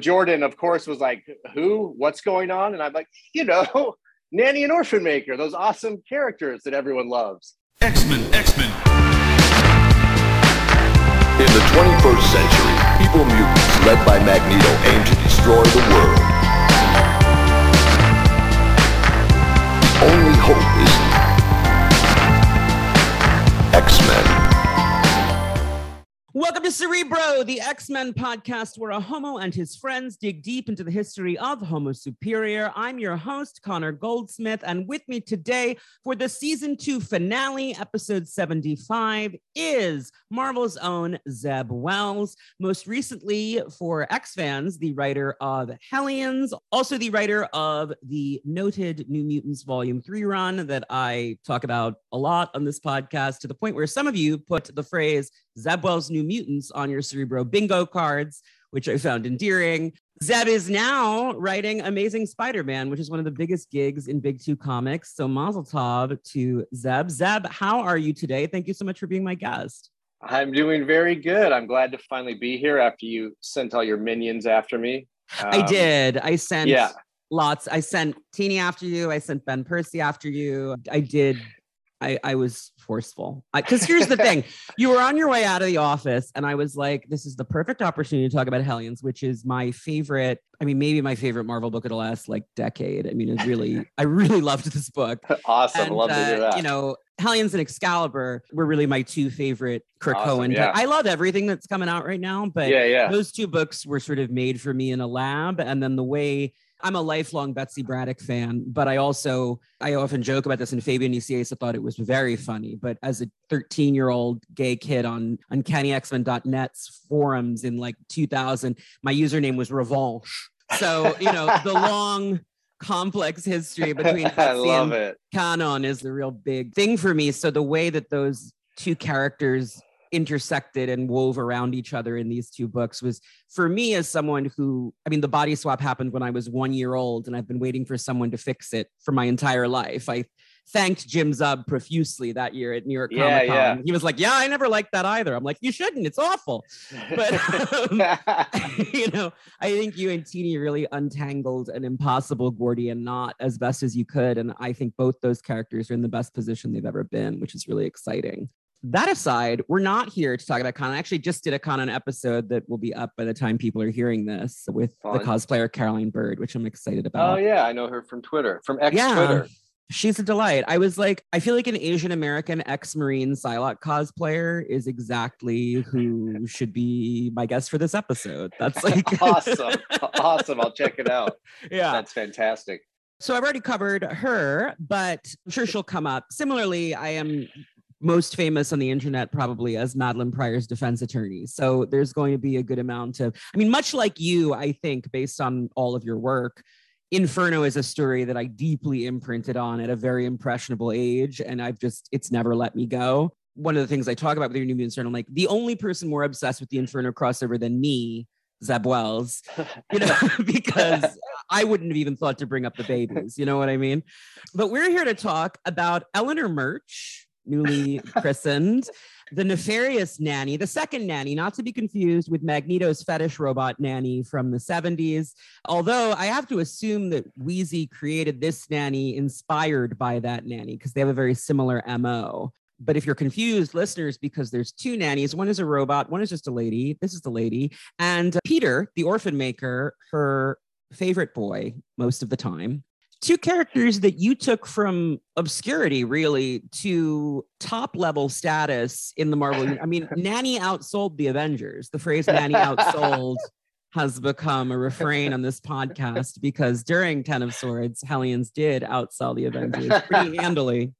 Jordan, of course, was like, Who? What's going on? And I'm like, You know, Nanny and Orphan Maker, those awesome characters that everyone loves. X Men, X Men. In the 21st century, evil mutants led by Magneto aim to destroy the world. The only hope is Welcome to Cerebro, the X Men podcast where a homo and his friends dig deep into the history of Homo Superior. I'm your host, Connor Goldsmith, and with me today for the season two finale, episode 75, is Marvel's own Zeb Wells. Most recently, for X fans, the writer of Hellions, also the writer of the noted New Mutants Volume 3 run that I talk about a lot on this podcast, to the point where some of you put the phrase Zeb Wells New Mutants on your Cerebro bingo cards, which I found endearing. Zeb is now writing Amazing Spider-Man, which is one of the biggest gigs in Big Two Comics. So Mazel Tov to Zeb. Zeb, how are you today? Thank you so much for being my guest. I'm doing very good. I'm glad to finally be here after you sent all your minions after me. Um, I did. I sent yeah. lots. I sent Tini after you. I sent Ben Percy after you. I did I, I was forceful. Because here's the thing you were on your way out of the office, and I was like, this is the perfect opportunity to talk about Hellions, which is my favorite. I mean, maybe my favorite Marvel book of the last like decade. I mean, it really, I really loved this book. Awesome. And, Love to hear uh, that. You know, Hellions and Excalibur were really my two favorite Krakoan. Yeah. I love everything that's coming out right now, but yeah, yeah. those two books were sort of made for me in a lab. And then the way I'm a lifelong Betsy Braddock fan, but I also I often joke about this. And Fabian Nicieza thought it was very funny. But as a 13 year old gay kid on UncannyXmen.net's forums in like 2000, my username was Revanche. So you know the long complex history between Betsy and it. Canon is the real big thing for me. So the way that those two characters intersected and wove around each other in these two books was for me as someone who i mean the body swap happened when i was one year old and i've been waiting for someone to fix it for my entire life. I thanked jim zub profusely that year at new york yeah, comic con yeah. he was like yeah i never liked that either. I'm like you shouldn't. It's awful. But um, you know i think you and Tini really untangled an impossible gordian knot as best as you could. And i think both those characters are in the best position they've ever been which is really exciting that aside, we're not here to talk about Kwannon. I actually just did a Kwannon episode that will be up by the time people are hearing this with Fun. the cosplayer Caroline Bird, which I'm excited about. Oh yeah, I know her from Twitter, from X yeah. Twitter. She's a delight. I was like, I feel like an Asian American ex Marine Psylocke cosplayer is exactly who should be my guest for this episode. That's like awesome. awesome. I'll check it out. Yeah. That's fantastic. So I've already covered her, but I'm sure she'll come up. Similarly, I am most famous on the internet probably as Madelyne Pryor's defense attorney. So there's going to be a good amount of, I mean, much like you, I think, based on all of your work, Inferno is a story that I deeply imprinted on at a very impressionable age. And I've just, it's never let me go. One of the things I talk about with your New Mutants I'm like, the only person more obsessed with the Inferno crossover than me Zeb Wells, you know, because I wouldn't have even thought to bring up the babies. You know what I mean? But we're here to talk about Eleanor Murch, newly christened, the nefarious nanny, the second nanny, not to be confused with Magneto's fetish robot nanny from the 70s. Although I have to assume that Weezy created this nanny inspired by that nanny because they have a very similar MO. But if you're confused, listeners, because there's two nannies, one is a robot, one is just a lady. This is the lady. And Peter, the orphan maker, her favorite boy most of the time, two characters that you took from obscurity really to top level status in the Marvel. I mean, Nanny outsold the Avengers. The phrase Nanny outsold has become a refrain on this podcast because during Ten of Swords, Hellions did outsell the Avengers pretty handily.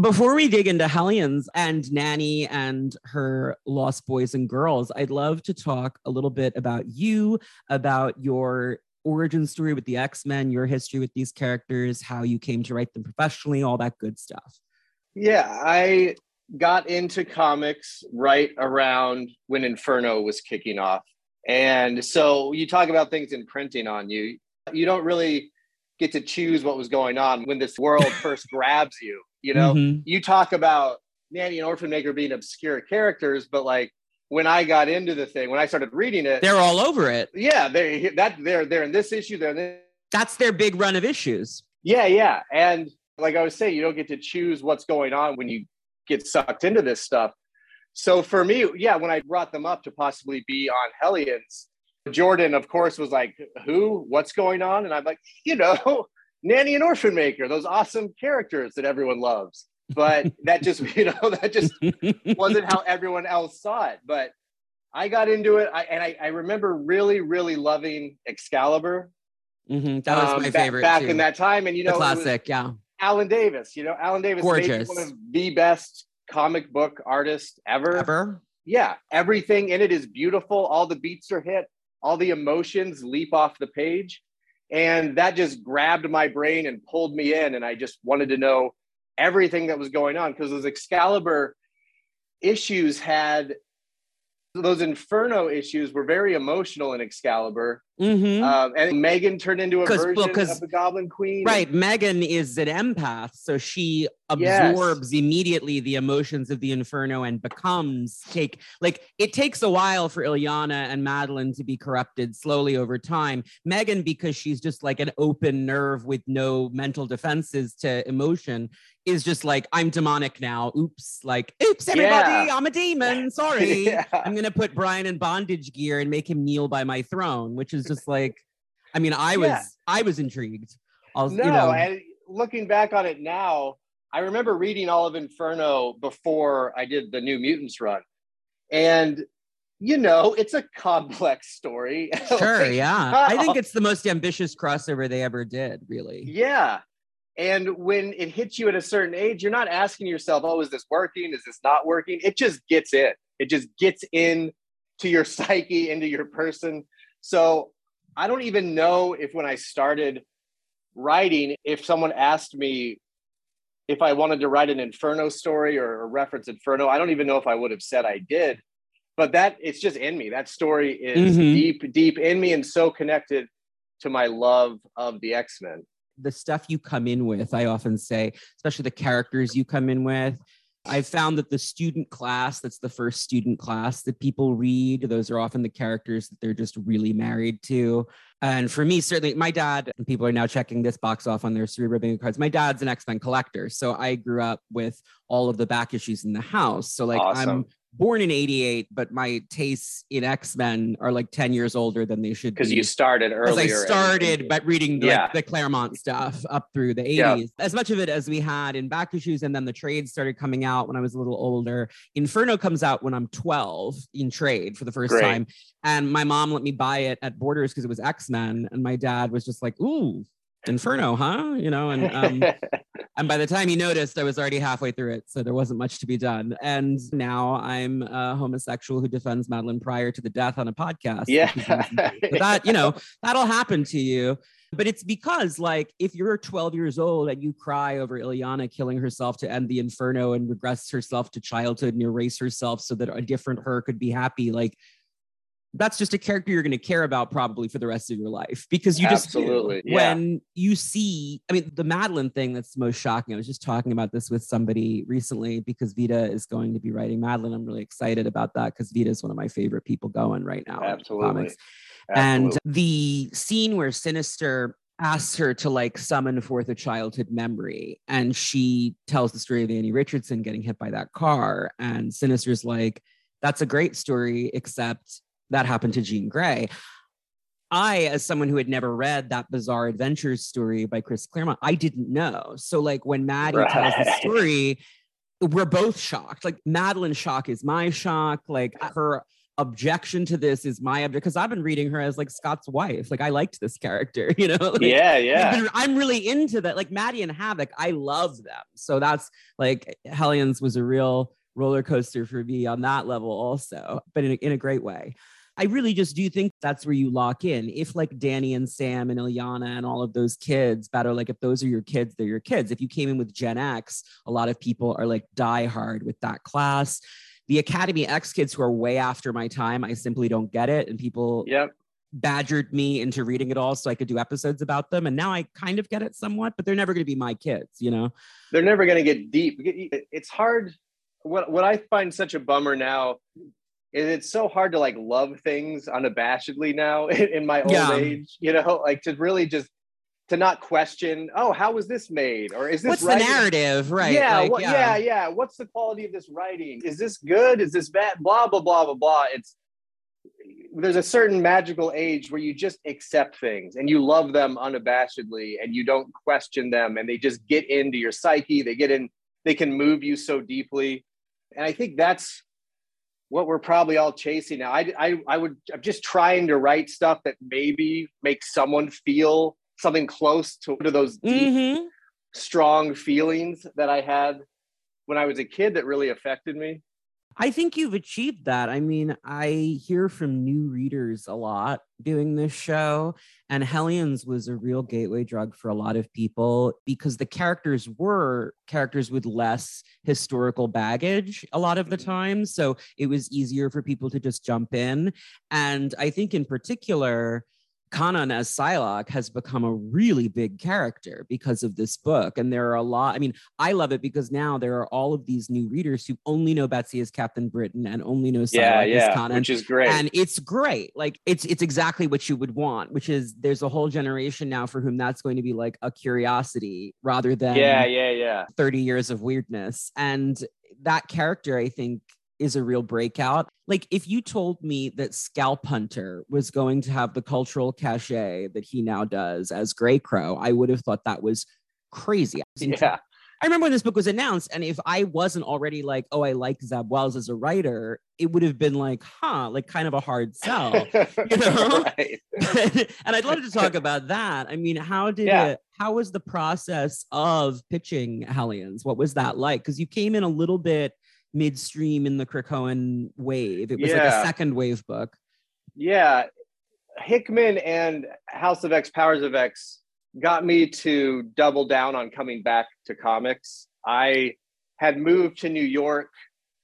Before we dig into Hellions and Nanny and her lost boys and girls, I'd love to talk a little bit about you, about your origin story with the X-Men, your history with these characters, how you came to write them professionally, all that good stuff. Yeah, I got into comics right around when Inferno was kicking off. And so you talk about things imprinting on you. You don't really get to choose what was going on when this world first grabs you. You know, mm-hmm. you talk about Nanny and Orphan Maker being obscure characters, but like when I got into the thing, when I started reading it, they're all over it. Yeah, they that they're they're in this issue. They're in this. That's their big run of issues. Yeah, yeah, and like I was saying, you don't get to choose what's going on when you get sucked into this stuff. So for me, yeah, when I brought them up to possibly be on Hellions, Jordan, of course, was like, "Who? What's going on?" And I'm like, you know, Nanny and Orphan Maker, those awesome characters that everyone loves. But that just, you know, that just wasn't how everyone else saw it. But I got into it, I, and I, I remember really, really loving Excalibur. Mm-hmm. That was um, my favorite back too. in that time. And you know, the classic, yeah. Alan Davis. You know, Alan Davis, Gorgeous. one of the best comic book artists ever. Ever? Yeah, everything in it is beautiful. All the beats are hit. All the emotions leap off the page, and that just grabbed my brain and pulled me in. And I just wanted to know everything that was going on because those Excalibur issues had those Inferno issues were very emotional in Excalibur. Mm-hmm. Um, and Meggan turned into a version well, of the Goblin Queen. Right. Meggan is an empath, so she Yes. absorbs immediately the emotions of the inferno and becomes take like it takes a while for Illyana and Madelyne to be corrupted slowly over time. Meggan, because she's just like an open nerve with no mental defenses to emotion, is just like, I'm demonic now. Oops, like, oops, everybody, Yeah. I'm a demon. Sorry. Yeah. I'm gonna put Brian in bondage gear and make him kneel by my throne, which is just like, I mean, I was Yeah. I was intrigued. I'll, No, you know, and looking back on it now, I remember reading all of Inferno before I did the New Mutants run. And, you know, it's a complex story. sure, Like, yeah. I think it's the most ambitious crossover they ever did, really. Yeah. And when it hits you at a certain age, you're not asking yourself, oh, is this working? Is this not working? It just gets in. It just gets in to your psyche, into your person. So I don't even know if when I started writing, if someone asked me if I wanted to write an Inferno story or, reference Inferno, I don't even know if I would have said I did. But that it's just in me. That story is Mhm. deep, deep in me and so connected to my love of the X-Men. The stuff you come in with, I often say, especially the characters you come in with. I've found that the student class, that's the first student class that people read, those are often the characters that they're just really married to. And for me, certainly, my dad, and people are now checking this box off on their Cerebro bingo cards. My dad's an X Men collector. So I grew up with all of the back issues in the house. So, like, I'm Awesome. Born in 88, but my tastes in X Men are like 10 years older than they should be. because you started earlier. I started by reading the, Yeah. like, the Claremont stuff up through the 80s. Yeah. As much of it as we had in back issues, and then the trades started coming out when I was a little older. Inferno comes out when I'm 12 in trade for the first Great. time. And my mom let me buy it at Borders because it was X-Men. And my dad was just like, ooh, Inferno, huh? You know, and um, and by the time he noticed, I was already halfway through it. So there wasn't much to be done. And now I'm a homosexual who defends Madelyne Pryor to the death on a podcast. yeah. But that, you know, that'll happen to you. But it's because, like, if you're 12 years old and you cry over Illyana killing herself to end the inferno and regress herself to childhood and erase herself so that a different her could be happy, like, that's just a character you're going to care about probably for the rest of your life because you just. Absolutely, yeah. when you see i mean the madelyne thing that's most shocking i was just talking about this with somebody recently because vita is going to be writing madelyne i'm really excited about that because vita is one of my favorite people going right now Absolutely. Absolutely. and the scene where Sinister asks her to like summon forth a childhood memory, and she tells the story of Annie Richardson getting hit by that car. And Sinister's like, that's a great story, except that happened to Jean Grey. I, as someone who had never read that bizarre adventures story by Chris Claremont, I didn't know. So, like, when Maddie tells the story, we're both shocked. Like, Madelyne's shock is my shock. Like, her objection to this is my object because I've been reading her as like Scott's wife. Like, I liked this character, you know? Like, yeah, yeah. been- I'm really into that. Like Maddie and Havoc, I love them. So that's like Hellions was a real roller coaster for me on that level, also, but in a, in a great way. I really just do think that's where you lock in. If like Danny and Sam and Illyana and all of those kids, better like if those are your kids, they're your kids. If you came in with Gen X, a lot of people are like die hard with that class. The Academy X kids who are way after my time, I simply don't get it. And people Yep. badgered me into reading it all so I could do episodes about them. And now I kind of get it somewhat, but they're never going to be my kids, you know? They're never going to get deep. It's hard. What what I find such a bummer now it's so hard to like love things unabashedly now in, my old Yeah. age, you know, like to really just to not question, oh, how was this made? Or is this What's the narrative, right? Yeah, Like, what, yeah, yeah. What's the quality of this writing? Is this good? Is this bad? Blah blah blah blah blah. It's there's a certain magical age where you just accept things and you love them unabashedly and you don't question them and they just get into your psyche. They get in. They can move you so deeply, and I think that's what we're probably all chasing now. I I I would. I'm just trying to write stuff that maybe makes someone feel something close to, to those deep Mhm. strong feelings that I had when I was a kid that really affected me. I think you've achieved that. I mean, I hear from new readers a lot doing this show, and Hellions was a real gateway drug for a lot of people because the characters were characters with less historical baggage a lot of the mm-hmm. time. So it was easier for people to just jump in. And I think, in particular, Kwannon as Psylocke has become a really big character because of this book. And there are a lot, I mean, I love it because now there are all of these new readers who only know Betsy as Captain Britain and only know Psylocke as Kwannon. which is great. And it's great. Like it's it's exactly what you would want, which is there's a whole generation now for whom that's going to be like a curiosity rather than yeah, yeah, yeah. 30 years of weirdness. And that character, I think, is a real breakout. Like, if you told me that Scalp Hunter was going to have the cultural cachet that he now does as Grey Crow, I would have thought that was crazy. Yeah. I remember when this book was announced, and if I wasn't already like, oh, I like Zeb Wells as a writer, it would have been like, huh, like kind of a hard sell. you know? and I'd love to talk about that. I mean, how did Yeah. it, how was the process of pitching Hellions? What was that like? Because you came in a little bit midstream in the Krakoan wave. It was like a second wave book. Yeah. Hickman and House of X, Powers of X got me to double down on coming back to comics. I had moved to New York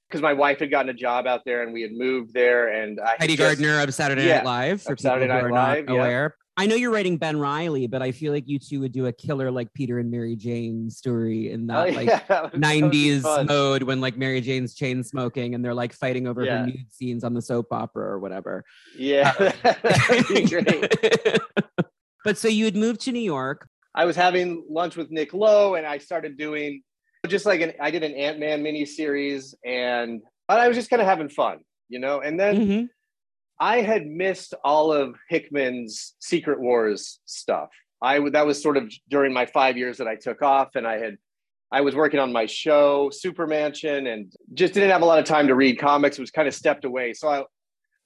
because my wife had gotten a job out there and we had moved there. And I Heidi just- Gardner of Saturday yeah, Night Live for people Saturday who Night are Live, not yeah. aware. I know you're writing Ben Riley, but I feel like you two would do a killer like Peter and Mary Jane story in Oh, that like yeah, that would- that would be 90s fun. mode when like Mary Jane's chain smoking and they're like fighting over Yeah. her nude scenes on the soap opera or whatever. Yeah, great. but so you had moved to New York. I was having lunch with Nick Lowe, and I started doing just like an I did an Ant Man mini series, and but I was just kind of having fun, you know. And then Mhm. I had missed all of Hickman's Secret Wars stuff. I that was sort of during my five years that I took off, and I had I was working on my show Super Mansion, and just didn't have a lot of time to read comics. It was kind of stepped away, so I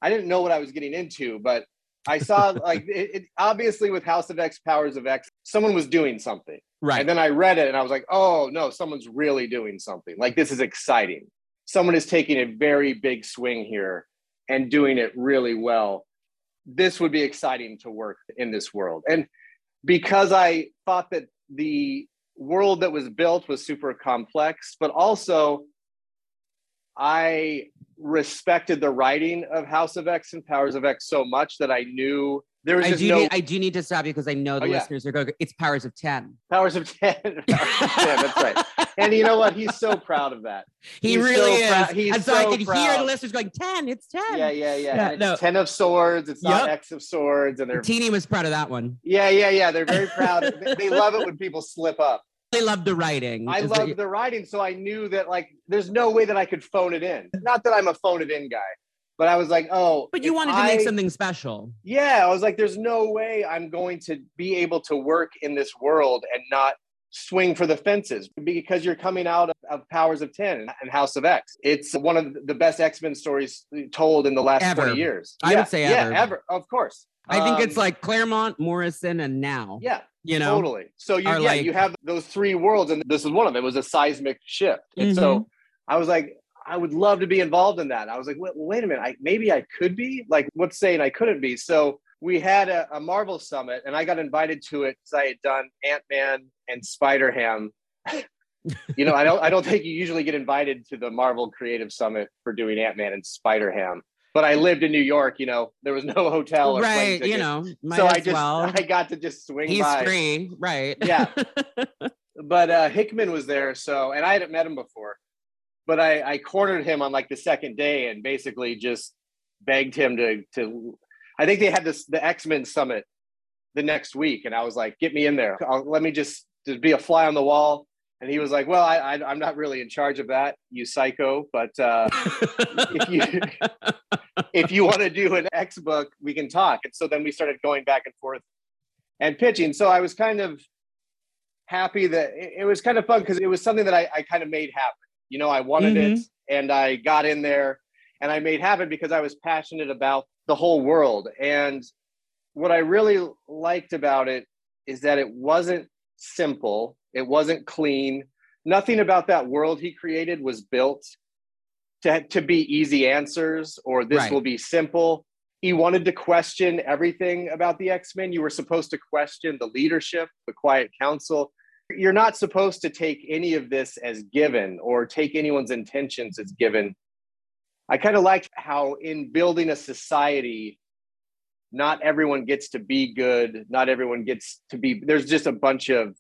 I didn't know what I was getting into, but I saw like it, it obviously with House of X, Powers of X, someone was doing something. Right. And then I read it and I was like, oh no, someone's really doing something. Like this is exciting. Someone is taking a very big swing here and doing it really well. This would be exciting to work in this world. And because I thought that the world that was built was super complex, but also I respected the writing of House of X and Powers of X so much that I knew there was I do, no need, I do need to stop you because I know the Oh, yeah. listeners are going. It's powers of ten. Powers of 10. Powers of 10, that's right. And you know what? He's so proud of that. He He's really so is. prou- he's and so, I can could hear the listeners going ten. It's ten. Yeah, yeah, yeah. Yeah, no. it's 10 of swords. It's not Yep. X of swords. And they're, Tini was proud of that one. yeah, yeah, yeah. They're very proud. They- they love it when people slip up. They love the writing. I love you- the writing. So I knew that, like, there's no way that I could phone it in. Not that I'm a phone it in guy, but I was like, oh. But you wanted to make something special. Yeah, I was like, there's no way I'm going to be able to work in this world and not swing for the fences because you're coming out of, of Powers of 10 and House of X. It's one of the best X-Men stories told in the last Ever. 20 years. I would Yeah, say yeah, ever. ever. Of course. I think it's Um, like Claremont, Morrison, and now. yeah, You know. totally. So you yeah, like- you have those three worlds and this is one of them. It was a seismic shift. And Mm-hmm. so I was like I would love to be involved in that. I was like, wait, wait a minute, I, maybe I could be. Like, what's saying I couldn't be? So we had a, a Marvel summit, and I got invited to it because I had done Ant Man and Spider Ham. you know, I don't, I don't think you usually get invited to the Marvel Creative Summit for doing Ant Man and Spider Ham. But I lived in New York. You know, there was no hotel or right. You know. So I just, well. I got to just swing He's by free. Right. Yeah. but uh, Hickman was there. So, and I hadn't met him before, but I, I cornered him on like the second day and basically just begged him to to. I think they had this the X Men summit the next week, and I was like, "Get me in there. I'll, let me just to be a fly on the wall." And he was like, "Well, I, I am not really in charge of that, you psycho. But uh, if you if you want to do an X book, we can talk." And so then we started going back and forth and pitching. So I was kind of happy that it, it was kind of fun because it was something that I, I kind of made happen. You know, I wanted mm-hmm. it, and I got in there, and I made happen because I was passionate about the whole world. And what I really liked about it is that it wasn't simple it wasn't clean. Nothing about that world he created was built to, to be easy answers or this right. will be simple. He wanted to question everything about the X Men. You were supposed to question the leadership, the Quiet Council. You're not supposed to take any of this as given or take anyone's intentions as given. I kind of liked how, in building a society, not everyone gets to be good. Not everyone gets to be, there's just a bunch of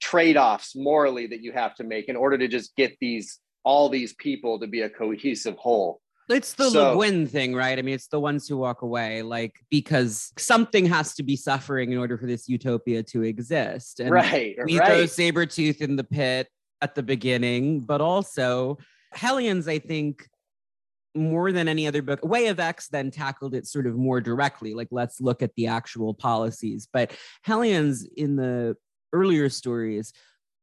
trade-offs morally that you have to make in order to just get these all these people to be a cohesive whole it's the so, Le Guin thing, right? I mean, it's the ones who walk away, like because something has to be suffering in order for this utopia to exist. And right, we right. throw Sabretooth in the pit at the beginning, but also Hellions, I think, more than any other book, Way of X then tackled it sort of more directly. Like, let's look at the actual policies. But Hellions in the earlier stories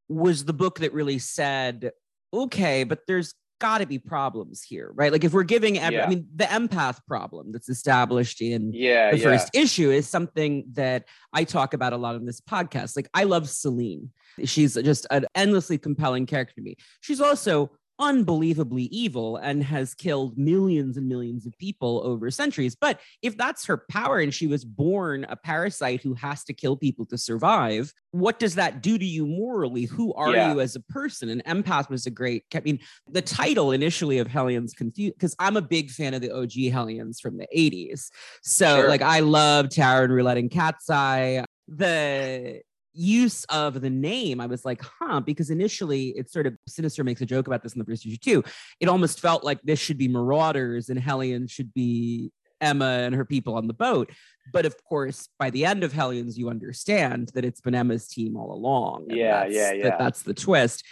was the book that really said, okay, but there's got to be problems here, right? Like if we're giving, yeah. I mean, the empath problem that's established in yeah, the yeah. first issue is something that I talk about a lot on this podcast. Like I love Selene. She's just an endlessly compelling character to me. She's also unbelievably evil and has killed millions and millions of people over centuries. But if that's her power and she was born a parasite who has to kill people to survive, what does that do to you morally? Who are yeah. you as a person? And Empath was a great, I mean, the title initially of Hellions confused because I'm a big fan of the OG Hellions from the 80s. So, sure. like, I love Tarot and Roulette and Cat's Eye. The use of the name, I was like, huh, because initially it's sort of Sinister makes a joke about this in the first issue too. It almost felt like this should be Marauders and Hellion should be Emma and her people on the boat. But of course, by the end of Hellions, you understand that it's been Emma's team all along. Yeah, yeah, yeah. That that's the twist.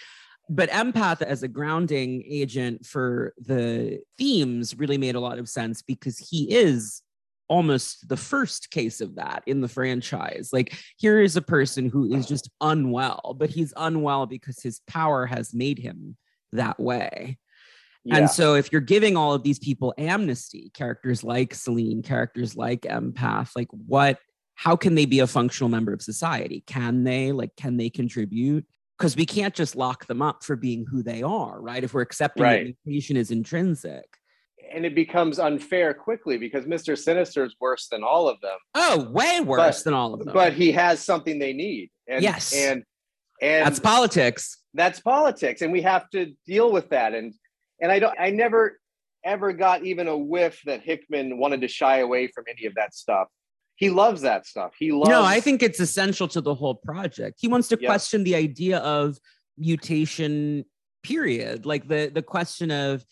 But empath as a grounding agent for the themes really made a lot of sense because he is almost the first case of that in the franchise. Like, here is a person who is just unwell, but he's unwell because his power has made him that way. Yeah. And so, if you're giving all of these people amnesty, characters like Selene, characters like Empath, like what, how can they be a functional member of society? Can they, like, can they contribute? Because we can't just lock them up for being who they are, right? If we're accepting right. that mutation is intrinsic and it becomes unfair quickly because Mr. Sinister is worse than all of them. Oh, way worse but, than all of them. But he has something they need. And, yes. And and that's politics. That's politics. And we have to deal with that. And and I don't I never ever got even a whiff that Hickman wanted to shy away from any of that stuff. He loves that stuff. He loves No, I think it's essential to the whole project. He wants to yep. question the idea of mutation period. Like the the question of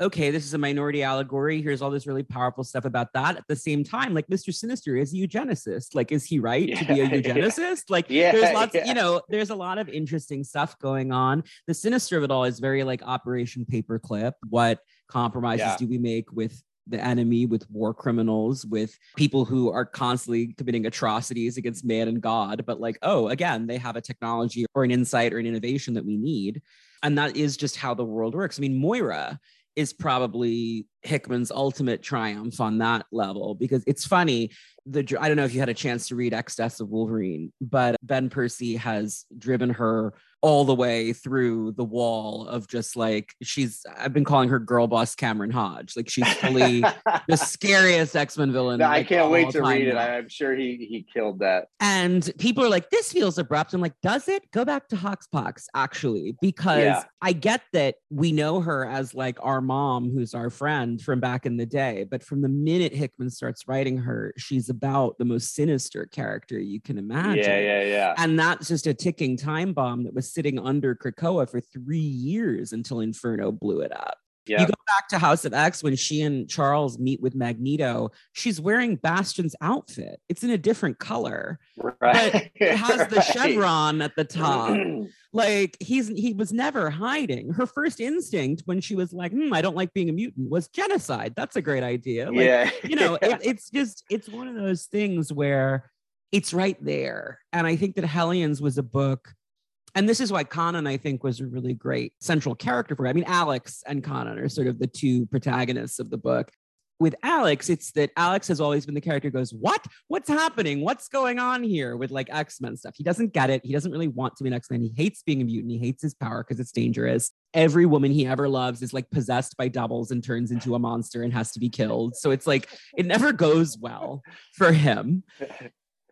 okay, this is a minority allegory. Here's all this really powerful stuff about that. At the same time, like Mr. Sinister is a eugenicist. Like, is he right yeah, to be a eugenicist? Yeah. Like, yeah, there's lots, you know, there's a lot of interesting stuff going on. The sinister of it all is very like Operation Paperclip. What compromises do we make with the enemy, with war criminals, with people who are constantly committing atrocities against man and God? But like, oh, again, they have a technology or an insight or an innovation that we need. And that is just how the world works. I mean, Moira is probably Hickman's ultimate triumph on that level because it's funny. The I don't know if you had a chance to read Excess of Wolverine, but Ben Percy has driven her all the way through the wall of just like she's I've been calling her girl boss Cameron Hodge. Like she's fully the scariest X-Men villain. No, like, I can't wait to read it. I'm sure he he killed that. And people are like, this feels abrupt. I'm like, does it? Go back to Hoxpox, actually, because yeah. I get that we know her as like our mom who's our friend from back in the day, but from the minute Hickman starts writing her, she's about the most sinister character you can imagine. Yeah, yeah, yeah. And that's just a ticking time bomb that was sitting under Krakoa for three years until Inferno blew it up. Yeah. You go back to House of X when she and Charles meet with Magneto. She's wearing Bastion's outfit. It's in a different color. Right. It has the Right. chevron at the top. like he's he was never hiding. Her first instinct when she was like, hmm, "I don't like being a mutant," was genocide. That's a great idea. Like, yeah. you know, it, it's just it's one of those things where it's right there. And I think that Hellions was a book, and this is why Kwannon I think was a really great central character for. It. I mean, Alex and Kwannon are sort of the two protagonists of the book. With Alex, it's that Alex has always been the character goes, What? What's happening? What's going on here with like X Men stuff? He doesn't get it. He doesn't really want to be an X Men. He hates being a mutant. He hates his power because it's dangerous. Every woman he ever loves is like possessed by doubles and turns into a monster and has to be killed. So it's like it never goes well for him.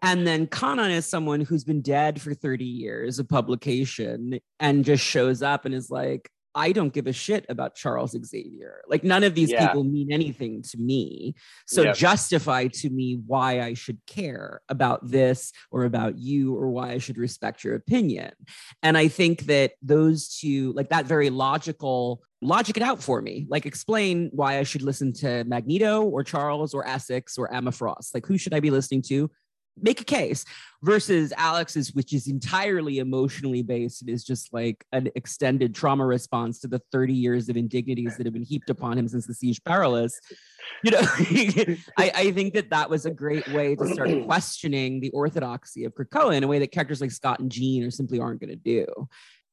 And then Kwannon is someone who's been dead for 30 years of publication and just shows up and is like, I don't give a shit about Charles Xavier. Like, none of these Yeah. people mean anything to me. So, Yep. justify to me why I should care about this or about you or why I should respect your opinion. And I think that those two, like that very logical, logic it out for me. Like, explain why I should listen to Magneto or Charles or Essex or Emma Frost. Like, who should I be listening to? Make a case versus Alex's, which is entirely emotionally based. It is just like an extended trauma response to the 30 years of indignities that have been heaped upon him since the Siege Perilous. You know, I, I think that that was a great way to start questioning the orthodoxy of Krakoa in a way that characters like Scott and Jean are simply aren't going to do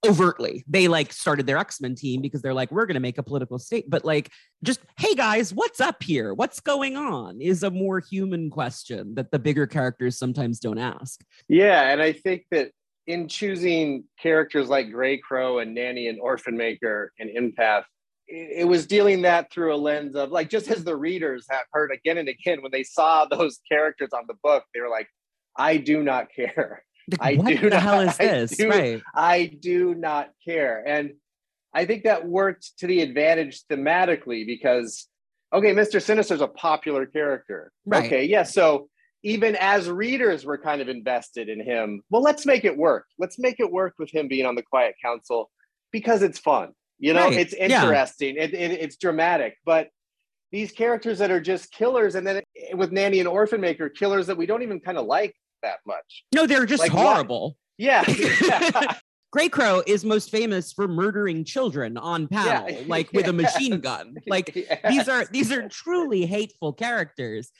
overtly. They like started their X-Men team because they're like, we're going to make a political state. But like, just, hey guys, what's up here? What's going on? Is a more human question that the bigger characters sometimes don't ask. Yeah, and I think that in choosing characters like Grey Crow and Nanny and Orphan Maker and Empath, it was dealing that through a lens of like just as the readers have heard again and again when they saw those characters on the book, they were like, I do not care. Like, I what do the not- hell is I this? do- right. I do not care. And I think that worked to the advantage thematically because, okay, Mr. Sinister's a popular character. Right. Okay, yeah. So even as readers, we're kind of invested in him. Well, let's make it work. Let's make it work with him being on the Quiet Council because it's fun. You know, Right, it's yeah. interesting. It, it, it's dramatic. But these characters that are just killers, and then with Nanny and Orphan Maker, killers that we don't even kind of like that much. No, they're just Like what? horrible. Yeah. yeah. Grey Crow is most famous for murdering children on panel, Yeah. like with a machine gun. Like Yes. these are these are truly hateful characters.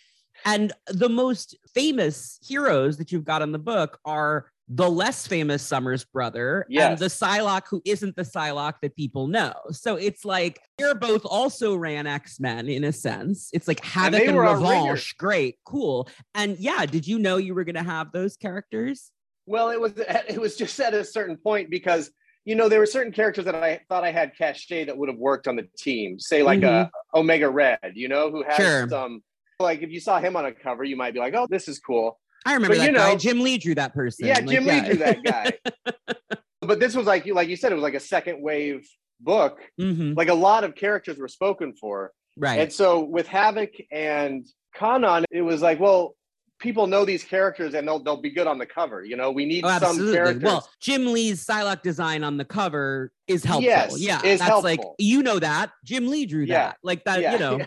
And the most famous heroes that you've got in the book are the less famous Summers brother and the Psylocke who isn't the Psylocke that people know. So it's like they're both also ran X-Men in a sense. It's like Havoc and, were Revanche. Great, cool. And yeah, did you know you were gonna have those characters? Well, it was it was just at a certain point because you know there were certain characters that I thought I had cachet that would have worked on the team. Say like a Omega Red, you know, who has Sure. some like if you saw him on a cover, you might be like, oh, this is cool. I remember But that you guy. know- Jim Lee drew that person. Yeah, Like, Jim Lee drew that guy. but this was like you like you said, it was like a second wave book. Mhm, Like a lot of characters were spoken for. Right. And so with Havoc and Kwannon, it was like, well, people know these characters and they'll they'll be good on the cover. You know, we need Oh, some characters. Well, Jim Lee's Psylocke design on the cover is helpful. Yes, yeah, is that's like you know that Jim Lee drew Yeah, that, like that. yeah, You know, yeah.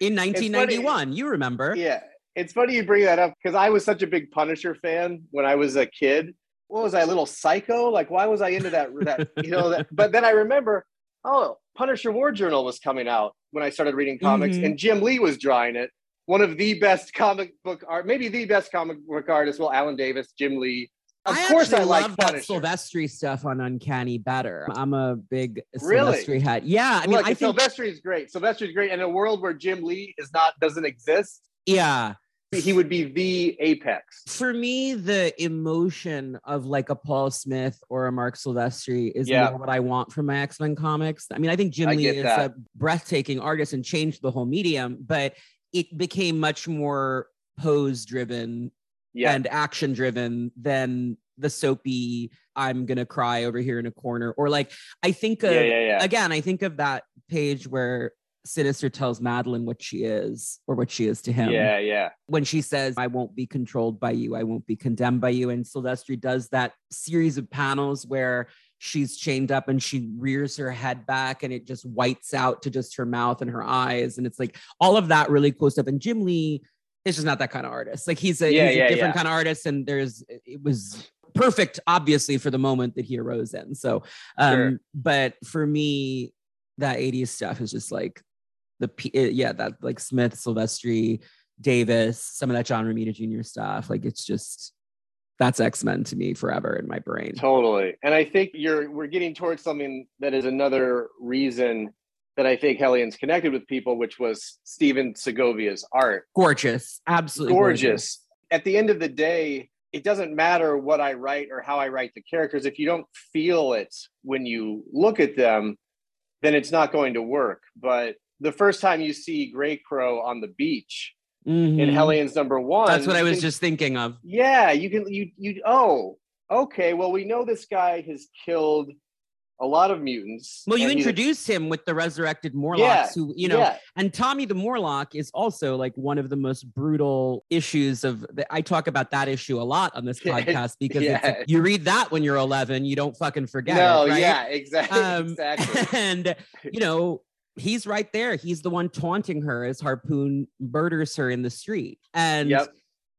in funny- 1991, you remember? Yeah, it's funny you bring that up because I was such a big Punisher fan when I was a kid. What was I, a little psycho? Like, why was I into that? That you know. That, but then I remember, oh, Punisher War Journal was coming out when I started reading comics, Mhm. and Jim Lee was drawing it. One of the best comic book art, maybe the best comic book artist. Well, Alan Davis, Jim Lee. Of I course, I like that Punisher. Silvestri stuff on Uncanny Better. I'm a big Really? Silvestri head. Yeah, I mean, Look, I think Silvestri is great. Silvestri is great. In a world where Jim Lee is not doesn't exist, yeah. He would be the apex. For me, the emotion of like a Paul Smith or a Marc Silvestri is Yeah. what I want from my X Men comics. I mean, I think Jim I Lee is that. a breathtaking artist and changed the whole medium, but it became much more pose driven Yeah, and action driven than the soapy I'm gonna cry over here in a corner or like I think of yeah, yeah, again I think of that page where Sinister tells Madelyne what she is or what she is to him. Yeah, yeah. When she says, I won't be controlled by you, I won't be condemned by you. And Silvestri does that series of panels where she's chained up and she rears her head back and it just whites out to just her mouth and her eyes. And it's like all of that really close up. And Jim Lee is just not that kind of artist. Like he's a, Yeah, he's a different yeah. kind of artist. And there's, it was perfect, obviously, for the moment that he arose in. So, um, Sure. but for me, that 80s stuff is just like the, P- uh, yeah, that like Smith, Silvestri, Davis, some of that John Romita Jr. stuff. Like it's just, that's X-Men to me forever in my brain. Totally. And I think you're we're getting towards something that is another reason that I think Hellions connected with people, which was Stephen Segovia's art. Gorgeous. Absolutely Gorgeous. At the end of the day, it doesn't matter what I write or how I write the characters. If you don't feel it when you look at them, then it's not going to work. But the first time you see Grey Crow on the beach in Mhm. Hellions number one, That's what I was can- just thinking of. yeah, you can you you oh okay. Well, we know this guy has killed a lot of mutants. Well, you and he's a- introduced him with the resurrected Morlocks, Yeah, who, you know, yeah, and Tommy the Morlock is also like one of the most brutal issues of the, I talk about that issue a lot on this podcast because yeah. you read that when you're 11, you don't fucking forget no, it, right? yeah, exactly, Um, exactly. and you know, he's right there. He's the one taunting her as Harpoon murders her in the street. And Yep.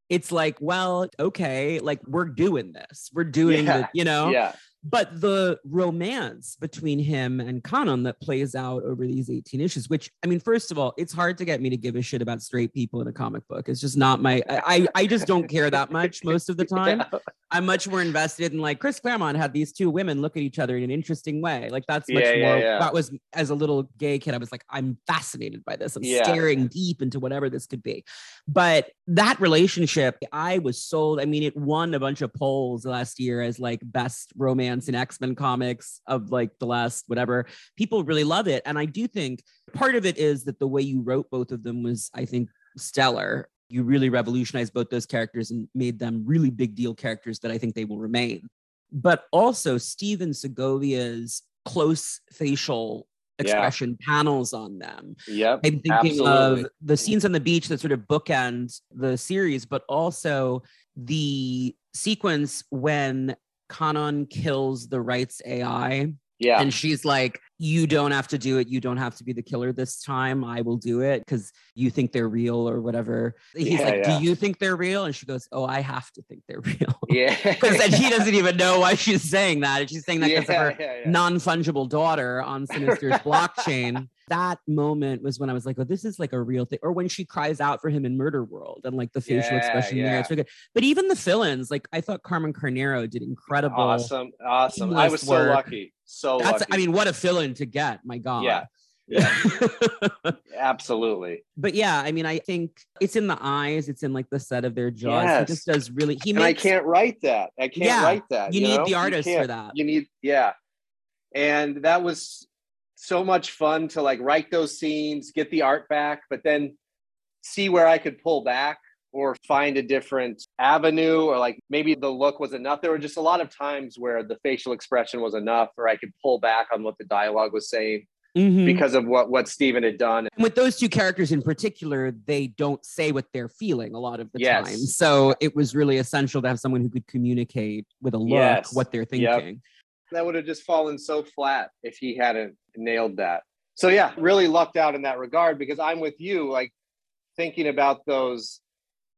it's like, well, okay, like we're doing this. We're doing Yeah, the, you know, Yeah, but the romance between him and Kwannon that plays out over these 18 issues, which I mean, first of all, it's hard to get me to give a shit about straight people in a comic book. It's just not my I I I just don't care that much most of the time. I'm much more invested in like Chris Claremont had these two women look at each other in an interesting way. Like that's much Yeah, yeah, more yeah. that was as a little gay kid, I was like, I'm fascinated by this. I'm staring deep into whatever this could be. But that relationship, I was sold. I mean, it won a bunch of polls last year as like best romance in X-Men comics of like the last whatever. People really love it. And I do think part of it is that the way you wrote both of them was, I think, stellar. You really revolutionized both those characters and made them really big deal characters that I think they will remain. But also Stephen Segovia's close facial Yeah. expression panels on them. yep, I'm thinking Absolutely. of the scenes on the beach that sort of bookend the series, but also the sequence when Kwannon kills the rights AI yeah, and she's like, You don't have to do it. You don't have to be the killer this time. I will do it because you think they're real or whatever. He's Yeah, like, yeah. Do you think they're real? And she goes, Oh, I have to think they're real. yeah. Because then he doesn't even know why she's saying that. And she's saying that yeah, because of her yeah, yeah. non-fungible daughter on Sinister's blockchain. That moment was when I was like, "Oh, this is like a real thing." Or when she cries out for him in Murder World and like the facial Yeah, expression there, yeah. it's really good. But even the fill-ins, like I thought Carmen Carnero did incredible. awesome, awesome. I was seamless so lucky, so That's, lucky. I mean, what a fill-in to get! My God. Yeah, yeah, absolutely. but yeah, I mean, I think it's in the eyes, it's in like the set of their jaws. He just does really. He and I can't write that. I can't Yeah, write that. you need know? the artist for that. You need, yeah. And that was so much fun to like write those scenes, get the art back, but then see where I could pull back or find a different avenue or like maybe the look was enough. There were just a lot of times where the facial expression was enough or I could pull back on what the dialogue was saying Mhm. because of what what Stephen had done. And with those two characters in particular, they don't say what they're feeling a lot of the Yes. time. So it was really essential to have someone who could communicate with a look Yes. what they're Yep. thinking. that would have just fallen so flat if he hadn't nailed that. So yeah, really lucked out in that regard because I'm with you, like thinking about those.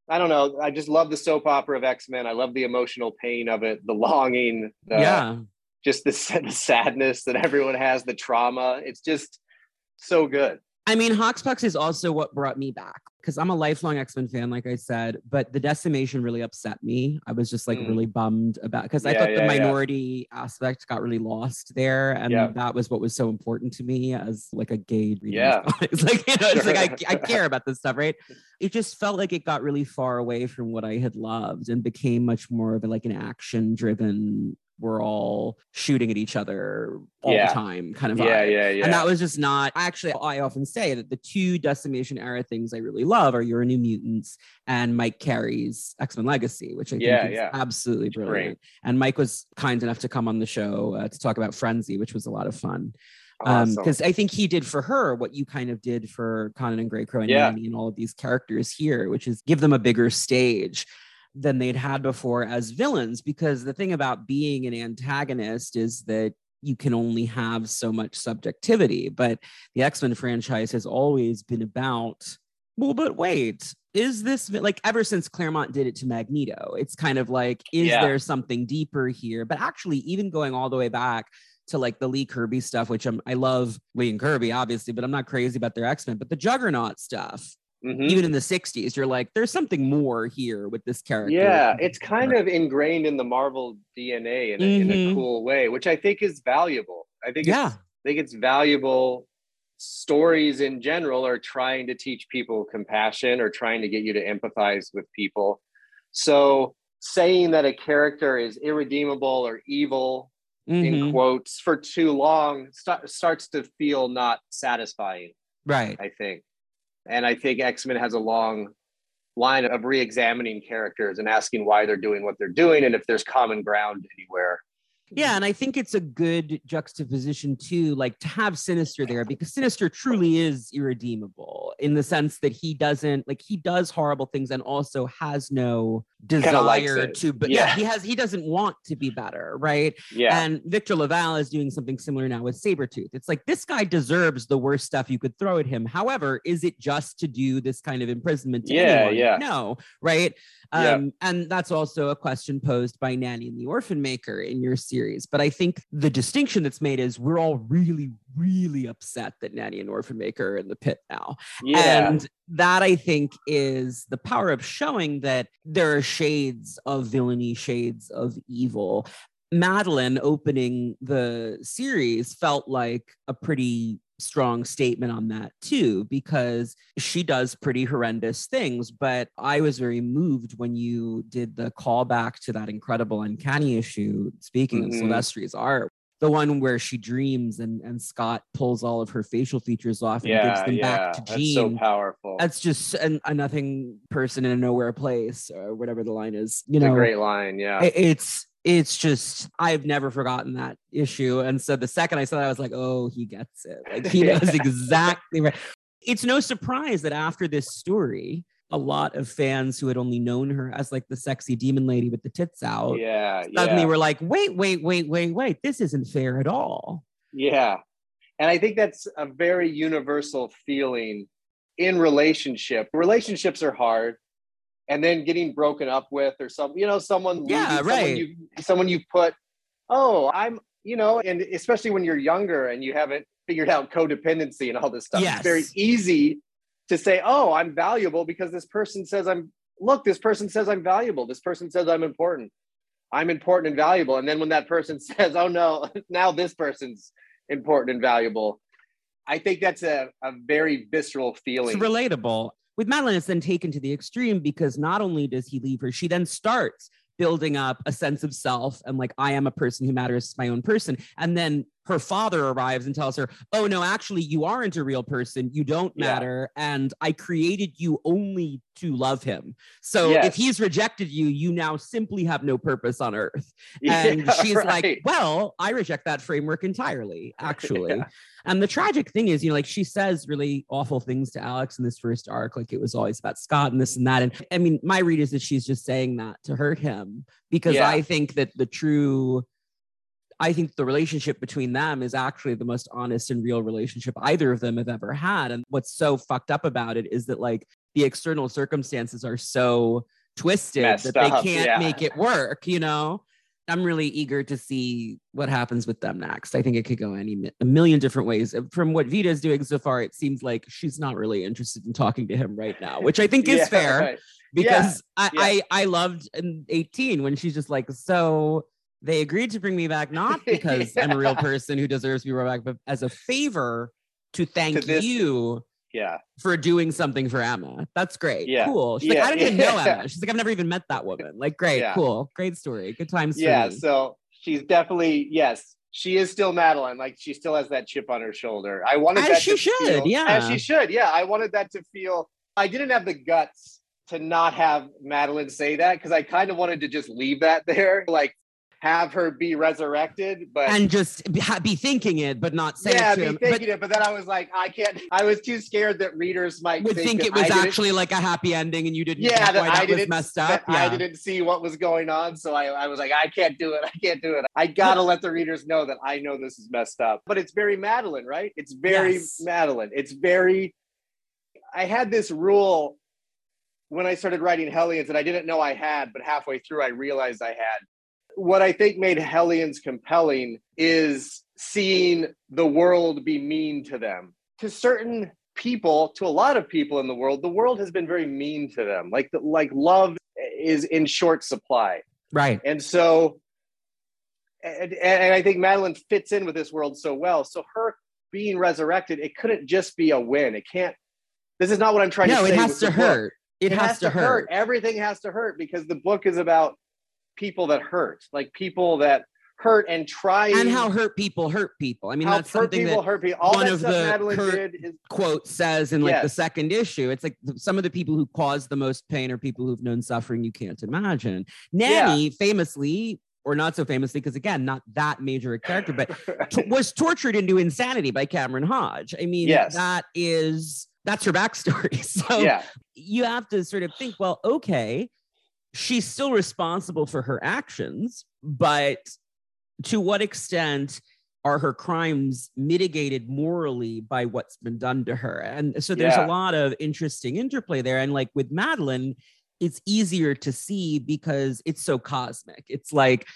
I don't know. I just love the soap opera of X Men. I love the emotional pain of it, the longing, the, yeah. just the, the sadness that everyone has, the trauma. It's just so good. I mean, Hoxpox is also what brought me back because I'm a lifelong X Men fan, like I said, but the decimation really upset me. I was just like Mm. really bummed about because I Yeah, thought the yeah, yeah. minority aspect got really lost there. And Yeah. that was what was so important to me as like a gay Yeah. comics. like, you know, it's like I, I care about this stuff, right? It just felt like it got really far away from what I had loved and became much more of a, like an action driven, we're all shooting at each other all Yeah. the time kind of Yeah, vibe. yeah, yeah. And that was just not actually I often say that the two decimation era things I really love are Your New Mutants and Mike Carey's X-Men Legacy, which I Yeah, think is yeah. absolutely great. brilliant. And Mike was kind enough to come on the show uh, to talk about Frenzy, which was a lot of fun. Awesome. because I think he did for her what you kind of did for Kwannon and Greycrow and Yeah. Nanny and all of these characters here, which is give them a bigger stage than they'd had before as villains. Because the thing about being an antagonist is that you can only have so much subjectivity, but the X Men franchise has always been about. Well, but wait, is this like ever since Claremont did it to Magneto? It's kind of like, is Yeah. there something deeper here? But actually, even going all the way back to like the Lee Kirby stuff, which I'm, I love Lee and Kirby, obviously, but I'm not crazy about their X Men. But the Juggernaut stuff, Mhm. even in the 60s, you're like, there's something more here with this character. Yeah, it's kind of ingrained in the Marvel DNA in a, in Mhm. a cool way, which I think is valuable. I think Yeah. I think it's valuable. Stories in general are trying to teach people compassion or trying to get you to empathize with people. So saying that a character is irredeemable or evil in Mhm. quotes for too long sta- starts to feel not satisfying. right. I think. And I think X Men has a long line of re examining characters and asking why they're doing what they're doing and if there's common ground anywhere. Yeah, and I think it's a good juxtaposition too, like to have Sinister there because Sinister truly is irredeemable in the sense that he doesn't like he does horrible things and also has no desire to but yeah. Yeah. he has he doesn't want to be better, right? Yeah. And Victor LaValle is doing something similar now with Sabretooth. It's like this guy deserves the worst stuff you could throw at him. However, is it just to do this kind of imprisonment to Yeah, anyone? yeah. No, right? Yeah. Um, and that's also a question posed by Nanny and the Orphan Maker in your series. But I think the distinction that's made is we're all really, really upset that Nanny and Orphan Maker are in the pit now. yeah. And that I think is the power of showing that there are shades of villainy, shades of evil. Madelyne opening the series felt like a pretty strong statement on that too, because she does pretty horrendous things. But I was very moved when you did the callback to that incredible uncanny issue. Speaking of Mhm. Silvestri's art, the one where she dreams and, and Scott pulls all of her facial features off and gives them Yeah. back to That's Jean. so powerful. That's just an, a nothing person in a nowhere place, or whatever the line is. You It's know, a great line. Yeah. I- it's it's just I've never forgotten that issue. And so the second I saw that, I was like, oh, he gets it. Like he knows Yeah. exactly right. It's no surprise that after this story, a lot of fans who had only known her as like the sexy demon lady with the tits out yeah. suddenly yeah. were like, wait, wait, wait, wait, wait, this isn't fair at all. Yeah. And I think that's a very universal feeling in relationship. Relationships are hard. And then getting broken up with or some, you know, someone Yeah, leaving, right. someone you someone you put, oh, I'm, you know, and especially when you're younger and you haven't figured out codependency and all this stuff. It's very easy to say, oh, I'm valuable because this person says I'm look, this person says I'm valuable. This person says I'm important. I'm important and valuable. And then when that person says, oh no, now this person's important and valuable. I think that's a, a very visceral feeling. It's relatable. With Madelyne, it's then taken to the extreme because not only does he leave her, she then starts building up a sense of self and like, I am a person who matters, to my own person. And then her father arrives and tells her, Oh, no, actually, you aren't a real person. You don't Yeah. matter. And I created you only to love him. So Yes. if he's rejected you, you now simply have no purpose on earth. Yeah, And she's like. Well, I reject that framework entirely, actually. Yeah. And the tragic thing is, you know, like she says really awful things to Alex in this first arc, like it was always about Scott and this and that. And I mean, my read is that she's just saying that to hurt him because Yeah. I think that the true, I think the relationship between them is actually the most honest and real relationship either of them have ever had. And what's so fucked up about it is that like the external circumstances are so twisted Messed that they up, can't yeah. make it work, you know? I'm really eager to see what happens with them next. I think it could go any a million different ways. Uh, from what Vita's doing so far, it seems like she's not really interested in talking to him right now, which I think is Yeah, fair right. because I, yeah. I I loved in 18 when she's just like, so they agreed to bring me back not because I'm a real person who deserves to be brought back, but as a favor to thank this- you Yeah. for doing something for Emma. That's great. Yeah. Cool. She's Yeah, like, I don't even know. Emma. She's like, I've never even met that woman. Like, great, Yeah. cool, great story. Good times. Yeah. So she's definitely, yes, she is still Madelyne. Like she still has that chip on her shoulder. I wanted As that she to should, feel- yeah. As she should. Yeah. I wanted that to feel, I didn't have the guts to not have Madelyne say that because I kind of wanted to just leave that there. Like, have her be resurrected, but and just be, thinking it, but not saying yeah, it to be him. thinking But it. But then I was like, I can't. I was too scared that readers might would think that it was I actually like a happy ending, and you didn't. yeah, that I that didn't messed up. I didn't see what was going on, so I, I was like, I can't do it. I can't do it. I gotta let the readers know that I know this is messed up. But it's very Madelyne, right? It's very Yes. Madelyne. It's very. I had this rule when I started writing Hellions that I didn't know I had, but halfway through I realized I had. What I think made Hellions compelling is seeing the world be mean to them. To certain people, to a lot of people in the world, the world has been very mean to them. Like the, like love is in short supply. Right. And so and, and I think Madelyne fits in with this world so well. So her being resurrected, it couldn't just be a win. It can't this is not what I'm trying No, to say. No, it has to hurt. It, has, to hurt. Everything has to hurt because the book is about people that hurt, like people that hurt and try And how hurt people hurt people. I mean, that's hurt something people that hurt people. All one that of stuff the Madelyne hurt- did is quote says in like the second issue. It's like some of the people who cause the most pain are people who've known suffering you can't imagine. Nanny famously, or not so famously, because again, not that major a character, but t- was tortured into insanity by Cameron Hodge. I mean, Yes. that is that's her backstory. So yeah, you have to sort of think, well, okay, she's still responsible for her actions, but to what extent are her crimes mitigated morally by what's been done to her? And so there's Yeah. a lot of interesting interplay there. And like with Madelyne, it's easier to see because it's so cosmic. It's like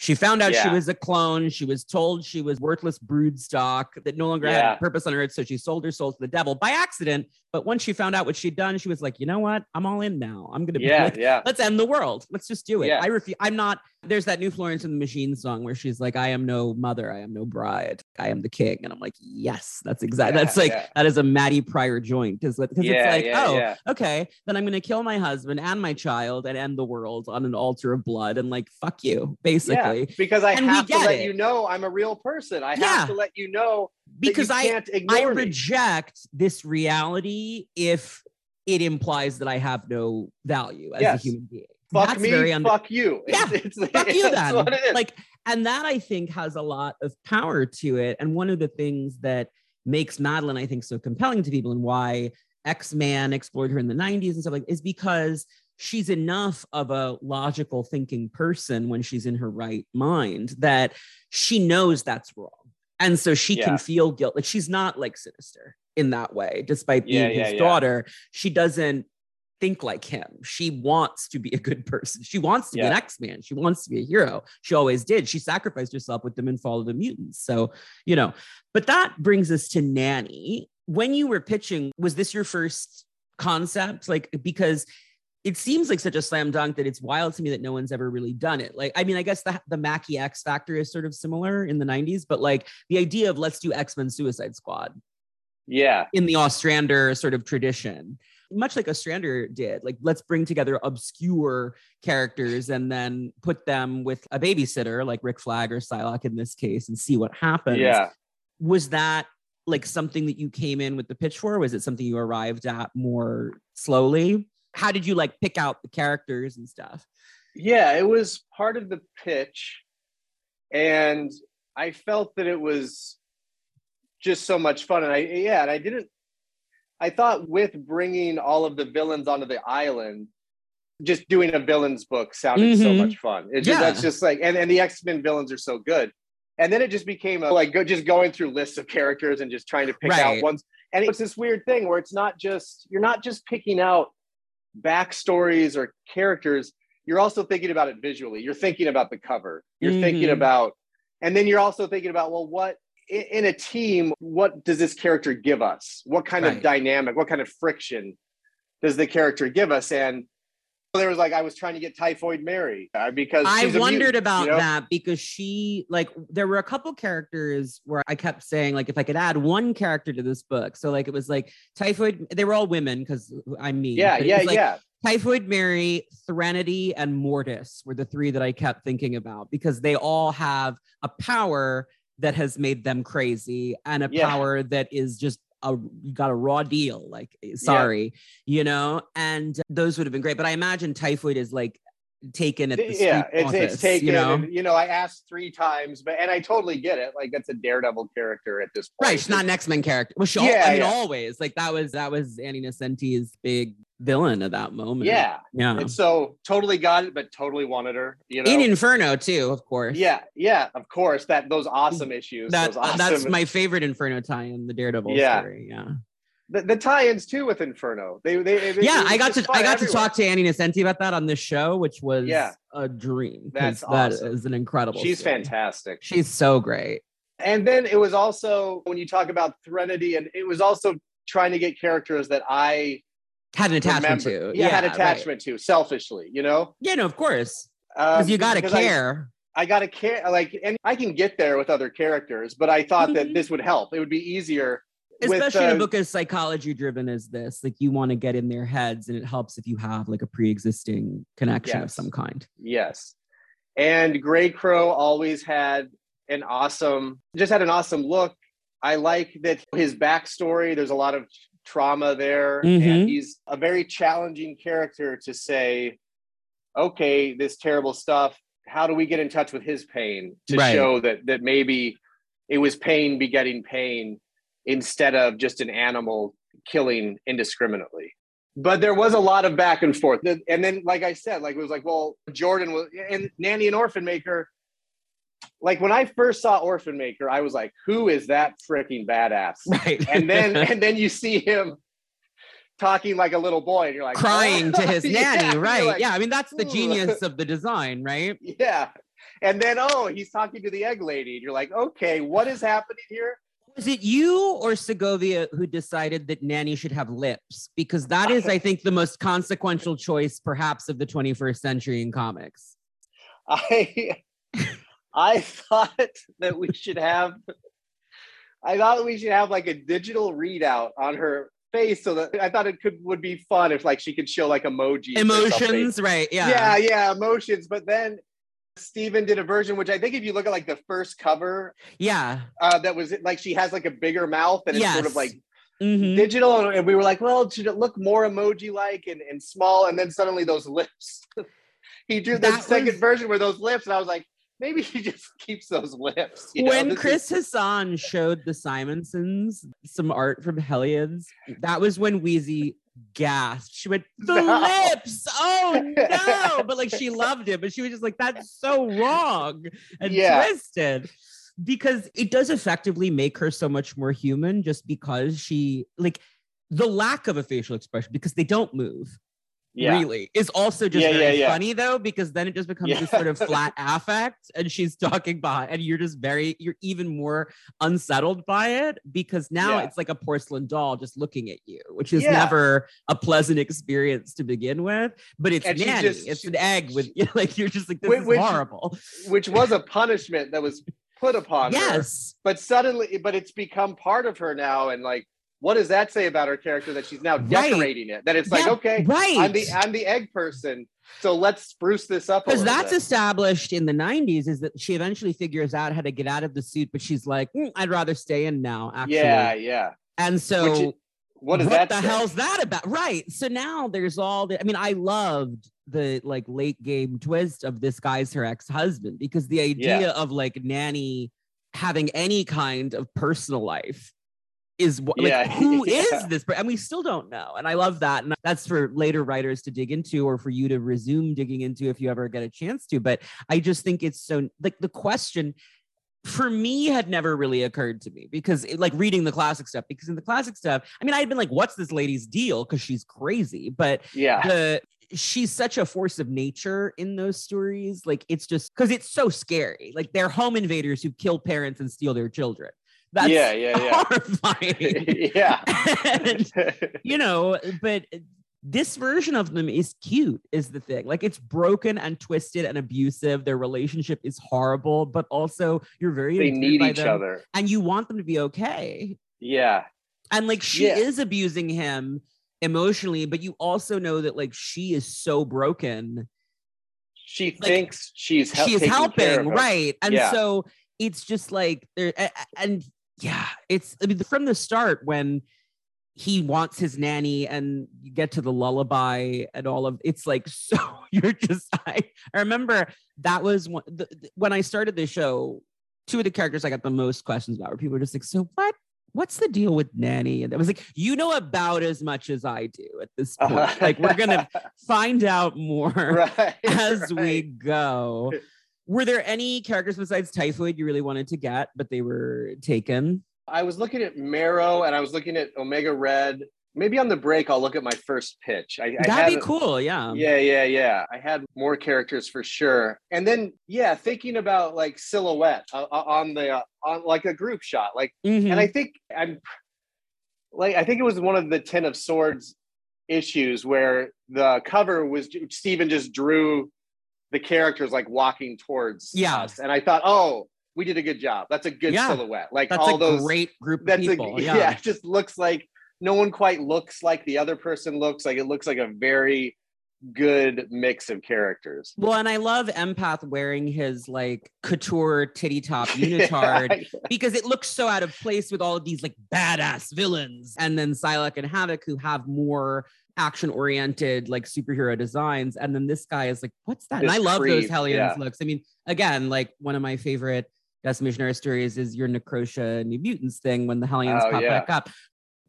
she found out she was a clone. She was told she was worthless brood stock that no longer had Yeah. a purpose on earth. So she sold her soul to the devil by accident. But once she found out what she'd done, she was like, you know what? I'm all in now. I'm going to be yeah, like, yeah. let's end the world. Let's just do it. Yeah. I refuse. I'm not. There's that new Florence and the Machine song where she's like, I am no mother. I am no bride. I am the king. And I'm like, yes, that's exactly. Yeah, that's like, yeah. that is a Maddie Pryor joint. Because Yeah, it's like, yeah, oh, yeah. okay, then I'm going to kill my husband and my child and end the world on an altar of blood. And like, fuck you, basically. Yeah, because I And have to let it. you know I'm a real person. I Yeah. have to let you know Because you I, can't I ignore me. reject this reality if it implies that I have no value as Yes. a human being. Fuck That's me, very under- fuck you. Yeah, It's, it's, fuck you that's then. what it is. Like, and that I think has a lot of power to it. And one of the things that makes Madelyne, I think, so compelling to people and why X-Man explored her in the 90s and stuff like is because she's enough of a logical thinking person when she's in her right mind that she knows that's wrong. And so she Yeah. can feel guilt. Like she's not like sinister in that way, despite being Yeah, yeah, his yeah. daughter. She doesn't think like him. She wants to be a good person. She wants to be an X-Man. She wants to be a hero. She always did. She sacrificed herself with them Fall of the Mutants. So, you know, but that brings us to Nanny. When you were pitching, was this your first concept? Like, because it seems like such a slam dunk that it's wild to me that no one's ever really done it. Like, I mean, I guess the, the Mackie X Factor is sort of similar in the 90s, but like the idea of let's do X Men Suicide Squad yeah, in the Ostrander sort of tradition, much like Ostrander did. Like, let's bring together obscure characters and then put them with a babysitter, like Rick Flag or Psylocke in this case, and see what happens. yeah. Was that like something that you came in with the pitch for? Was it something you arrived at more slowly? How did you like pick out the characters and stuff? Yeah, it was part of the pitch. And I felt that it was just so much fun. And I, yeah, and I didn't, I thought with bringing all of the villains onto the island, just doing a villains book sounded so Mhm. much fun. It's just, Yeah. that's just like, and, and the X Men villains are so good. And then it just became a, like go, just going through lists of characters and just trying to pick Right. out ones. And it's this weird thing where it's not just, you're not just picking out backstories or characters, you're also thinking about it visually. You're thinking about the cover. You're thinking Mhm. about, and then you're also thinking about, well, what in, in a team, what does this character give us? What kind Right. of dynamic, what kind of friction does the character give us? And there was like, I was trying to get Typhoid Mary uh, because I wondered mutant, about you know? that because she like there were a couple characters where I kept saying like if I could add one character to this book. So like it was like typhoid. They were all women because I'm me. Yeah, yeah, like, yeah. Typhoid Mary, Threnody, and Mortis were the three that I kept thinking about because they all have a power that has made them crazy and a Yeah. power that is just a you got a raw deal. Like, eh, sorry, you know, and those would have been great. But I imagine Typhoid is like taken at the yeah, it's office, it's taken. you know? and, you know, I asked three times, but and I totally get it. Like that's a Daredevil character at this point. Right, she's not an X-Men character. Well, she Yeah, I mean, yeah. always like that was that was Annie Nocenti's big villain at that moment. Yeah, yeah. and so totally got it, but totally wanted her. You know, In Inferno too, of course. yeah, yeah, of course. That those awesome issues. That those awesome, that's my favorite Inferno tie-in, the Daredevil Yeah. story. Yeah. the, the tie-ins too with Inferno. They they, they yeah, I got to I got to talk to Annie Nocenti about that on this show, which was Yeah. a dream. That's that awesome. is an incredible. She's story. fantastic. She's so great. And then it was also when you talk about Threnody, and it was also trying to get characters that I Had an attachment remember, to. yeah, had right. attachment to selfishly, you know, Yeah, no, of course. Um, Because you got to because I- care. I, got to care, like, and I can get there with other characters, but I thought Mhm. that this would help. It would be easier, with, Especially in uh, a book as psychology driven as this. Like you want to get in their heads, and it helps if you have like a pre-existing connection of some kind. Yes. And Greycrow always had an awesome, just had an awesome look. I like that his backstory, there's a lot of trauma there. Mhm. And he's a very challenging character to say, okay, this terrible stuff, how do we get in touch with his pain to Right. show that that maybe it was pain begetting pain instead of just an animal killing indiscriminately but there was a lot of back and forth and then like i said like it was like well jordan was and nanny and orphan maker like when i first saw orphan maker i was like who is that freaking badass Right. and then and then you see him talking like a little boy and you're like crying to his nanny. you're Right. like, yeah. I mean, that's the genius of the design, right? yeah and then oh he's talking to the egg lady and you're like okay what is happening here Was it you or Segovia who decided that Nanny should have lips? Because that is, I think, the most consequential choice, perhaps, of the 21st century in comics. I I thought that we should have I thought we should have like a digital readout on her face so that I thought it could would be fun if like she could show like emojis. Emotions, right? Yeah. Yeah, yeah, emotions. But then Stephen did a version, which I think if you look at like the first cover, Yeah. uh, that was like she has like a bigger mouth and it's sort of Yes. like Mhm. digital. And we were like, well, should it look more emoji like and, and small? And then suddenly those lips. he drew the That second was- version where those lips, and I was like, maybe he just keeps those lips. you know? when is- Chris Hassan showed the Simonsons some art from Hellions, that was when Weezie gasped. She went, The No. lips! Oh no! But like she loved it, but she was just like, That's so wrong and Yeah. twisted. Because it does effectively make her so much more human just because she, like, the lack of a facial expression, because they don't move yeah. really is also just Yeah, very yeah, funny though because then it just becomes this sort of flat affect and she's talking behind and you're just very you're even more unsettled by it because now it's like a porcelain doll just looking at you which is never a pleasant experience to begin with but it's And nanny just- it's she- an egg with like you're just like this Which- is horrible Which was a punishment that was put upon her. yes But suddenly, but it's become part of her now. And like, what does that say about her character that she's now Right. decorating it? That it's like, Yeah, okay, right I'm the I'm the egg person. So let's spruce this up. a because that's bit. established in the 90s is that she eventually figures out how to get out of the suit but she's like "Mm, i'd rather stay in now actually yeah, yeah. and so Which is- What that the say? hell's that about? Right. So now there's all the I mean, I loved the like late game twist of this guy's her ex-husband because the idea of like nanny having any kind of personal life is what like Yeah, who is this and we still don't know and i love that and that's for later writers to dig into or for you to resume digging into if you ever get a chance to but i just think it's so like the question for me had never really occurred to me because it, like reading the classic stuff because in the classic stuff i mean i'd been like what's this lady's deal? Because she's crazy but Yeah. the she's such a force of nature in those stories like it's just because it's so scary like they're home invaders who kill parents and steal their children that's yeah, yeah, yeah. horrifying yeah. And, you know but this version of them is cute is the thing like it's broken and twisted and abusive their relationship is horrible but also you're very they need each them, other. and you want them to be okay Yeah. and like she Yeah. is abusing him emotionally but you also know that like she is so broken She thinks she's hel- she is care of helping right and Yeah. so it's just like there and yeah it's I mean, from the start when he wants his nanny and you get to the lullaby and all of it's like so you're just I, I remember that was one, the, when I started the show two of the characters I got the most questions about were people were just like so what what's the deal with nanny and I was like you know about as much as I do at this point uh-huh. like we're gonna find out more right, as right. we go were there any characters besides typhoid you really wanted to get but they were taken I was looking at Marrow and I was looking at Omega Red. Maybe on the break, I'll look at my first pitch. I, That'd I be cool. Yeah. Yeah, yeah, yeah. I had more characters for sure. And then, yeah, thinking about like silhouette uh, uh on the uh, on like a group shot, like, mm-hmm. and I think I'm like I think it was one of the Ten of Swords issues where the cover was Stephen just drew the characters like walking towards yeah. us, and I thought, oh, we did a good job. That's a good yeah, silhouette. Like that's all a those great group that's people. A, yeah. yeah, it just looks like no one quite looks like the other person looks like. It looks like a very good mix of characters. Well, and I love Empath wearing his like couture titty top unitard yeah. because it looks so out of place with all of these like badass villains. And then Psylocke and Havoc who have more action oriented like superhero designs. And then this guy is like, what's that? This and I love those Hellions yeah. looks. I mean, again, like one of my favorite Decimation Era stories is your Necrosha New Mutants thing when the Hellions oh, pop yeah. back up.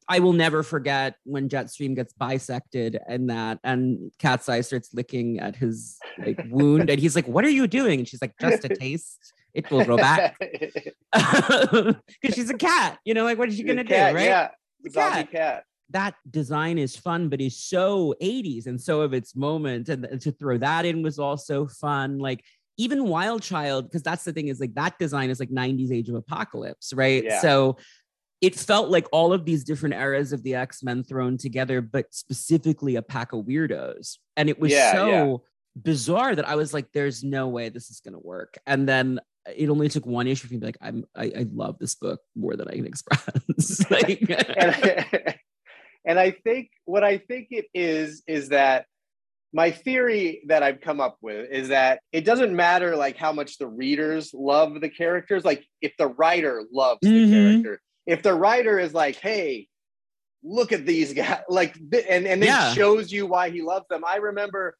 I will never forget when Jetstream gets bisected and that, and Cat's Eye starts licking at his like wound, and he's like, "What are you doing?" And she's like, "Just a taste. It will grow back." Because she's a cat, you know. Like, what is she gonna cat, do, right? Yeah, cat. cat. That design is fun, but is so 80s and so of its moment, and, to throw that in was also fun. Like even Wild Child, because that's the thing is like that design is like 90s Age of Apocalypse, right? Yeah. So it felt like all of these different eras of the X-Men thrown together, but specifically a pack of weirdos. And it was yeah, so yeah. bizarre that I was like, there's no way this is gonna work. And then it only took one issue for me to be like, I'm I, I love this book more than I can express. like, and, and I think what I think it is is that my theory that I've come up with is that it doesn't matter like how much the readers love the characters. Like if the writer loves mm-hmm. the character, if the writer is like, "Hey, look at these guys," like, and and then yeah. shows you why he loves them. I remember,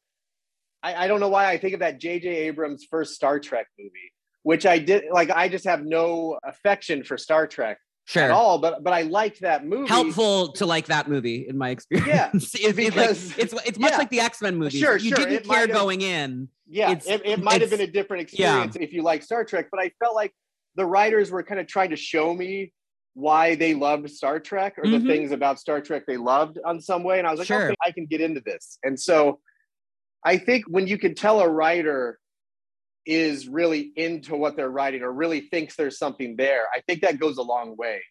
I, I don't know why I think of that J.J. Abrams' first Star Trek movie, which I did like. I just have no affection for Star Trek sure. at all. But but I liked that movie. Helpful to like that movie in my experience. Yeah, if, because, like, it's it's much yeah. like the X Men movie. Sure, you sure. didn't it care going in. Yeah, it, it might have been a different experience yeah. if you like Star Trek. But I felt like the writers were kind of trying to show me why they loved Star Trek or mm-hmm. the things about Star Trek they loved on some way. And I was like, sure. okay, I can get into this. And so I think when you can tell a writer is really into what they're writing or really thinks there's something there, I think that goes a long way.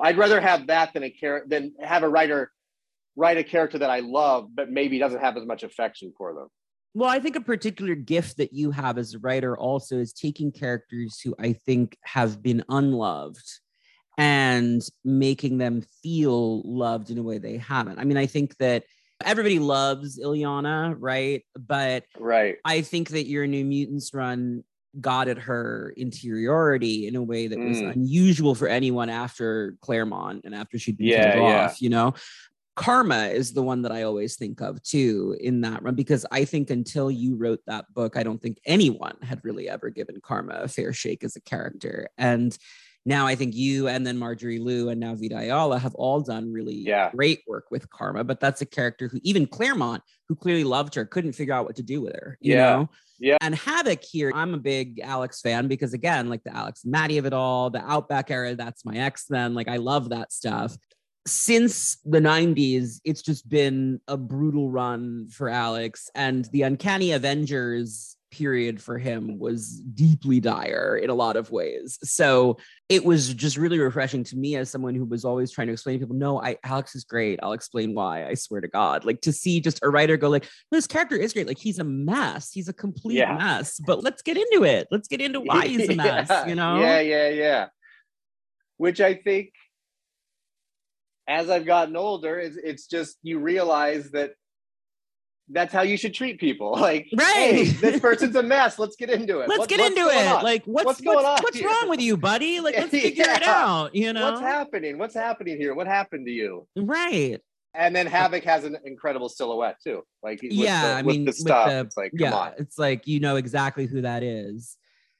I'd rather have that than a char- than have a writer write a character that I love, but maybe doesn't have as much affection for them. Well, I think a particular gift that you have as a writer also is taking characters who I think have been unloved and making them feel loved in a way they haven't. I mean, I think that everybody loves Illyana, right? But right. I think that your New Mutants run got at her interiority in a way that was mm. unusual for anyone after Claremont and after she'd been yeah, yeah. off, you know. Karma is the one that I always think of too in that run because I think until you wrote that book, I don't think anyone had really ever given Karma a fair shake as a character. And now I think you and then Marjorie Liu and now Vita Ayala have all done really yeah. great work with Karma, but that's a character who even Claremont, who clearly loved her, couldn't figure out what to do with her. You yeah. know? Yeah. And Havoc here, I'm a big Alex fan because again, like the Alex Maddie of it all, the Outback era, that's my X-Men. Like I love that stuff. Since the 90s, it's just been a brutal run for Alex. And the Uncanny Avengers period for him was deeply dire in a lot of ways. So it was just really refreshing to me as someone who was always trying to explain to people, no, I Alex is great. I'll explain why. I swear to God. Like to see just a writer go like, this character is great. Like he's a mess. He's a complete yeah. mess. But let's get into it. Let's get into why he's a mess. yeah. You know? Yeah, yeah, yeah. Which I think as I've gotten older, it's, it's just you realize that that's how you should treat people. Like, Right. hey, this person's a mess. Let's get into it. Let's What- get into it. on? Like, what's What's what's, going on what's here? wrong with you, buddy? Like, let's figure it out. You know, what's happening? What's happening here? What happened to you? right? And then Havoc has an incredible silhouette too. Like, yeah, the, I mean, the stuff, the- it's like, come yeah, on. it's like you know exactly who that is.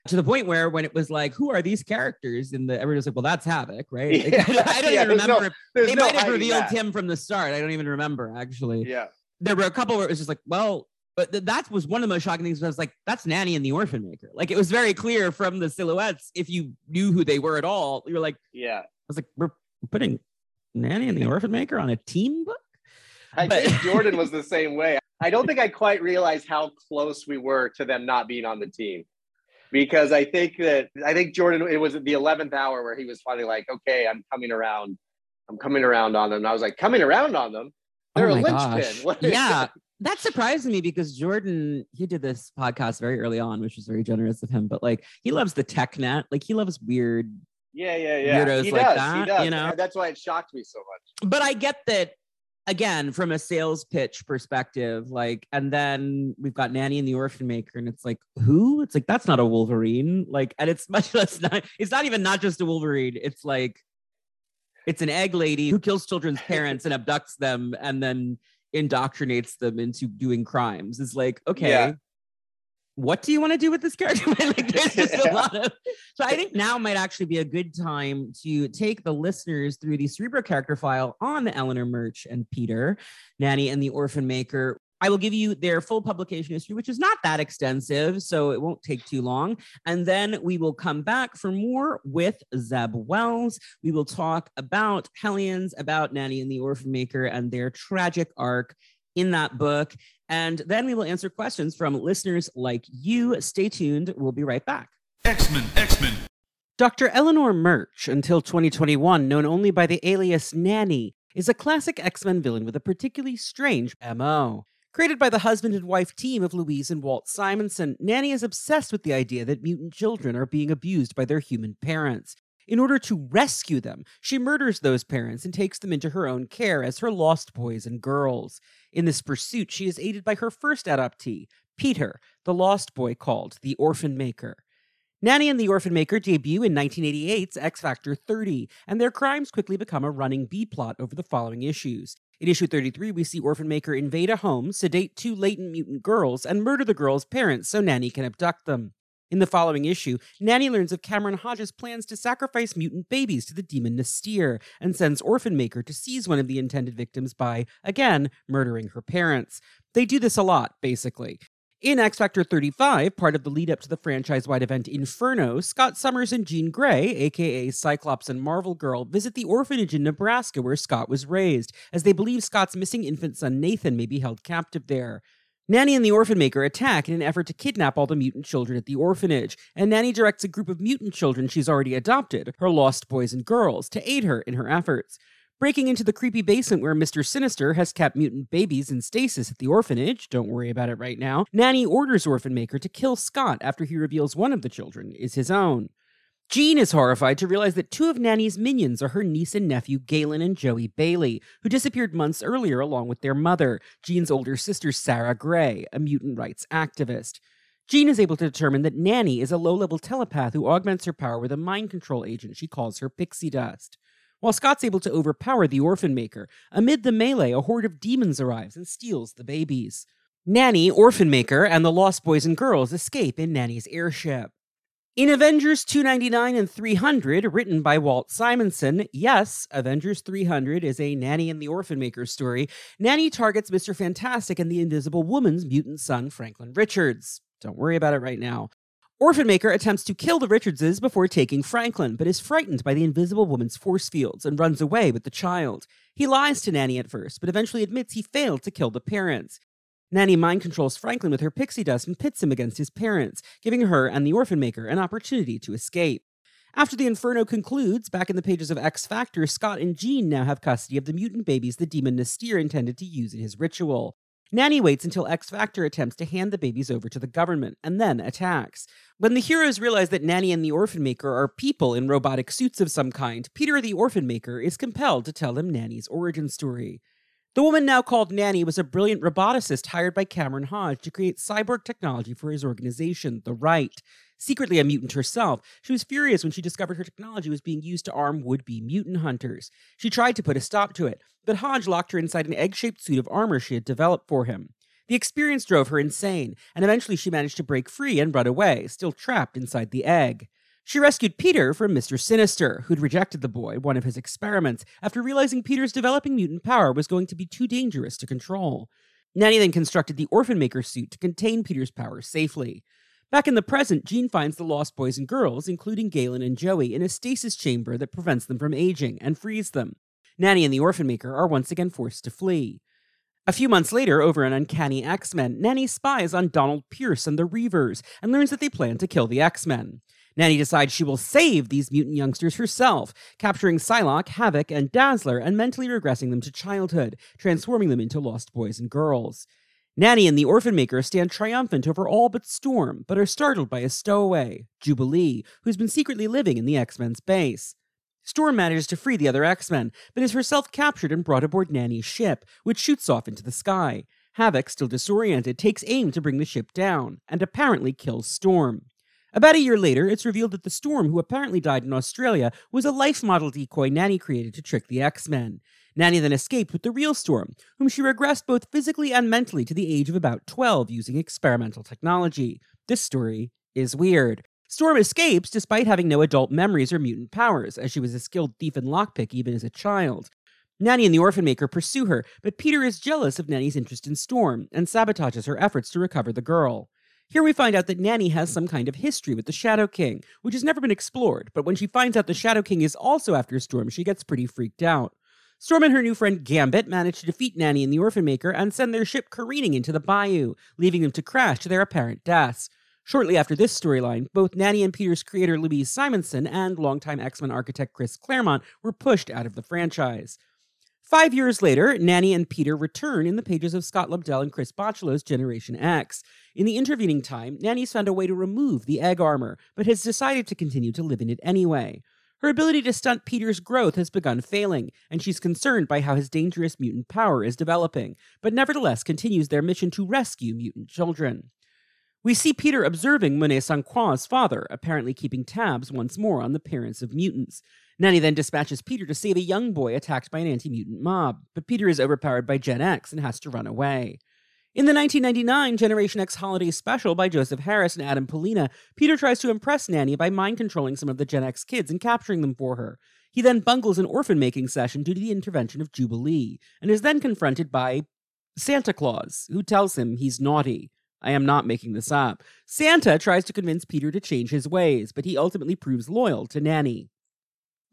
To the point where when it was like, who are these characters? And the was like, well, that's Havoc, right? Like, Yeah, I don't yeah, even there's no- remember. they no might have revealed that. him from the start. I don't even remember actually. Yeah. There were a couple where it was just like, well, but th- that was one of the most shocking things. I was like, that's Nanny and the Orphan Maker. Like it was very clear from the silhouettes. If you knew who they were at all, you were like, Yeah. I was like, we're putting Nanny and the Orphan Maker on a team book. I But- think Jordan was the same way. I don't think I quite realized how close we were to them not being on the team. Because I think that I think Jordan, it was the 11th hour where he was finally like, okay, I'm coming around. I'm coming around on them. And I was like, coming around on them? They're Oh a my linchpin. gosh. Yeah. That surprised me because Jordan, he did this podcast very early on, which was very generous of him. But like, he loves the Technet. Like, he loves weird. yeah, yeah, yeah. Weirdos he like does. that, he does. you know? And that's why it shocked me so much. But I get that again from a sales pitch perspective. Like, and then we've got Nanny and the Orphan Maker, and it's like, who? It's like that's not a Wolverine. Like, and it's much less not. It's not even not just a Wolverine. It's like, it's an egg lady who kills children's parents and abducts them, and then indoctrinates them into doing crimes. It's like, okay. Yeah. What do you want to do with this character? like, there's just a lot of. So I think now might actually be a good time to take the listeners through the Cerebro character file on Eleanor Murch and Peter, Nanny and the Orphan Maker. I will give you their full publication history, which is not that extensive, so it won't take too long. And then we will come back for more with Zeb Wells. We will talk about Hellions, about Nanny and the Orphan Maker, and their tragic arc in that book. And then we will answer questions from listeners like you. Stay tuned. We'll be right back. X-Men, X-Men. Dr. Eleanor Murch, until 2021 known only by the alias Nanny, is a classic X Men villain with a particularly strange MO. Created by the husband and wife team of Louise and Walt Simonson, Nanny is obsessed with the idea that mutant children are being abused by their human parents. In order to rescue them, she murders those parents and takes them into her own care as her lost boys and girls. In this pursuit, she is aided by her first adoptee, Peter, the lost boy called the Orphan Maker. Nanny and the Orphan Maker debut in 1988's X Factor 30, and their crimes quickly become a running B plot over the following issues. In issue 33, we see Orphan Maker invade a home, sedate two latent mutant girls, and murder the girls' parents so Nanny can abduct them. In the following issue, Nanny learns of Cameron Hodge's plans to sacrifice mutant babies to the demon N'astirh and sends Orphan Maker to seize one of the intended victims by, again, murdering her parents. They do this a lot, basically. In X Factor 35, part of the lead up to the franchise wide event Inferno, Scott Summers and Jean Grey, aka Cyclops and Marvel Girl, visit the orphanage in Nebraska where Scott was raised, as they believe Scott's missing infant son Nathan may be held captive there. Nanny and the Orphan Maker attack in an effort to kidnap all the mutant children at the orphanage, and Nanny directs a group of mutant children she's already adopted, her lost boys and girls, to aid her in her efforts. Breaking into the creepy basement where Mr. Sinister has kept mutant babies in stasis at the orphanage, don't worry about it right now, Nanny orders Orphan Maker to kill Scott after he reveals one of the children is his own. Jean is horrified to realize that two of Nanny's minions are her niece and nephew, Galen and Joey Bailey, who disappeared months earlier along with their mother, Jean's older sister, Sarah Grey, a mutant rights activist. Jean is able to determine that Nanny is a low level telepath who augments her power with a mind control agent she calls her pixie dust. While Scott's able to overpower the orphan maker, amid the melee, a horde of demons arrives and steals the babies. Nanny, Orphan Maker, and the Lost Boys and Girls escape in Nanny's airship. In Avengers 299 and 300, written by Walt Simonson, yes, Avengers 300 is a Nanny and the Orphan Maker story. Nanny targets Mr. Fantastic and the Invisible Woman's mutant son, Franklin Richards. Don't worry about it right now. Orphan Maker attempts to kill the Richardses before taking Franklin, but is frightened by the Invisible Woman's force fields and runs away with the child. He lies to Nanny at first, but eventually admits he failed to kill the parents. Nanny mind controls Franklin with her pixie dust and pits him against his parents, giving her and the Orphan Maker an opportunity to escape. After the Inferno concludes, back in the pages of X Factor, Scott and Jean now have custody of the mutant babies the demon N'astirh intended to use in his ritual. Nanny waits until X Factor attempts to hand the babies over to the government and then attacks. When the heroes realize that Nanny and the Orphan Maker are people in robotic suits of some kind, Peter the Orphan Maker is compelled to tell them Nanny's origin story. The woman now called Nanny was a brilliant roboticist hired by Cameron Hodge to create cyborg technology for his organization, The Right. Secretly a mutant herself, she was furious when she discovered her technology was being used to arm would be mutant hunters. She tried to put a stop to it, but Hodge locked her inside an egg shaped suit of armor she had developed for him. The experience drove her insane, and eventually she managed to break free and run away, still trapped inside the egg. She rescued Peter from Mr. Sinister, who'd rejected the boy, one of his experiments, after realizing Peter's developing mutant power was going to be too dangerous to control. Nanny then constructed the Orphan Maker suit to contain Peter's power safely. Back in the present, Jean finds the lost boys and girls, including Galen and Joey, in a stasis chamber that prevents them from aging and frees them. Nanny and the Orphan Maker are once again forced to flee. A few months later, over an Uncanny X Men, Nanny spies on Donald Pierce and the Reavers and learns that they plan to kill the X Men. Nanny decides she will save these mutant youngsters herself, capturing Psylocke, Havoc, and Dazzler and mentally regressing them to childhood, transforming them into lost boys and girls. Nanny and the Orphan Maker stand triumphant over all but Storm, but are startled by a stowaway, Jubilee, who's been secretly living in the X Men's base. Storm manages to free the other X Men, but is herself captured and brought aboard Nanny's ship, which shoots off into the sky. Havoc, still disoriented, takes aim to bring the ship down, and apparently kills Storm. About a year later, it's revealed that the Storm, who apparently died in Australia, was a life model decoy Nanny created to trick the X Men. Nanny then escaped with the real Storm, whom she regressed both physically and mentally to the age of about 12 using experimental technology. This story is weird. Storm escapes despite having no adult memories or mutant powers, as she was a skilled thief and lockpick even as a child. Nanny and the Orphan Maker pursue her, but Peter is jealous of Nanny's interest in Storm and sabotages her efforts to recover the girl. Here we find out that Nanny has some kind of history with the Shadow King, which has never been explored, but when she finds out the Shadow King is also after Storm, she gets pretty freaked out. Storm and her new friend Gambit manage to defeat Nanny and the Orphan Maker and send their ship careening into the bayou, leaving them to crash to their apparent deaths. Shortly after this storyline, both Nanny and Peter's creator Louise Simonson and longtime X Men architect Chris Claremont were pushed out of the franchise. Five years later, Nanny and Peter return in the pages of Scott Lobdell and Chris Bachalo's Generation X. In the intervening time, Nanny's found a way to remove the egg armor, but has decided to continue to live in it anyway. Her ability to stunt Peter's growth has begun failing, and she's concerned by how his dangerous mutant power is developing, but nevertheless continues their mission to rescue mutant children. We see Peter observing Monet. Croix's father, apparently keeping tabs once more on the parents of mutants. Nanny then dispatches Peter to save a young boy attacked by an anti mutant mob, but Peter is overpowered by Gen X and has to run away. In the 1999 Generation X holiday special by Joseph Harris and Adam Pollina, Peter tries to impress Nanny by mind controlling some of the Gen X kids and capturing them for her. He then bungles an orphan making session due to the intervention of Jubilee, and is then confronted by Santa Claus, who tells him he's naughty. I am not making this up. Santa tries to convince Peter to change his ways, but he ultimately proves loyal to Nanny.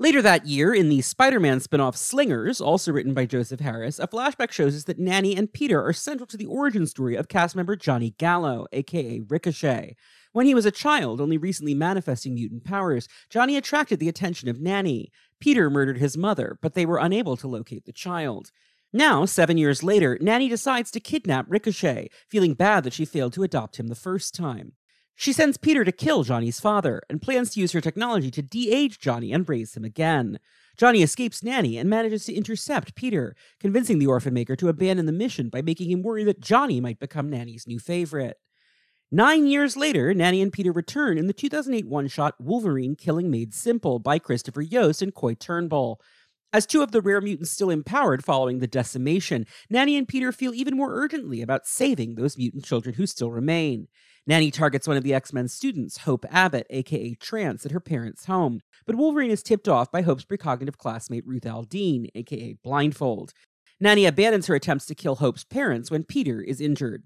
Later that year, in the Spider Man spin off Slingers, also written by Joseph Harris, a flashback shows us that Nanny and Peter are central to the origin story of cast member Johnny Gallo, aka Ricochet. When he was a child, only recently manifesting mutant powers, Johnny attracted the attention of Nanny. Peter murdered his mother, but they were unable to locate the child. Now, seven years later, Nanny decides to kidnap Ricochet, feeling bad that she failed to adopt him the first time. She sends Peter to kill Johnny's father and plans to use her technology to de age Johnny and raise him again. Johnny escapes Nanny and manages to intercept Peter, convincing the orphan maker to abandon the mission by making him worry that Johnny might become Nanny's new favorite. Nine years later, Nanny and Peter return in the 2008 one shot Wolverine Killing Made Simple by Christopher Yost and Koi Turnbull. As two of the rare mutants still empowered following the decimation, Nanny and Peter feel even more urgently about saving those mutant children who still remain. Nanny targets one of the X Men's students, Hope Abbott, aka Trance, at her parents' home, but Wolverine is tipped off by Hope's precognitive classmate Ruth Aldine, aka Blindfold. Nanny abandons her attempts to kill Hope's parents when Peter is injured.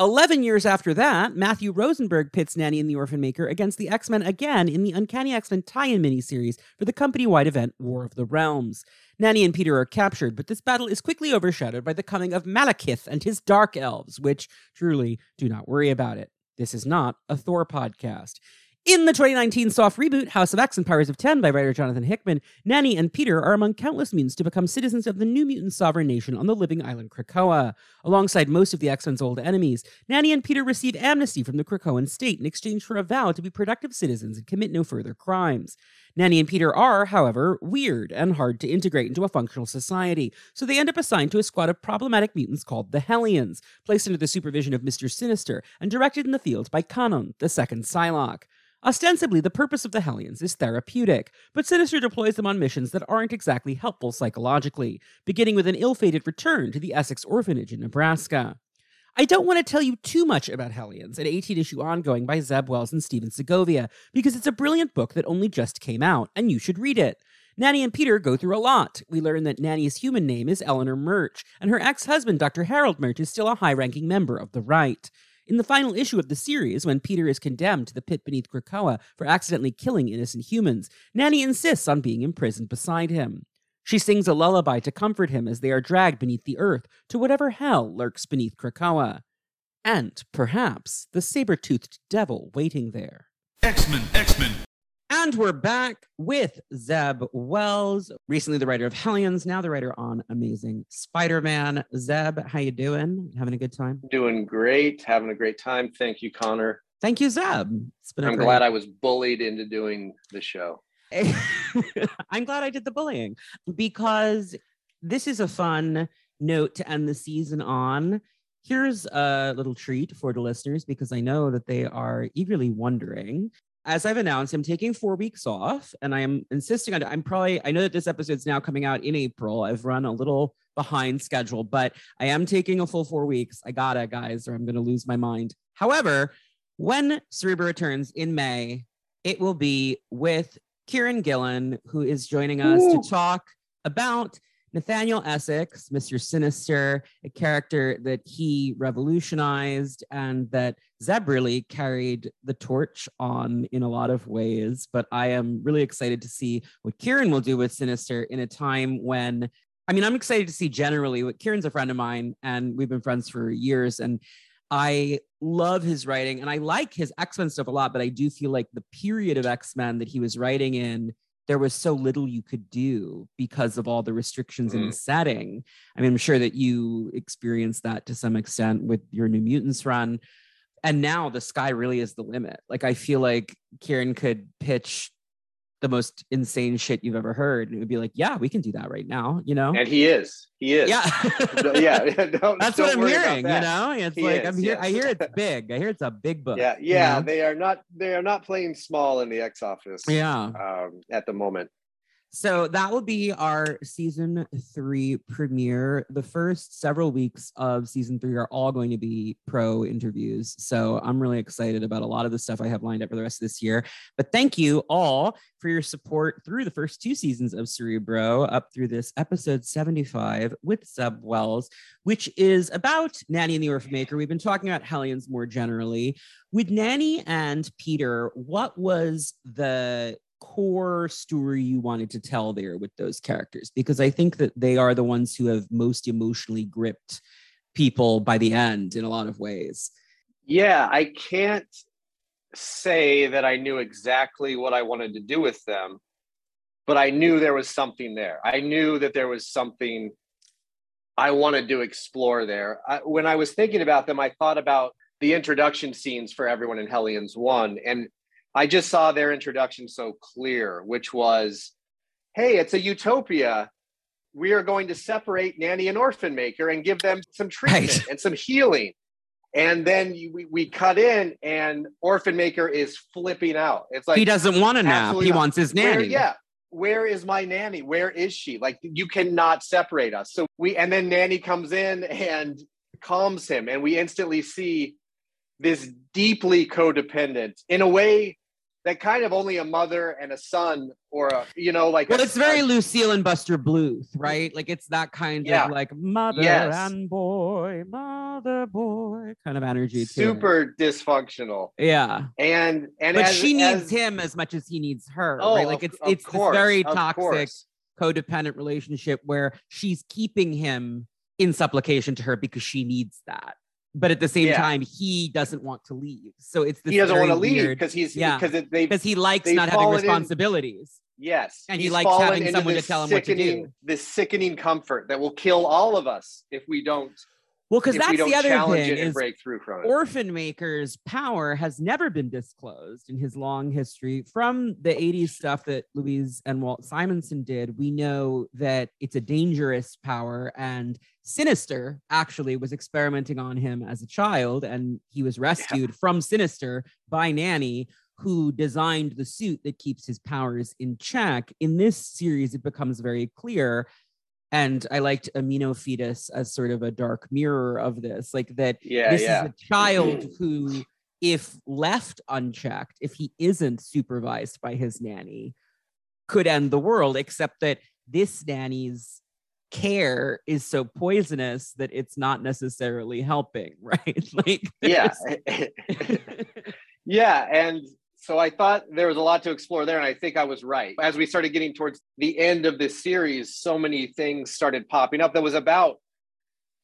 Eleven years after that, Matthew Rosenberg pits Nanny and the Orphan Maker against the X Men again in the Uncanny X Men tie in miniseries for the company wide event War of the Realms. Nanny and Peter are captured, but this battle is quickly overshadowed by the coming of Malekith and his Dark Elves, which truly do not worry about it. This is not a Thor podcast. In the 2019 soft reboot, House of X and Powers of 10 by writer Jonathan Hickman, Nanny and Peter are among countless mutants to become citizens of the new mutant sovereign nation on the living island Krakoa. Alongside most of the X Men's old enemies, Nanny and Peter receive amnesty from the Krakoan state in exchange for a vow to be productive citizens and commit no further crimes. Nanny and Peter are, however, weird and hard to integrate into a functional society, so they end up assigned to a squad of problematic mutants called the Hellions, placed under the supervision of Mr. Sinister and directed in the field by Kwannon, the second Psylocke. Ostensibly, the purpose of the Hellions is therapeutic, but Sinister deploys them on missions that aren't exactly helpful psychologically, beginning with an ill fated return to the Essex Orphanage in Nebraska. I don't want to tell you too much about Hellions, an 18 issue ongoing by Zeb Wells and Stephen Segovia, because it's a brilliant book that only just came out, and you should read it. Nanny and Peter go through a lot. We learn that Nanny's human name is Eleanor Murch, and her ex husband, Dr. Harold Murch, is still a high ranking member of the right. In the final issue of the series, when Peter is condemned to the pit beneath Krakoa for accidentally killing innocent humans, Nanny insists on being imprisoned beside him. She sings a lullaby to comfort him as they are dragged beneath the earth to whatever hell lurks beneath Krakoa. And, perhaps, the saber toothed devil waiting there. X Men, X Men. And we're back with Zeb Wells, recently the writer of Hellions, now the writer on Amazing Spider-Man. Zeb, how you doing? Having a good time? Doing great, having a great time. Thank you, Connor. Thank you, Zeb. It's been. a I'm great- glad I was bullied into doing the show. I'm glad I did the bullying because this is a fun note to end the season on. Here's a little treat for the listeners because I know that they are eagerly wondering. As I've announced, I'm taking four weeks off and I am insisting on I'm probably, I know that this episode's now coming out in April. I've run a little behind schedule, but I am taking a full four weeks. I gotta, guys, or I'm gonna lose my mind. However, when Cerebro returns in May, it will be with Kieron Gillen, who is joining us Ooh. to talk about Nathaniel Essex, Mr. Sinister, a character that he revolutionized and that Zeb really carried the torch on in a lot of ways. But I am really excited to see what Kieran will do with Sinister in a time when, I mean, I'm excited to see generally what Kieron's a friend of mine and we've been friends for years. And I love his writing and I like his X Men stuff a lot, but I do feel like the period of X Men that he was writing in, there was so little you could do because of all the restrictions in the mm-hmm. setting. I mean, I'm sure that you experienced that to some extent with your New Mutants run. And now the sky really is the limit. Like, I feel like Kieron could pitch the most insane shit you've ever heard. And it would be like, yeah, we can do that right now, you know? And he is. He is. yeah. yeah. Don't, That's don't what I'm hearing, you know? It's He like is, I'm here. I hear it's big. I hear it's a big book. Yeah. you Yeah. know? They are not. They are not playing small in the X office. Yeah. Um, at the moment. So that will be our season three premiere. The first several weeks of season three are all going to be pro interviews. So I'm really excited about a lot of the stuff I have lined up for the rest of this year. But thank you all for your support through the first two seasons of Cerebro up through this episode 75 with Zeb Wells, which is about Nanny and the Orphan Maker. We've been talking about Hellions more generally. With Nanny and Peter, what was the core story you wanted to tell there with those characters? Because I think that they are the ones who have most emotionally gripped people by the end in a lot of ways. Yeah, I can't say that I knew exactly what I wanted to do with them, but I knew there was something there. I knew that there was something I wanted to explore there. I, when I was thinking about them, I thought about the introduction scenes for everyone in Hellions 1, and I just saw their introduction so clear, which was hey, it's a utopia. We are going to separate Nanny and Orphan Maker and give them some treatment Right. and some healing. And then you, we, we cut in, and Orphan Maker is flipping out. It's like he doesn't want a nap. He not. wants his where, nanny. yeah. Where is my nanny? Where is she? Like you cannot separate us. So we and then nanny comes in and calms him, and we instantly see this deeply codependent in a way that kind of only a mother and a son or a you know like Well, a- it's very a- Lucille and Buster Bluth, right? Like it's that kind Yeah. of like mother Yes. and boy, mother boy kind of energy. super dysfunctional Yeah. and and but as- she needs as- him as much as he needs her, oh, right? Like of- it's of it's this course, very toxic course. codependent relationship where she's keeping him in supplication to her because she needs that. But at the same Yeah. time, he doesn't want to leave. So it's he doesn't want to leave because he's Yeah. because they because he likes not having fallen in- responsibilities. yes And he likes having someone to tell him what to do. This sickening comfort that will kill all of us if we don't Well, because that's the other thing is break through from. Orphan Maker's power has never been disclosed in his long history. From the 80s stuff that Louise and Walt Simonson did, we know that it's a dangerous power. And Sinister actually was experimenting on him as a child, and he was rescued from Sinister by Nanny, who designed the suit that keeps his powers in check. In this series, it becomes very clear. And I liked Amino Fetus as sort of a dark mirror of this, like that yeah, this yeah. is a child mm-hmm. who, if left unchecked, if he isn't supervised by his nanny, could end the world, except that this nanny's care is so poisonous that it's not necessarily helping, right? like, yeah. yeah. And so I thought there was a lot to explore there. And I think I was right. As we started getting towards the end of this series, so many things started popping up that was about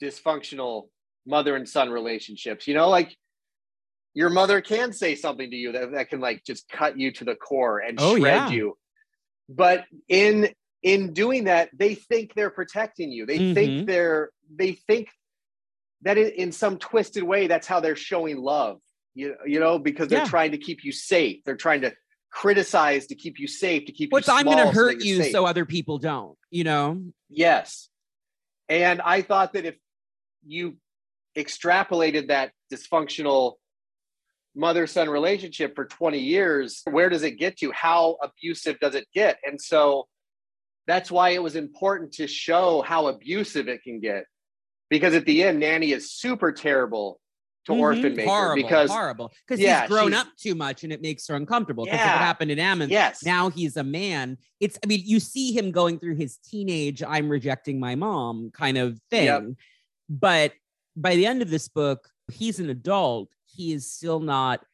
dysfunctional mother and son relationships. You know, like your mother can say something to you that, that can like just cut you to the core and Oh, shred yeah. you. But in in doing that, they think they're protecting you. They Mhm. think they're they think that in, some twisted way, that's how they're showing love. You, you know, because they're Yeah. trying to keep you safe. They're trying to criticize to keep you safe, to keep Which you I'm going to so hurt you're you safe. so other people don't, you know? Yes. And I thought that if you extrapolated that dysfunctional mother son relationship for 20 years, where does it get to? How abusive does it get? And so that's why it was important to show how abusive it can get. Because at the end, Nanny is super terrible to Mhm. Orphan Maker horrible, because horrible. Because yeah, he's grown up too much and it makes her uncomfortable. Because Yeah. what happened in Ammon, yes, now he's a man. It's, I mean, you see him going through his teenage, I'm rejecting my mom kind of thing. Yep. But by the end of this book, he's an adult. He is still not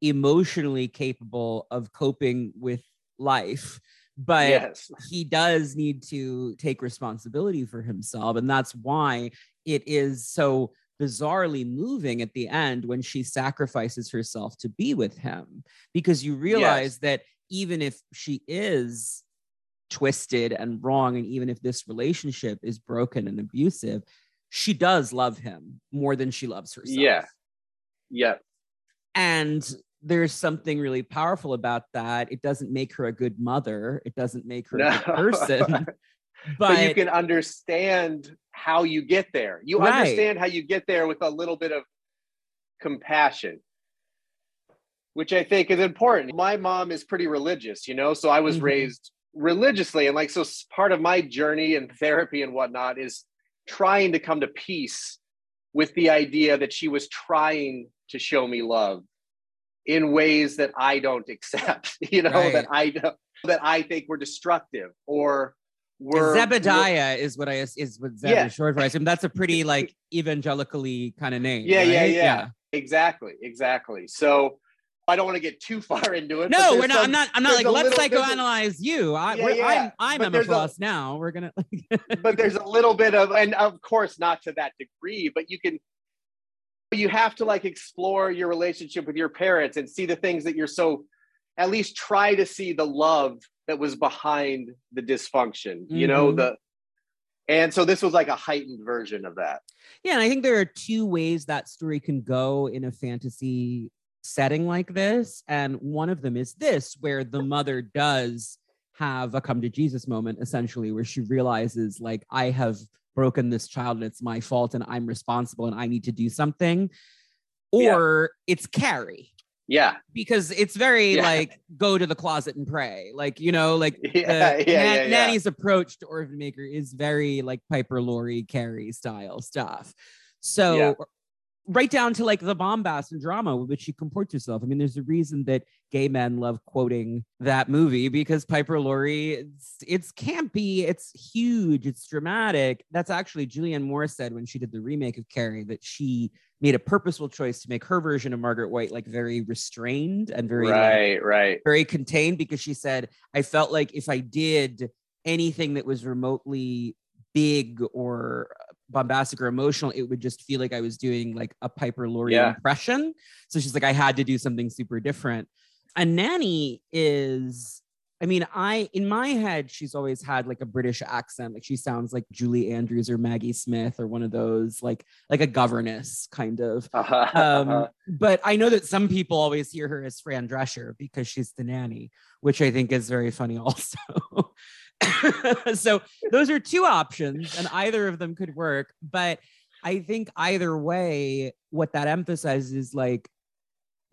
emotionally capable of coping with life. But yes, he does need to take responsibility for himself. And that's why it is so bizarrely moving at the end when she sacrifices herself to be with him, because you realize that even if she is twisted and wrong, and even if this relationship is broken and abusive, she does love him more than she loves herself. Yeah. yeah, And there's something really powerful about that. It doesn't make her a good mother. It doesn't make her a good person. but, but, you can understand how you get there. You Right. understand how you get there with a little bit of compassion, which I think is important. My mom is pretty religious, you know, so I was Mhm. raised religiously. And like, so part of my journey and therapy and whatnot is trying to come to peace with the idea that she was trying to show me love in ways that I don't accept, you know, Right. that I don't, that I think were destructive or were Zebediah is what I is what Zeb Yeah. is short for. I assume that's a pretty like evangelically kind of name. Yeah, yeah, right? yeah. Exactly, exactly. So I don't want to get too far into it. No, we're not. some- I'm not. I'm not like let's little- psychoanalyze you. I, yeah, yeah. I'm I'm but Emma there's a- Frost now. We're gonna. but there's a little bit of, and of course, not to that degree, but you can, you have to like explore your relationship with your parents and see the things that you're so, at least try to see the love that was behind the dysfunction, you know, Mhm. the, and so this was like a heightened version of that. Yeah, and I think there are two ways that story can go in a fantasy setting like this. And one of them is this, where the mother does have a come to Jesus moment, essentially, where she realizes, like, I have broken this child and it's my fault and I'm responsible and I need to do something. Yeah. Or it's Carrie. Yeah. Because it's very Yeah. like go to the closet and pray. Like, you know, like Yeah. the yeah, Nan- yeah, yeah. Nanny's approach to Orphan Maker is very like Piper Laurie Carrie style stuff. So Yeah. Right down to like the bombast and drama with which she comports herself. I mean, there's a reason that gay men love quoting that movie because Piper Laurie, it's, it's campy, it's huge, it's dramatic. That's actually Julianne Moore said when she did the remake of Carrie that she made a purposeful choice to make her version of Margaret White like very restrained and very like, right, right. very contained because she said, I felt like if I did anything that was remotely big or bombastic or emotional, it would just feel like I was doing like a Piper Laurie Yeah. impression. So she's like, I had to do something super different. And Nanny is, I mean, I in my head, she's always had like a British accent. Like she sounds like Julie Andrews or Maggie Smith or one of those, like like a governess kind of. Uh-huh, Um, uh-huh. but I know that some people always hear her as Fran Drescher because she's the nanny, which I think is very funny also. so those are two options, and either of them could work. But I think either way, what that emphasizes is like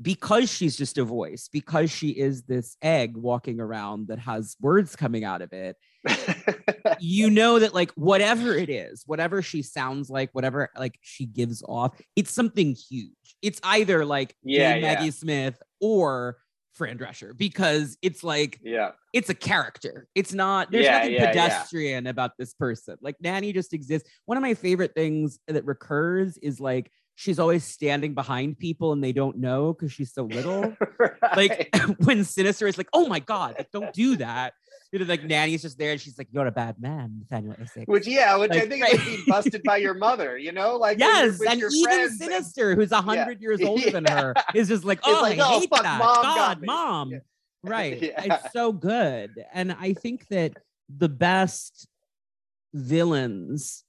because she's just a voice, because she is this egg walking around that has words coming out of it, you know that like whatever it is, whatever she sounds like, whatever like she gives off, it's something huge. It's either like Yeah, yeah. Maggie Smith or Fran Drescher because it's like yeah. it's a character. It's not there's Yeah, nothing yeah, yeah. pedestrian about this person. Like Nanny just exists. One of my favorite things that recurs is like she's always standing behind people and they don't know because she's so little like when Sinister is like, "Oh my god, like, don't do that." You know, like Nanny's just there and she's like, "You're a bad man, Nathaniel Essex." Which yeah, which I think is like being busted by your mother, you know, like yes, and your even friends and- Sinister, who's a hundred years older than her, is just like, "Oh, like, I "Oh, hate fuck, that, mom God, mom." Yeah. Right? Yeah. It's so good, and I think that the best villains,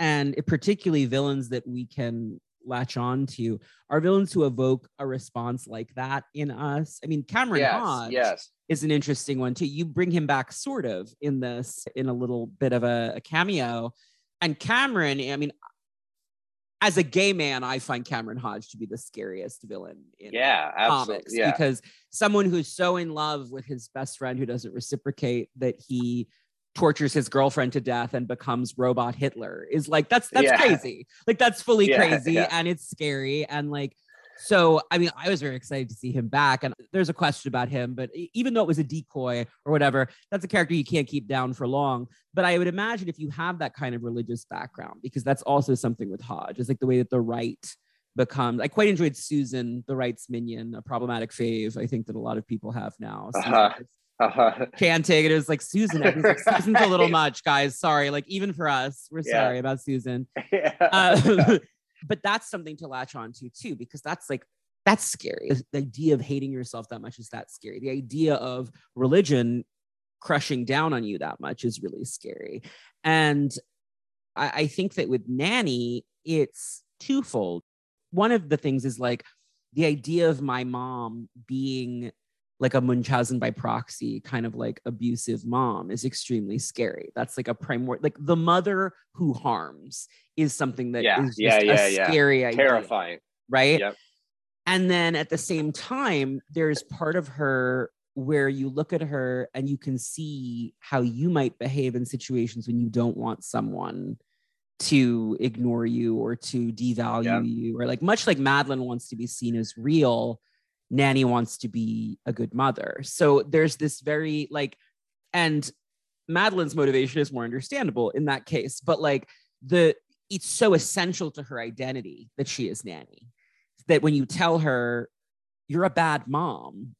and particularly villains that we can latch on to, are villains who evoke a response like that in us. I mean, Cameron yes, Hodge yes, is an interesting one too. You bring him back sort of in this in a little bit of a, a cameo. And Cameron, I mean, as a gay man, I find Cameron Hodge to be the scariest villain in yeah, absolutely, comics yeah, because someone who's so in love with his best friend who doesn't reciprocate that he tortures his girlfriend to death and becomes robot Hitler is like that's that's Yeah. crazy. Like that's fully Yeah, crazy yeah. and it's scary and like so I mean I was very excited to see him back and there's a question about him but even though it was a decoy or whatever that's a character you can't keep down for long but I would imagine if you have that kind of religious background because that's also something with Hodge is like the way that the right becomes I quite enjoyed Susan the right's minion a problematic fave I think that a lot of people have now Uh-huh. Uh-huh. chanting. It was like Susan. Was like, Susan's a little much, guys. Sorry. Like even for us, we're Yeah. sorry about Susan. yeah. Uh, but that's something to latch on to too, because that's like that's scary. The idea of hating yourself that much is that scary. The idea of religion crushing down on you that much is really scary. And I, I think that with Nanny, it's twofold. One of the things is like the idea of my mom being like a Munchausen by proxy, kind of like abusive mom is extremely scary. That's like a primordial, like the mother who harms is something that is Yeah, just yeah, yeah, scary idea, terrifying. right? Yep. And then at the same time, there's part of her where you look at her and you can see how you might behave in situations when you don't want someone to ignore you or to devalue Yeah. you, or like much like Madelyne wants to be seen as real, Nanny wants to be a good mother. So there's this very like, and Madelyne's motivation is more understandable in that case, but like the it's so essential to her identity that she is Nanny that when you tell her you're a bad mom,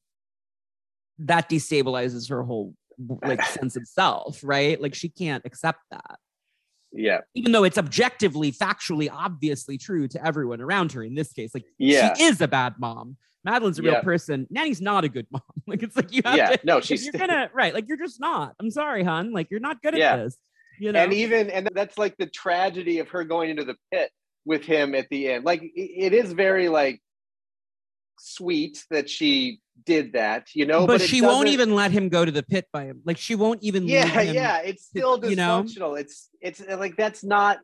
that destabilizes her whole like sense of self, right? Like she can't accept that, Yeah, even though it's objectively, factually, obviously true to everyone around her. In this case, like yeah, she is a bad mom. Madelyne's a real Yeah. person. Nanny's not a good mom. Like it's like you have yeah, to no, she's you're gonna right. Like you're just not. I'm sorry, hun. Like you're not good at Yeah. this. You know. and even and that's like the tragedy of her going into the pit with him at the end. Like it- it is very like sweet that she did that, you know. but, it she won't even let him go to the pit by him. Like she won't even. Yeah, yeah. It's still you know? dysfunctional. It's it's uh, like that's not.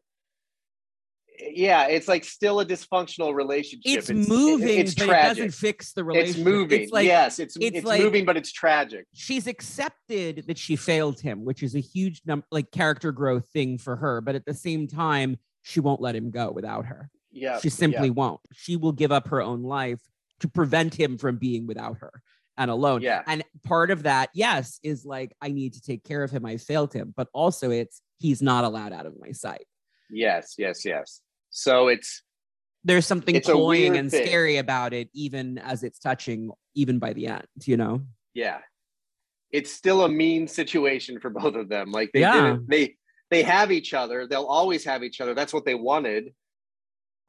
Yeah, it's like still a dysfunctional relationship. It's, moving, It's but tragic. it doesn't fix the relationship. It's moving. It's like yes, it's it's it's, like- moving, but it's tragic. she's accepted that she failed him, which is a huge num- like character growth thing for her. But at the same time, she won't let him go without her. Yeah, she simply yeah. won't. She will give up her own life to prevent him from being without her and alone. Yeah. And part of that, yes, is like I need to take care of him. I failed him, but also it's he's not allowed out of my sight. Yes, yes, yes. So it's There's something It's cloying and thing. scary about it, even as it's touching, even by the end, you know? yeah, it's still a mean situation for both of them. Like they Yeah. didn't they they have each other. They'll always have each other. That's what they wanted,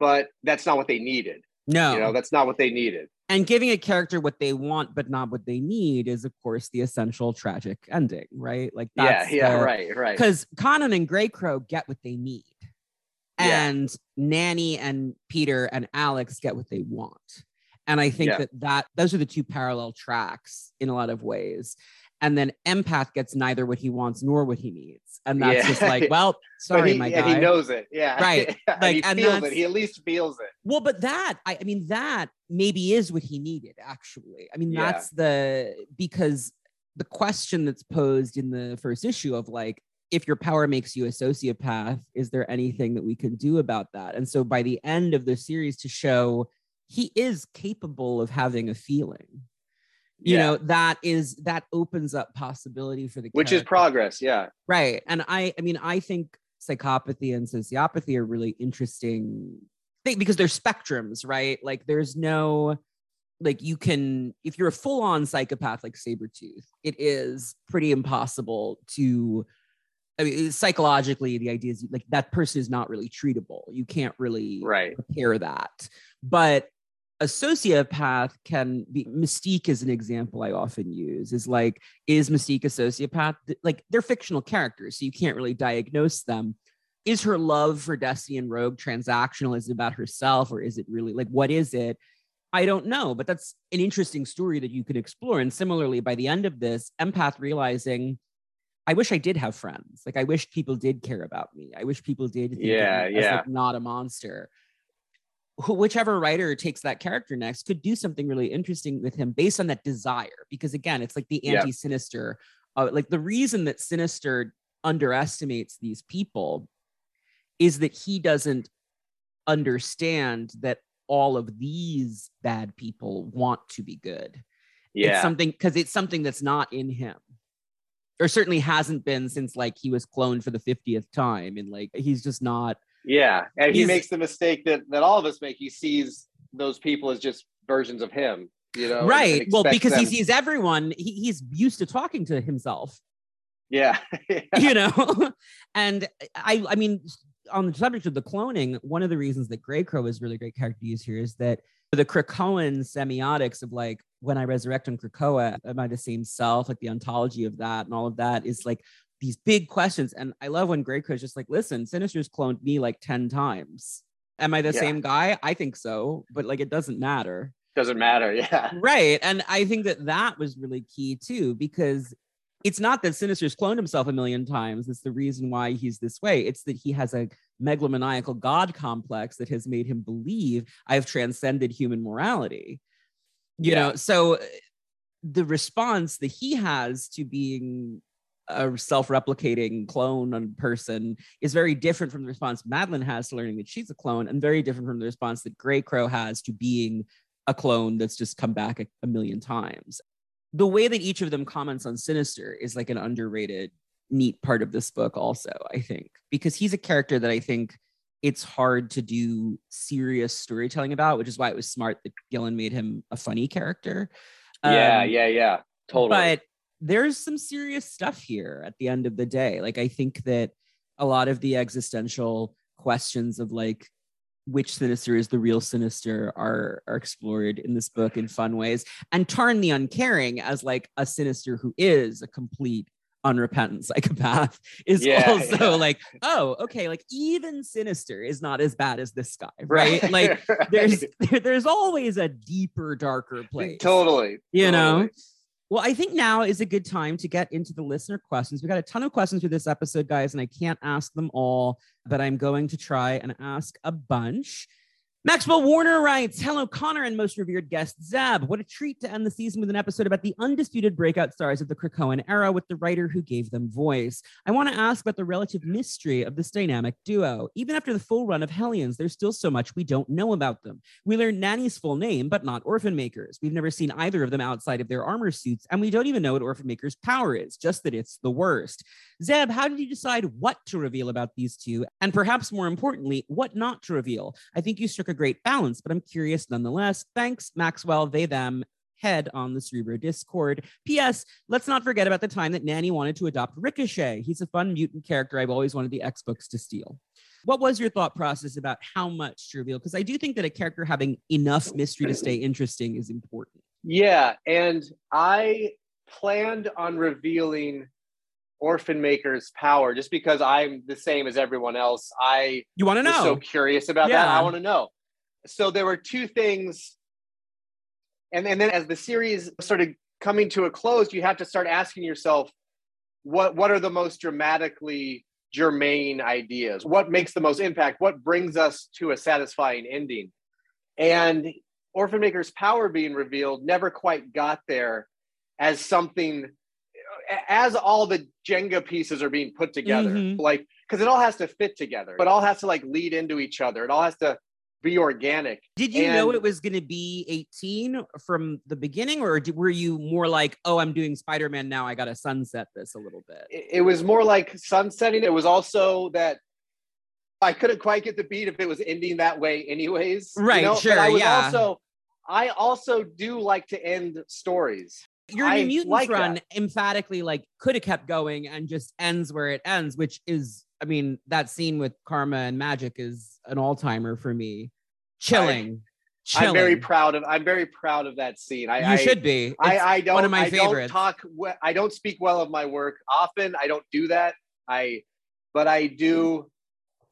but that's not what they needed. No, You know, that's not what they needed. and giving a character what they want but not what they need is, of course, the essential tragic ending, right? Like that's yeah, yeah, the- right, right. because Kwannon and Greycrow get what they need, Yeah. and Nanny and Peter and Alex get what they want. And I think Yeah. that that those are the two parallel tracks in a lot of ways. And then Empath gets neither what he wants nor what he needs, and that's Yeah. just like, well, sorry, he, my and guy. he knows it. Yeah. Right. and he and feels it. He at least feels it. Well, but that I, I mean that maybe is what he needed actually. I mean Yeah. that's the because the question that's posed in the first issue of like if your power makes you a sociopath, is there anything that we can do about that? And so by the end of the series to show he is capable of having a feeling. You Yeah. know, that is that opens up possibility for the Which is progress. Yeah. Right. And I I mean I think psychopathy and sociopathy are really interesting thing because they're spectrums, right? Like there's no like you can if you're a full-on psychopath like Sabretooth, it is pretty impossible to I mean psychologically the idea is like that person is not really treatable. You can't really Right. repair that. But a sociopath can be Mystique is an example I often use is like, is Mystique a sociopath? Like they're fictional characters, so you can't really diagnose them. Is her love for Destiny and Rogue transactional? Is it about herself or is it really like what is it? I don't know, but that's an interesting story that you could explore. And similarly, by the end of this, empath realizing, I wish I did have friends. Like I wish people did care about me. I wish people did Yeah, yeah. like, not a monster who, whichever writer takes that character next could do something really interesting with him based on that desire. Because again, it's like the anti sinister. Uh, like the reason that Sinister underestimates these people is that he doesn't understand that all of these bad people want to be good. Yeah. It's something because it's something that's not in him. Or certainly hasn't been since like he was cloned for the 50th time. And like he's just not Yeah. And he makes the mistake that, that all of us make. He sees those people as just versions of him, you know? right. Well, because he sees everyone, he, he's used to talking to himself, Yeah. you know. and I, I mean, on the subject of the cloning, one of the reasons that Greycrow is a really great character to use here is that the Krakoan semiotics of like when I resurrect on Krakoa, am I the same self? Like the ontology of that and all of that is like these big questions. And I love when Greycrow's just like, listen, Sinister's cloned me like 10 times. Am I the Yeah. same guy? I think so, but like it doesn't matter. Doesn't matter. Yeah. right and i think that that was really key too because it's not that sinister's cloned himself a million times it's the reason why he's this way it's that he has a megalomaniacal god complex that has made him believe i've transcended human morality you Yeah. know so uh, the response that he has to being a self-replicating clone on person is very different from the response Madelyne has to learning that she's a clone, and very different from the response that Greycrow has to being a clone that's just come back a, a million times. The way that each of them comments on Sinister is like an underrated, neat part of this book, also, I think, because he's a character that I think it's hard to do serious storytelling about, which is why it was smart that Gillen made him a funny character. yeah. Um, Yeah. Yeah. Totally. but there's some serious stuff here at the end of the day. Like I think that a lot of the existential questions of like which sinister is the real sinister are are explored in this book in fun ways and tarn the uncaring as like a sinister who is a complete unrepentant psychopath is Yeah, also yeah. like oh okay like even sinister is not as bad as this guy right, like there's there, there's always a deeper darker place totally. you know totally. Well, I think now is a good time to get into the listener questions. We got a ton of questions for this episode, guys, and I can't ask them all, but I'm going to try and ask a bunch. Maxwell Warner writes, Hello, Connor and most revered guest Zeb. What a treat to end the season with an episode about the undisputed breakout stars of the Krakoan era with the writer who gave them voice. I want to ask about the relative mystery of this dynamic duo. Even after the full run of Hellions, there's still so much we don't know about them. We learned Nanny's full name, but not Orphan Makers. We've never seen either of them outside of their armor suits, and we don't even know what Orphan Maker's power is, just that it's the worst. Zeb, how did you decide what to reveal about these two? And perhaps more importantly, what not to reveal? I think you struck a great balance, but I'm curious nonetheless. Thanks, Maxwell, they, them, head on the Cerebro Discord. P.S. Let's not forget about the time that Nanny wanted to adopt Ricochet. He's a fun mutant character I've always wanted the X books to steal. What was your thought process about how much to reveal? Because I do think that a character having enough mystery to stay interesting is important. Yeah, and I planned on revealing Orphan Maker's power just because I'm the same as everyone else. I You want to know? so curious about that. I want to know. So there were two things, and, and then as the series started coming to a close, you have to start asking yourself, what what are the most dramatically germane ideas? What makes the most impact? What brings us to a satisfying ending? And Orphan Maker's power being revealed never quite got there as something as all the Jenga pieces are being put together, Mhm. like because it all has to fit together. It all has to like lead into each other. It all has to be organic. Did you know it was going to be 18 from the beginning, or did, were you more like, oh, I'm doing Spider Man now. I got to sunset this a little bit? It, was more like sunsetting. It was also that I couldn't quite get the beat if it was ending that way, anyways. you Right, know? But sure, I was yeah. Also, I also do like to end stories. Your New Mutants like run that. emphatically like could have kept going and just ends where it ends, which is, I mean, that scene with Karma and Magik is an all timer for me. Chilling. Chilling. I'm very proud of. I'm very proud of that scene. I, You I, should be. I, It's I don't. one of my I don't talk. we- I don't speak well of my work often. I don't do that. I, but I do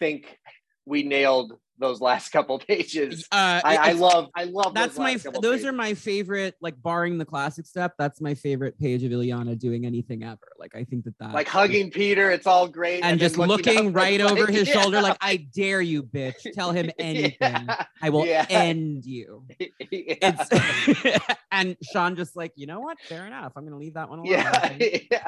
think we nailed those last couple pages. Uh, I, I love. I love. that's those my those pages. are my favorite like barring the classic step that's my favorite page of Illyana doing anything ever like i think that that like hugging Peter. It's all great, and, then just looking, up, right over like, his yeah. shoulder like i dare you bitch tell him anything Yeah. i will Yeah. end you it's and sean just like you know what fair enough i'm gonna leave that one alone yeah.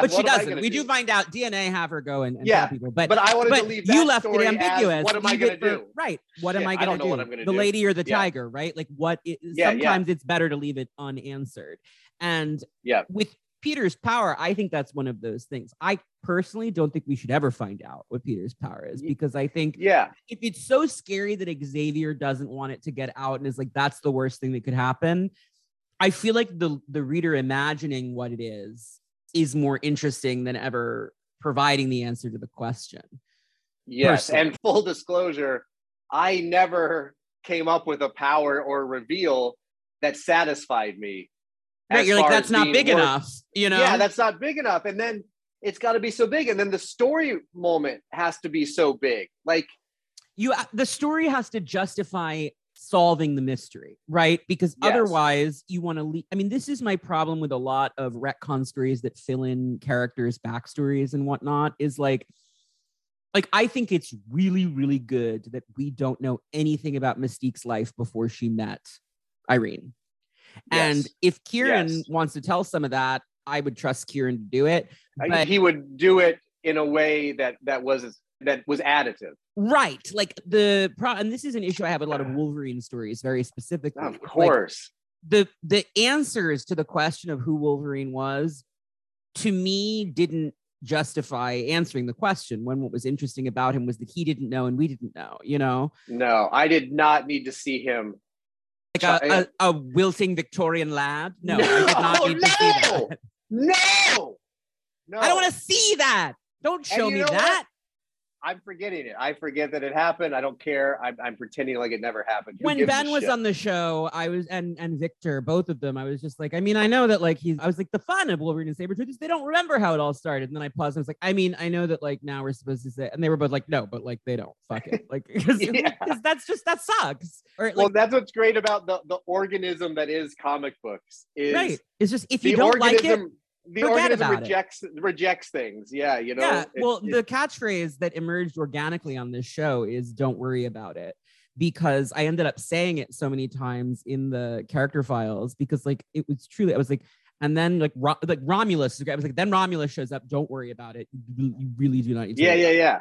but she What I doesn't we do find out dna have her go and, and Yeah, tell people but But I wanted but to leave. you left it story as, ambiguous. what am I gonna do? Right. What am I going to do? what I'm gonna the do. lady or the Yeah. tiger, right? Like what? It, Yeah, yeah. sometimes it's better to leave it unanswered. And Yeah. with Peter's power, I think that's one of those things. I personally don't think we should ever find out what Peter's power is because I think Yeah. if it's so scary that Xavier doesn't want it to get out and is like that's the worst thing that could happen, I feel like the the reader imagining what it is is more interesting than ever providing the answer to the question. Yes. Personally. And full disclosure, I never came up with a power or reveal that satisfied me. Right, you're like that's not big worth- enough, you know? Yeah, that's not big enough. And then it's got to be so big. And then the story moment has to be so big. Like, you uh, the story has to justify solving the mystery, right? Because Yes. otherwise, you want to leave. I mean, this is my problem with a lot of retcon stories that fill in characters' backstories and whatnot. Is like, like I think it's really, really good that we don't know anything about Mystique's life before she met Irene. Yes. And if Kieron Yes. wants to tell some of that, I would trust Kieron to do it. But- he would do it in a way that that was that was additive. Right. Like the pro and this is an issue I have with a lot of Wolverine stories, very specifically. Of Like, course. the the answers to the question of who Wolverine was, to me, didn't justify answering the question when what was interesting about him was that he didn't know and we didn't know, you know? no, I did not need to see him. Like a, a, a wilting Victorian lad. No, I did not No, to see no! that. No, no. I don't want to see that. Don't show me that! what? I'm forgetting it. I forget that it happened. I don't care. I'm, I'm pretending like it never happened. Who when Ben was shit? on the show, I was and and Victor, both of them, I was just like, I mean, I know that like he's I was like the fun of Wolverine and Sabretooth is they don't remember how it all started. And then I paused and I was like, I mean, I know that like now we're supposed to say, and they were both like, no, but like they don't. Fuck it. Like because Yeah. that's just that sucks. Or like well, that's what's great about the, the organism that is comic books. Is right. It's just if you don't like it, the forget organism about it. rejects rejects things. Yeah, you know. yeah. it- Well, it- the catchphrase that emerged organically on this show is "Don't worry about it." Because I ended up saying it so many times in the character files because, like, it was truly, I was like, and then like, Ro- like Romulus, I was like, then Romulus shows up. Don't worry about it. You, you really do not need to. yeah, yeah, yeah.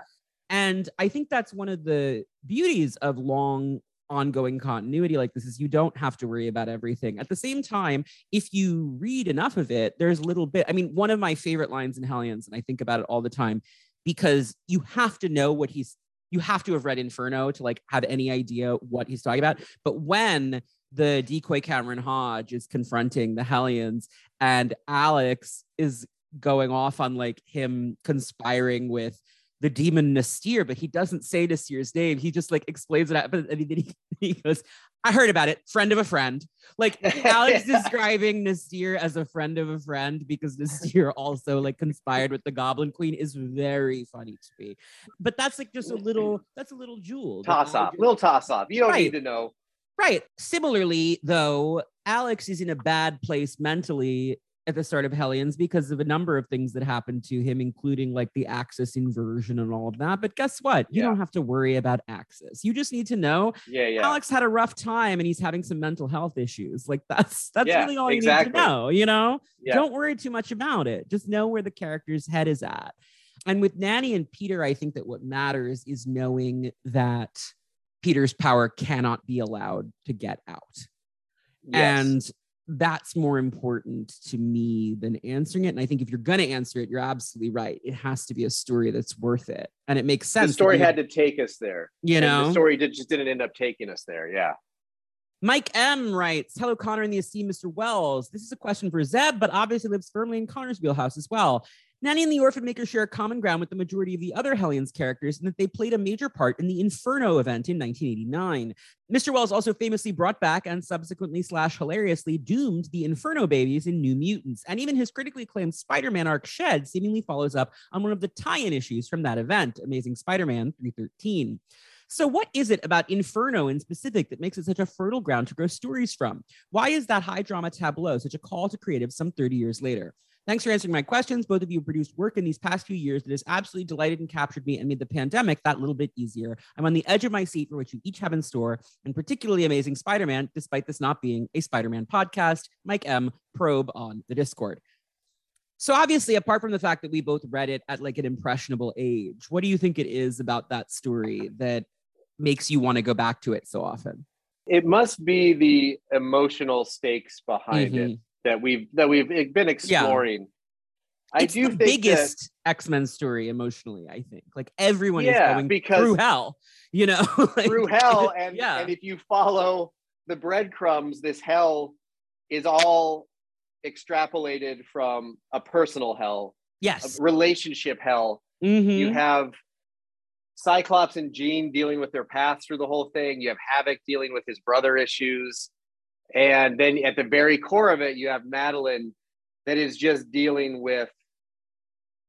And I think that's one of the beauties of long ongoing continuity like this is you don't have to worry about everything. At the same time, if you read enough of it, there's a little bit. I mean, one of my favorite lines in Hellions, and I think about it all the time, because you have to know what he's you have to have read Inferno to like have any idea what he's talking about. But when the decoy Cameron Hodge is confronting the Hellions, and Alex is going off on like him conspiring with the demon N'astirh, but he doesn't say N'astirh's name. He just like explains it. But then he, he goes, I heard about it. Friend of a friend. Like Alex describing N'astirh as a friend of a friend because N'astirh also like conspired with the Goblin Queen is very funny to me. But that's like just a little, that's a little jewel. Toss off, little toss off. You don't Right. need to know. Right. Similarly, though, Alex is in a bad place mentally at the start of Hellions because of a number of things that happened to him, including like the Axis inversion and all of that. But guess what? You Yeah. don't have to worry about Axis. You just need to know Yeah, yeah. Alex had a rough time and he's having some mental health issues. Like that's that's Yeah, really all you need to know, you know? Don't worry too much about it. Just know where the character's head is at. And with Nanny and Peter, I think that what matters is knowing that Peter's power cannot be allowed to get out. Yes. And that's more important to me than answering it. And I think if you're going to answer it, you're absolutely right. It has to be a story that's worth it. And it makes sense. the story had to take us there. you know, the story did, just didn't end up taking us there. Yeah. Mike M writes, Hello, Connor and the esteemed Mr. Wells. This is a question for Zeb, but obviously lives firmly in Connor's wheelhouse as well. Nanny and the Orphan Maker share a common ground with the majority of the other Hellions characters in that they played a major part in the Inferno event in 1989. Mr. Wells also famously brought back and subsequently slash hilariously doomed the Inferno babies in New Mutants. And even his critically acclaimed Spider-Man arc Shed seemingly follows up on one of the tie-in issues from that event, Amazing Spider-Man 313. So, what is it about Inferno in specific that makes it such a fertile ground to grow stories from? Why is that high drama tableau such a call to creatives some 30 years later? Thanks for answering my questions. Both of you produced work in these past few years that has absolutely delighted and captured me and made the pandemic that little bit easier. I'm on the edge of my seat for what you each have in store, and particularly Amazing Spider Man, despite this not being a Spider Man podcast. Mike M. Probe on the Discord. So, obviously, apart from the fact that we both read it at like an impressionable age, what do you think it is about that story that makes you want to go back to it so often? It must be the emotional stakes behind it Mhm. That we've that we've been exploring. Yeah. I it's do the biggest X-Men story emotionally, I think. Like everyone Yeah, is going because- through hell, you know? Like, through hell, and yeah. and if you follow the breadcrumbs, this hell is all extrapolated from a personal hell, yes. a relationship hell. Mhm. You have Cyclops and Jean dealing with their paths through the whole thing. You have Havoc dealing with his brother issues. And then at the very core of it, you have Madelyne that is just dealing with,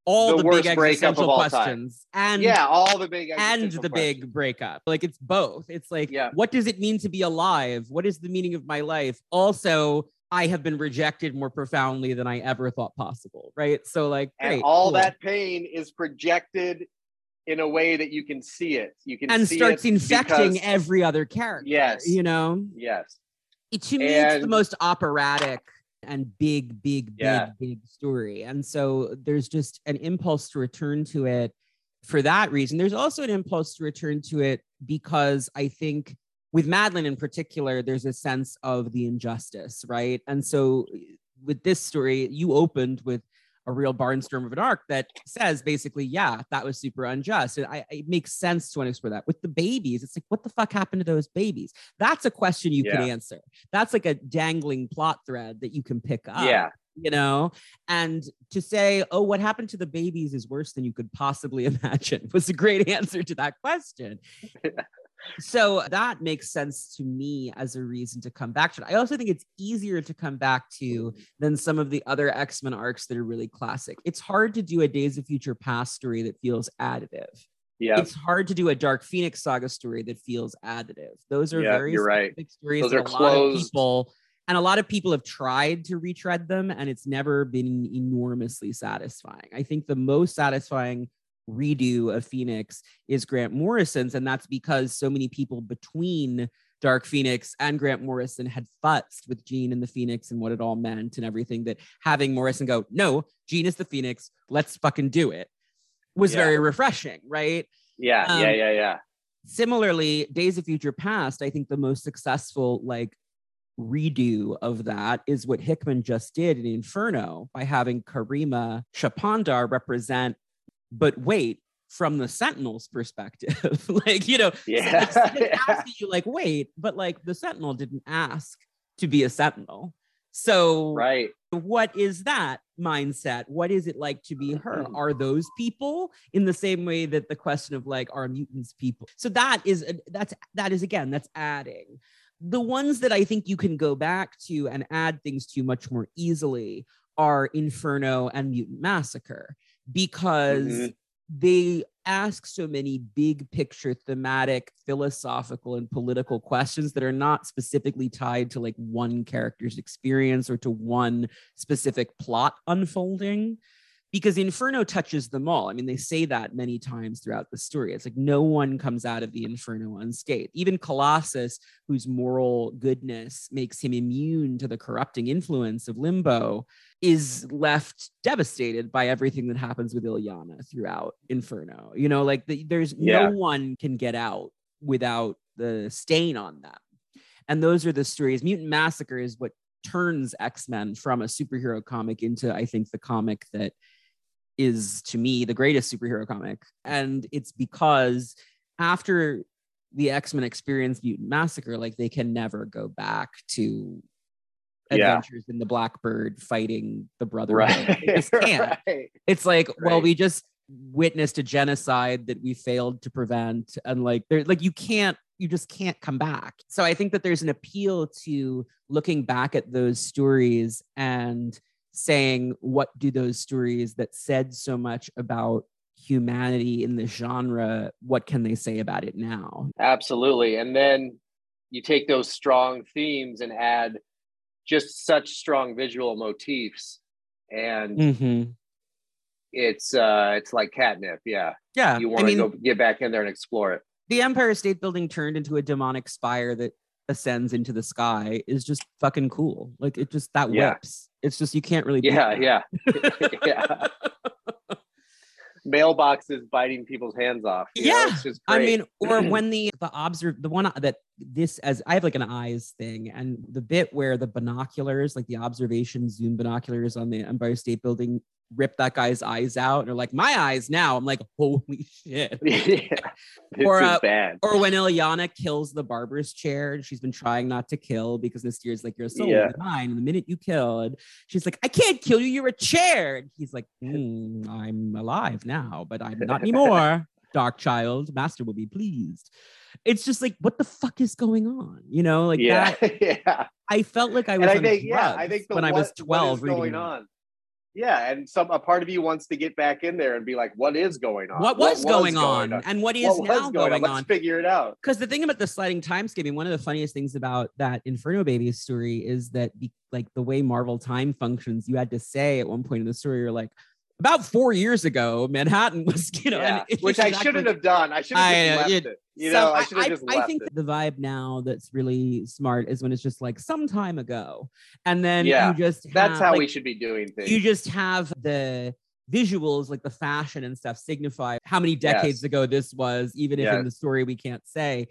all the the, big worst breakup of existential questions and yeah, all the big and the big breakup. Like it's both. It's like, Yeah. what does it mean to be alive? What is the meaning of my life? Also, I have been rejected more profoundly than I ever thought possible. Right. So, like, And great, all cool. that pain is projected in a way that you can see it. You can and see starts infecting because- every other character. Yes. You know? Yes. It, to me it's the most operatic and big big big Yeah. big story. And so there's just an impulse to return to it for that reason. There's also an impulse to return to it because i think with madelyne in particular there's a sense of the injustice right? And so with this story you opened with a real barnstorm of an arc that says basically, yeah, that was super unjust. And I, it makes sense to want to explore that. With the babies, it's like, what the fuck happened to those babies? That's a question you can Yeah. answer. That's like a dangling plot thread that you can pick up. yeah. You know, and to say, oh, what happened to the babies is worse than you could possibly imagine was a great answer to that question. So that makes sense to me as a reason to come back to it. I also think it's easier to come back to mm-hmm. than some of the other X Men arcs that are really classic. It's hard to do a Days of Future Past story that feels additive. Yeah. It's hard to do a Dark Phoenix saga story that feels additive. Those are Yeah, very you're right. stories Those are a lot of closed. people and a lot of people have tried to retread them and it's never been enormously satisfying. I think the most satisfying redo of Phoenix is Grant Morrison's, and that's because so many people between Dark Phoenix and Grant Morrison had futzed with Jean and the Phoenix and what it all meant and everything that having Morrison go, no, Jean is the Phoenix, let's fucking do it, was Yeah. very refreshing, right? Yeah. Um, yeah. Yeah. Yeah. similarly days of future past i think the most successful like redo of that is what hickman just did in inferno by having karima shapandar represent but wait from the Sentinel's perspective. like, you know, Yeah. so, like, it's asking you, like, wait, but like the Sentinel didn't ask to be a Sentinel. So right. what is that mindset? What is it like to be her? Mm-hmm. Are those people in the same way that the question of like are mutants people? So that is that's that is again that's adding. The ones that I think you can go back to and add things to much more easily are Inferno and Mutant Massacre because Mhm. they ask so many big picture thematic philosophical and political questions that are not specifically tied to like one character's experience or to one specific plot unfolding because inferno touches them all i mean they say that many times throughout the story it's like no one comes out of the inferno unscathed even colossus whose moral goodness makes him immune to the corrupting influence of limbo is left devastated by everything that happens with Illyana throughout Inferno. You know, like the, there's Yeah. no one can get out without the stain on them. And those are the stories. Mutant Massacre is what turns X-Men from a superhero comic into, I think, the comic that is to me the greatest superhero comic. And it's because after the X-Men experience Mutant Massacre, like they can never go back to Yeah. adventures in the Blackbird fighting the Brotherhood. Right. They just can't. right. It's like, well, we just witnessed a genocide that we failed to prevent, and like, there, like you can't, you just can't come back. So I think that there's an appeal to looking back at those stories and saying, what do those stories that said so much about humanity in the genre, what can they say about it now? Absolutely. And then you take those strong themes and add just such strong visual motifs and Mm-hmm. it's uh it's like catnip. Yeah. Yeah, You I want to mean, go get back in there and explore it. the Empire State Building turned into a demonic spire that ascends into the sky is just fucking cool. Like it just that Yeah. whips. It's just you can't really. Yeah, yeah. yeah. Mailboxes biting people's hands off. Yeah, it's just I mean, or when the the observe the one uh, that this as I have like an eyes thing, and the bit where the binoculars, like the observation zoom binoculars on the Empire State Building, rip that guy's eyes out, and they're like, my eyes now. I'm like, holy shit. yeah, Or, uh, bad. Or when Illyana kills the barber's chair, and she's been trying not to kill because N'astirh's like, You're a soul Yeah. mine. And the minute you kill, and she's like, I can't kill you, you're a chair. And he's like, "Hmm, I'm alive now, but I'm not anymore. Dark child, master will be pleased. It's just like, what the fuck is going on? You know, like yeah, that. yeah. I felt like I was I on think, yeah, I think when I was 12 what is reading going on. Yeah, and some a part of you wants to get back in there and be like, what is going on? What was, going, on? and what is What was now going going on? on? Let's figure it out. because the thing about the sliding time skipping, one of the funniest things about that Inferno Baby story is that be, like the way Marvel time functions, you had to say at one point in the story, you're like, about four years ago, Manhattan was, you know, Yeah, which I exactly- shouldn't have done. I should I have know, just uh, left it. You So know, I should have just I think it. the vibe now that's really smart is when it's just like some time ago, and then Yeah, you just That's how like, we should be doing things. you just have the visuals like the fashion and stuff signify how many decades Yes. ago this was even if in the story we can't say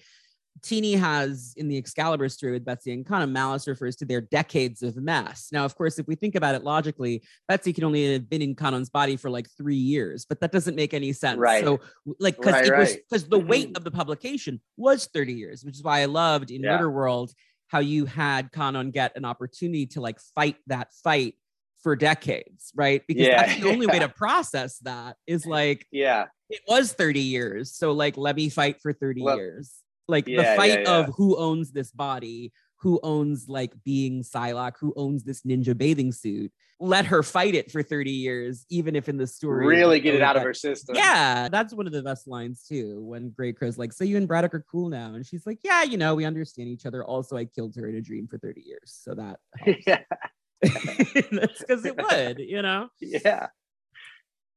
Tini has in the Excalibur story with Betsy and Kwannon, Malice refers to their decades of mess. Now, of course, if we think about it logically, Betsy can only have been in Kwannon's body for like three years, but that doesn't make any sense. Right. So, like, because Right, right. because the mm-hmm. weight of the publication was 30 years, which is why I loved in Yeah. Murder World how you had Kanon get an opportunity to like fight that fight for decades, right? Because Yeah, that's the only way to process that is like yeah, it was 30 years. So like let me fight for 30 Well, years. Like yeah, the fight yeah. of who owns this body, who owns like being Psylocke, who owns this ninja bathing suit. Let her fight it for 30 years, even if in the story really get it out of her system. yeah, that's one of the best lines too. When Greycrow's like, "So you and Braddock are cool now," and she's like, "Yeah, you know, we understand each other." Also, I killed her in a dream for thirty years, so that helps. yeah, that's because it would, you know. yeah.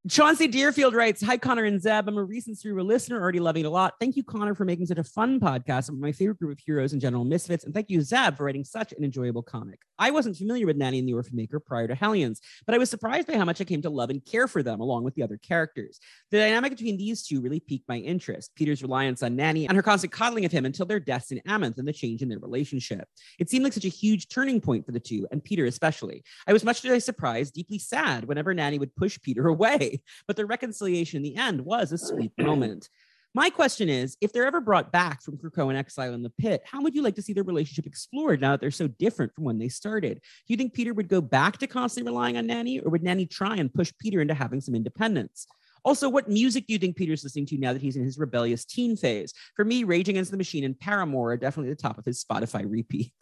Chauncey Deerfield writes, Hi, Connor and Zeb. I'm a recent serial listener, already loving it a lot. Thank you, Connor, for making such a fun podcast of my favorite group of heroes and general misfits. And thank you, Zeb, for writing such an enjoyable comic. I wasn't familiar with Nanny and the Orphan Maker prior to Hellions, but I was surprised by how much I came to love and care for them along with the other characters. The dynamic between these two really piqued my interest. Peter's reliance on Nanny and her constant coddling of him until their deaths in Amenth and the change in their relationship. It seemed like such a huge turning point for the two, and Peter especially. I was much to my surprise, deeply sad whenever Nanny would push Peter away. Way. But the reconciliation in the end was a sweet moment. My question is if they're ever brought back from Krakoa and exile in the pit, how would you like to see their relationship explored now that they're so different from when they started? Do you think Peter would go back to constantly relying on Nanny, or would Nanny try and push Peter into having some independence? Also, what music do you think Peter's listening to now that he's in his rebellious teen phase? For me, Rage Against the Machine and Paramore are definitely the top of his Spotify repeat.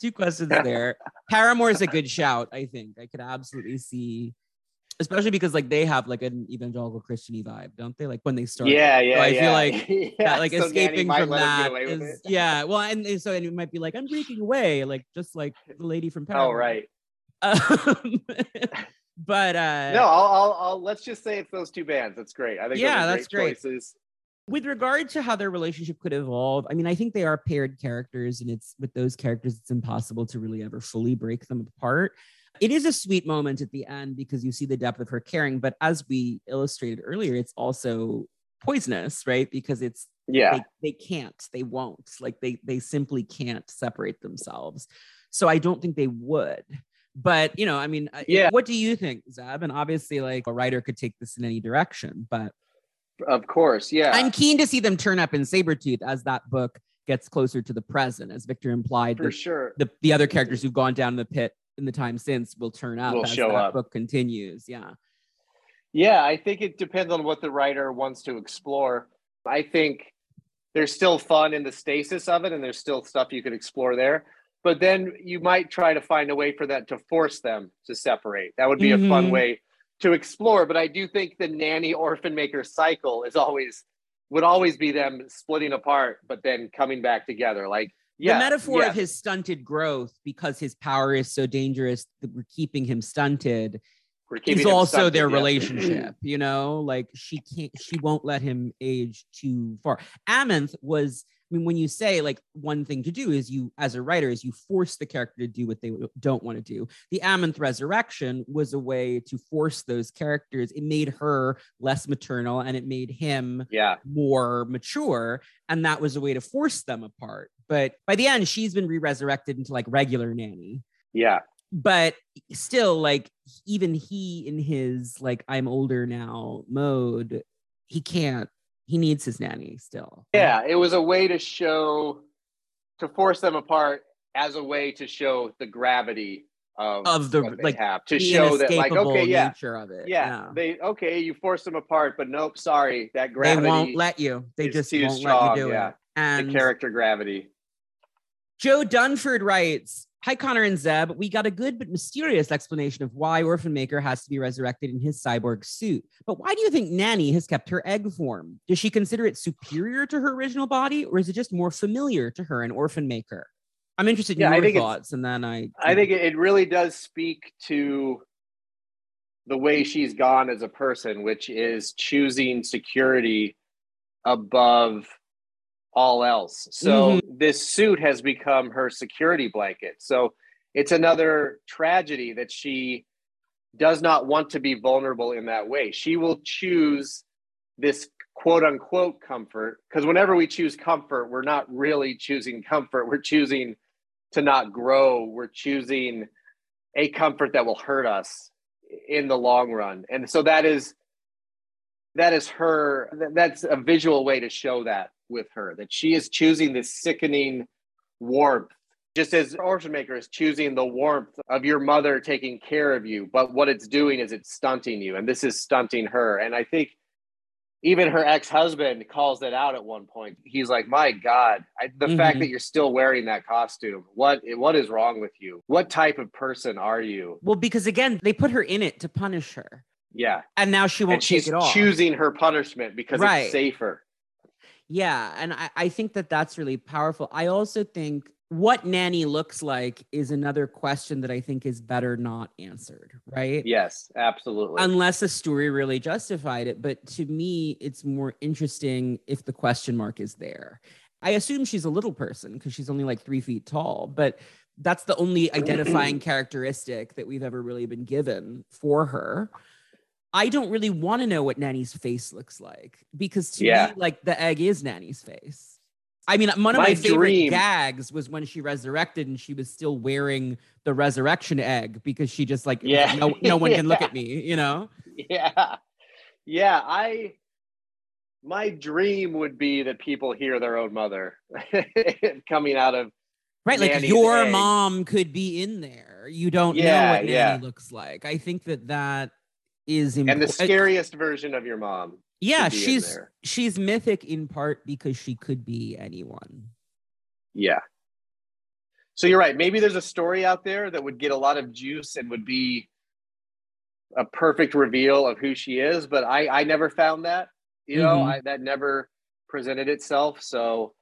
Two questions there. Paramore is a good shout, I think. I could absolutely see especially because like they have like an evangelical Christian vibe, don't they? Like when they start. Yeah, yeah. So I yeah. feel like yeah, that, like so escaping from might let him that get away with is yeah. Well, and, and so and it might be like I'm breaking away, like just like the lady from Paramore. Oh, right. Um, but uh No, I'll, I'll, I'll, let's just say it's those two bands. That's great. I think Yeah, that's great. choices. with regard to how their relationship could evolve, I mean, I think they are paired characters, and it's with those characters, it's impossible to really ever fully break them apart. It is a sweet moment at the end because you see the depth of her caring, but as we illustrated earlier, it's also poisonous, right? Because it's Yeah. they, they can't, they won't, like they they simply can't separate themselves. So I don't think they would. But you know, I mean, Yeah. What do you think, Zeb? And obviously, like a writer could take this in any direction, but Of course. Yeah. I'm keen to see them turn up in Sabretooth as that book gets closer to the present, as Victor implied. for The, sure. the, the other characters mm-hmm. who've gone down the pit in the time since will turn up Will as show that up. book continues. Yeah. Yeah, I think it depends on what the writer wants to explore. I think there's still fun in the stasis of it, and there's still stuff you could explore there. But then you might try to find a way for that to force them to separate. That would be a fun Mhm. way to explore. But I do think the nanny orphan maker cycle is always would always be them splitting apart, but then coming back together. Like yeah, the metaphor yes, of his stunted growth because his power is so dangerous that we're keeping him stunted is also stunted, their yeah. relationship you know? Like she can't she won't let him age too far. Amenth was mean when you say like one thing to do is you as a writer is you force the character to do what they don't want to do. The Amenth resurrection was a way to force those characters. It made her less maternal and it made him yeah, more mature and that was a way to force them apart. But by the end she's been re-resurrected into like regular nanny. Yeah, but still like even he in his like i'm older now mode he can't he needs his nanny still yeah. It was a way to show to force them apart as a way to show the gravity of Of the, like, have to show that like okay yeah. nature of it yeah, they okay you force them apart but nope sorry that gravity they won't let you. They just won't strong, let you do yeah. it and the character gravity Joe Dunford writes, Hi, Connor and Zeb. We got a good but mysterious explanation of why Orphan Maker has to be resurrected in his cyborg suit. But why do you think Nanny has kept her egg form? Does she consider it superior to her original body, or is it just more familiar to her and Orphan Maker? I'm interested in Yeah, your thoughts, and then I. i think it really does speak to the way she's gone as a person which is choosing security above all else. So mm-hmm. this suit has become her security blanket. So it's another tragedy that she does not want to be vulnerable in that way. She will choose this quote unquote comfort because whenever we choose comfort we're not really choosing comfort. We're choosing to not grow. We're choosing a comfort that will hurt us in the long run. And so that is that is her that's a visual way to show that with her that she is choosing this sickening warmth just as orphan maker is choosing the warmth of your mother taking care of you but what it's doing is it's stunting you and this is stunting her. And i think even her ex-husband calls it out at one point. He's like my god I, the fact Mhm. that you're still wearing that costume what what is wrong with you? What type of person are you? Well, because again, they put her in it to punish her, yeah. And now she won't and she's take it off. choosing her punishment because Right. it's safer Yeah, and I, I think that that's really powerful. I also think what nanny looks like is another question that I think is better not answered, right? yes absolutely Unless a story really justified it. But to me, it's more interesting if the question mark is there. I assume she's a little person because she's only like three feet tall, but that's the only identifying characteristic that we've ever really been given for her. I don't really want to know what Nanny's face looks like because to Yeah. me, like the egg is Nanny's face. I mean, one of My my, favorite dream- gags was when she resurrected and she was still wearing the resurrection egg because she just like, Yeah. no, no one can look at me, you know? yeah Yeah, I my dream would be that people hear their own mother coming out of Right, like your egg. mom could be in there. You don't know what Nanny yeah. looks like. I think that that is and the scariest version of your mom. Yeah, should be in she's she's mythic in part because she could be anyone. Yeah. So you're right. Maybe there's a story out there that would get a lot of juice and would be a perfect reveal of who she is, but I I never found that. You know, Mhm. I, that never presented itself. So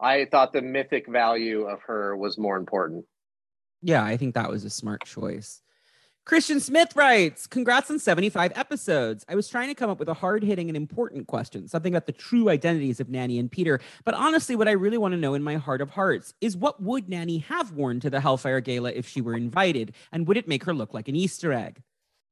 I thought the mythic value of her was more important. Yeah, I think that was a smart choice. Christian Smith writes, Congrats on 75 episodes. I was trying to come up with a hard hitting and important question, something about the true identities of Nanny and Peter. But honestly, what I really want to know in my heart of hearts is what would Nanny have worn to the Hellfire Gala if she were invited? And would it make her look like an Easter egg?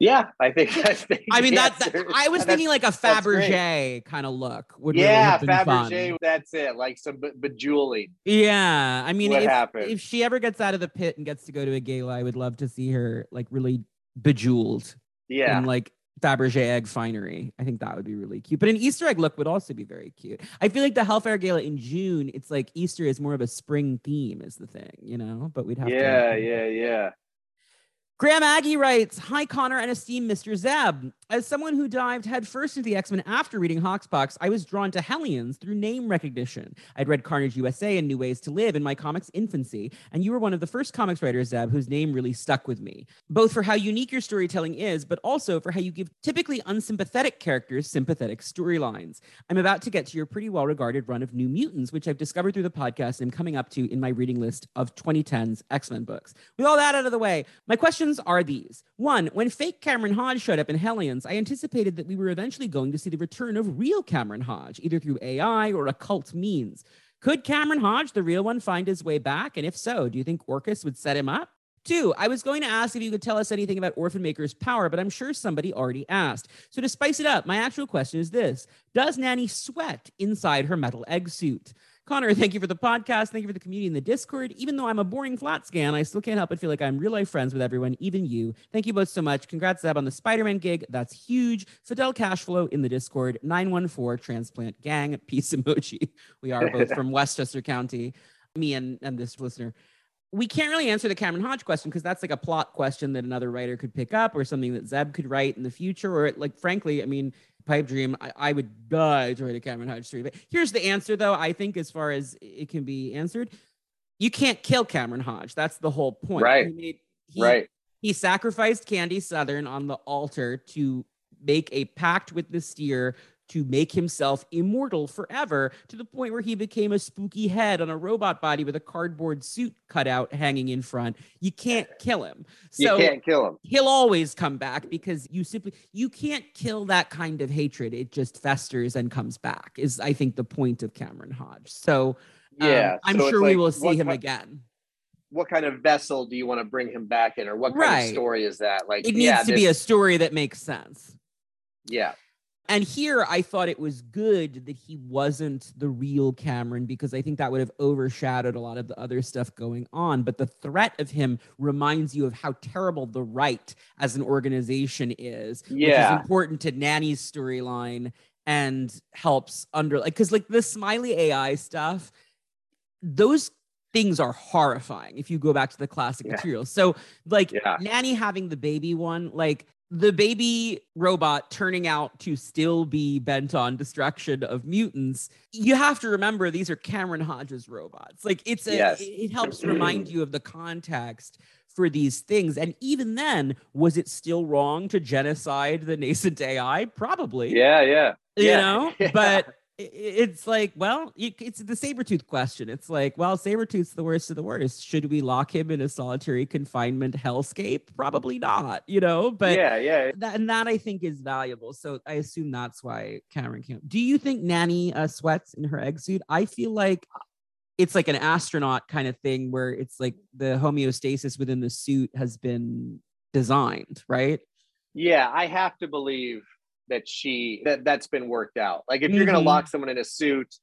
Yeah, I think that's. the I mean, that, answer. that- I was thinking like a. Fabergé kind of look would really yeah, been Fabergé. fun. That's it. Like some be- bejeweling. Yeah, I mean, What if, happened? if she ever gets out of the pit and gets to go to a gala, I would love to see her like really bejeweled Yeah, and like Fabergé egg finery. I think that would be really cute. But an Easter egg look would also be very cute. I feel like the Hellfire Gala in June, it's like Easter is more of a spring theme, is the thing, you know. But we'd have yeah, to. yeah, yeah. Graham Aggie writes, Hi, Connor and esteemed Mr. Zeb. As someone who dived headfirst into the X Men after reading HoXPoX, I was drawn to Hellions through name recognition. I'd read Carnage USA and New Ways to Live in my comics infancy, and you were one of the first comics writers, Zeb, whose name really stuck with me, both for how unique your storytelling is, but also for how you give typically unsympathetic characters sympathetic storylines. I'm about to get to your pretty well regarded run of New Mutants, which I've discovered through the podcast and I'm coming up to in my reading list of 2010's X Men books. With all that out of the way, my questions are these. One, when fake Cameron Hodge showed up in Hellions, I anticipated that we were eventually going to see the return of real Cameron Hodge, either through AI or occult means. Could Cameron Hodge, the real one, find his way back? And if so, do you think Orcus would set him up? Two, I was going to ask if you could tell us anything about Orphan Maker's power, but I'm sure somebody already asked. So to spice it up, my actual question is this Does Nanny sweat inside her metal egg suit? Connor, thank you for the podcast. Thank you for the community in the Discord. Even though I'm a boring flat scan, I still can't help but feel like I'm real life friends with everyone, even you. Thank you both so much. Congrats, Zeb, on the Spider Man gig. That's huge. Fidel Cashflow in the Discord, 914 Transplant Gang, peace emoji. We are both from Westchester County, me and, and this listener. We can't really answer the Cameron Hodge question because that's like a plot question that another writer could pick up or something that Zeb could write in the future. Or, like, frankly, I mean, Pipe Dream, I, I would die to write a Cameron Hodge story. But here's the answer, though, I think, as far as it can be answered. You can't kill Cameron Hodge. That's the whole point. Right. He made- he- right. he sacrificed Candy Southern on the altar to make a pact with N'astirh to make himself immortal forever to the point where he became a spooky head on a robot body with a cardboard suit cut out hanging in front. You can't kill him. So you can't kill him. he'll always come back because you simply you can't kill that kind of hatred. It just festers and comes back. Is I think the point of Cameron Hodge. So um, Yeah, I'm so sure we will see what him again. What kind of vessel do you want to bring him back in, or what kind Right. of story is that? Like, It needs yeah, to be a story that makes sense. yeah, And here I thought it was good that he wasn't the real Cameron because I think that would have overshadowed a lot of the other stuff going on. But the threat of him reminds you of how terrible the right as an organization is, which Yeah. is important to Nanny's storyline and helps under like because like the smiley AI stuff, those things are horrifying if you go back to the classic Yeah. material. So like Yeah. Nanny having the baby one, like the baby robot turning out to still be bent on destruction of mutants, you have to remember these are Cameron Hodges robots. Like it's a Yes. it, helps remind you of the context for these things. And even then, was it still wrong to genocide the nascent AI? Probably yeah, yeah. you Yeah, know but it's like well it's the Sabretooth question. It's like well Sabretooth's the worst of the worst. Should we lock him in a solitary confinement hellscape? Probably not you know but yeah, yeah. that, and that i think is valuable. So i assume that's why cameron came. Do you think nanny uh, sweats in her egg suit i feel like it's like an astronaut kind of thing where it's like the homeostasis within the suit has been designed right? Yeah, I have to believe that she that that's been worked out. Like if you're gonna Mhm. lock someone in a suit,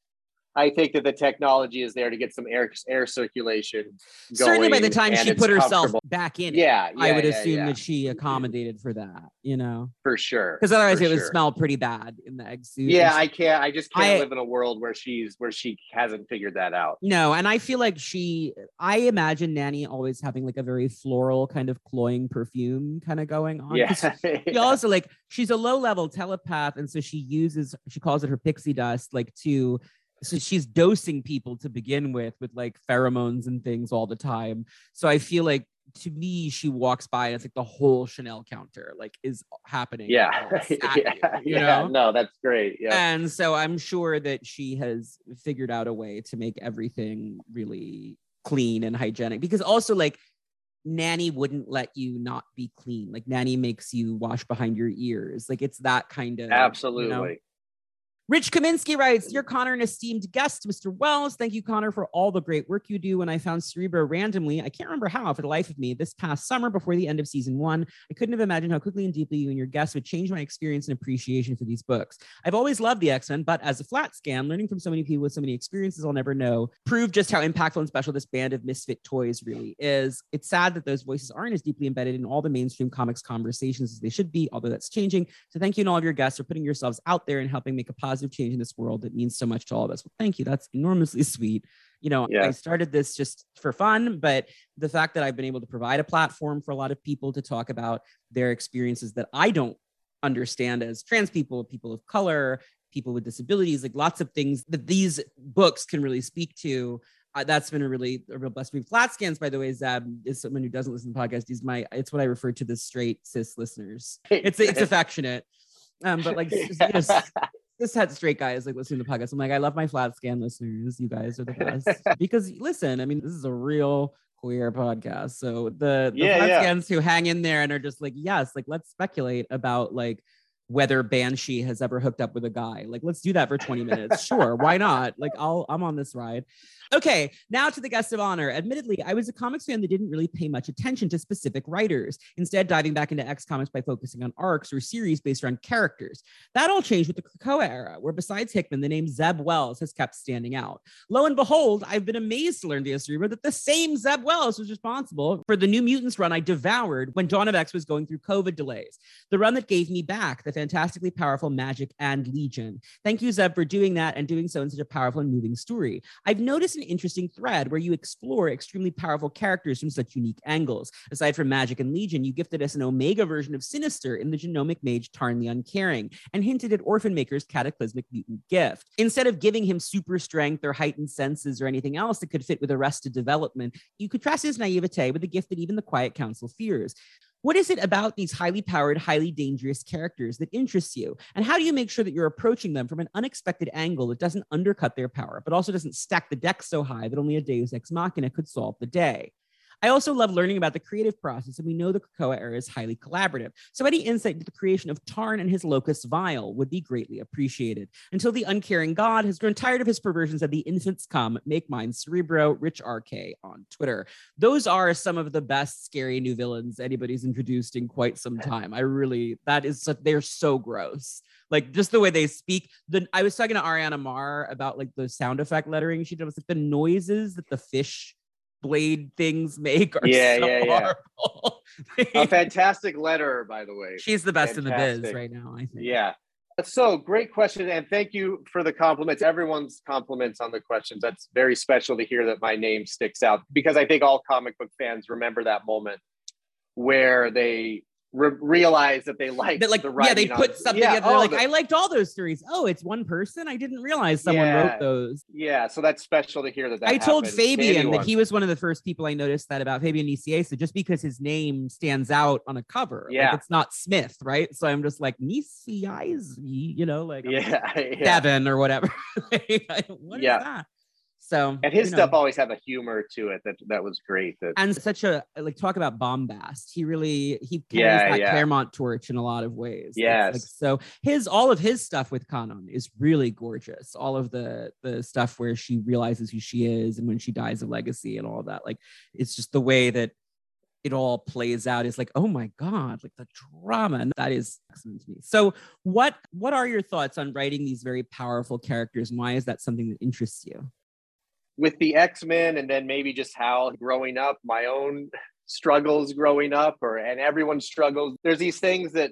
I think that the technology is there to get some air air circulation. Certainly, by the time she put herself back in, it, yeah, I would yeah, assume yeah, that she accommodated for that. You know, for sure. because otherwise for it would sure. smell pretty bad in the egg suit. Yeah, I can't. I just can't I- live in a world where she's where she hasn't figured that out. No, and I feel like she, I imagine Nanny always having like a very floral kind of cloying perfume kind of going on. Yeah, She also like she's a low level telepath, and so she uses she calls it her pixie dust, like to so she's dosing people to begin with with like pheromones and things all the time. So I feel like to me, she walks by and it's like the whole Chanel counter like is happening. yeah, yeah, you, you yeah. know? No, that's great. Yeah, And so I'm sure that she has figured out a way to make everything really clean and hygienic because also like nanny wouldn't let you not be clean. Like nanny makes you wash behind your ears. Like it's that kind of you know? Rich Kaminsky writes, Dear Connor and esteemed guest, Mr. Wells, thank you, Connor, for all the great work you do. When I found Cerebro randomly, I can't remember how for the life of me, this past summer before the end of season one, I couldn't have imagined how quickly and deeply you and your guests would change my experience and appreciation for these books. I've always loved the X Men, but as a flat scan, learning from so many people with so many experiences I'll never know proved just how impactful and special this band of misfit toys really is. It's sad that those voices aren't as deeply embedded in all the mainstream comics conversations as they should be, although that's changing. So thank you and all of your guests for putting yourselves out there and helping make a positive change in this world that means so much to all of us. Well, thank you. That's enormously sweet. You know, I started this just for fun, but the fact that I've been able to provide a platform for a lot of people to talk about their experiences that I don't understand as trans people, people of color, people with disabilities, like lots of things that these books can really speak to. Uh, that's been a really a real blessing. Flat scans, by the way, Zeb is someone who doesn't listen to podcasts. He's my it's what I refer to the straight cis listeners. It's it's affectionate, um, but like you know, this had straight guys like listening to the podcast. I'm like, I love my flat scan listeners. You guys are the best because listen, I mean, this is a real queer podcast. So the, the Yeah, flat yeah. scans who hang in there and are just like, yes, like let's speculate about like whether Banshee has ever hooked up with a guy. Like, let's do that for 20 minutes. Sure, why not? Like, I'll I'm on this ride. Okay, now to the guest of honor. Admittedly, I was a comics fan that didn't really pay much attention to specific writers, instead diving back into X comics by focusing on arcs or series based around characters. That all changed with the Krakoa era, where besides Hickman, the name Zeb Wells has kept standing out. Lo and behold, I've been amazed to learn via Cerebro that the same Zeb Wells was responsible for the New Mutants run I devoured when Dawn of X was going through COVID delays. The run that gave me back the fantastically powerful Magik and Legion. Thank you, Zeb, for doing that and doing so in such a powerful and moving story. I've noticed an interesting thread where you explore extremely powerful characters from such unique angles. Aside from Magik and Legion, you gifted us an Omega version of Sinister in the genomic mage Tarn the Uncaring and hinted at Orphan Maker's cataclysmic mutant gift. Instead of giving him super strength or heightened senses or anything else that could fit with arrested development, you contrast his naivete with the gift that even the Quiet Council fears. What is it about these highly powered, highly dangerous characters that interests you? And how do you make sure that you're approaching them from an unexpected angle that doesn't undercut their power, but also doesn't stack the deck so high that only a deus ex machina could solve the day? I also love learning about the creative process, and we know the Krakoa era is highly collaborative. So any insight into the creation of Tarn and his Locus Vile would be greatly appreciated. Until the uncaring god has grown tired of his perversions of the infants come, make mine Cerebro, Rich RK on Twitter. Those are some of the best scary new villains anybody's introduced in quite some time. I really, that is, they're so gross. Like just the way they speak. The I was talking to Ariana Maher about like the sound effect lettering she does, like the noises that the fish blade things make are Yeah, so yeah, yeah. horrible. a fantastic letterer, by the way. She's the best in the biz right now, I think. Yeah. So great question. And thank you for the compliments. Everyone's compliments on the questions. That's very special to hear that my name sticks out because I think all comic book fans remember that moment where they re- realize that they like That like the yeah, they put something Yeah, together. Oh, like, the- I liked all those stories. Oh, it's one person. I didn't realize someone Yeah. wrote those. yeah. So that's special to hear that. that I told to Fabian that he was one of the first people I noticed that about Fabian Nicieza, just because his name stands out on a cover. Like, Yeah. it's not Smith, right? So I'm just like Nicieza, you know, like Yeah, yeah. Devin or whatever. Like, what is Yeah. that? So And his you know. stuff always had a humor to it that that was great. That and such a like talk about bombast. He really he carries Yeah, that yeah. Claremont torch in a lot of ways. It's like- Yes. so his all of his stuff with Kwannon is really gorgeous. All of the the stuff where she realizes who she is and when she dies of legacy and all that. Like it's just the way that it all plays out is like, oh my God, like the drama. And that is excellent to me. So what what are your thoughts on writing these very powerful characters? And why is that something that interests you? With the X-Men and then maybe just how growing up, my own struggles growing up or and everyone struggles. There's these things that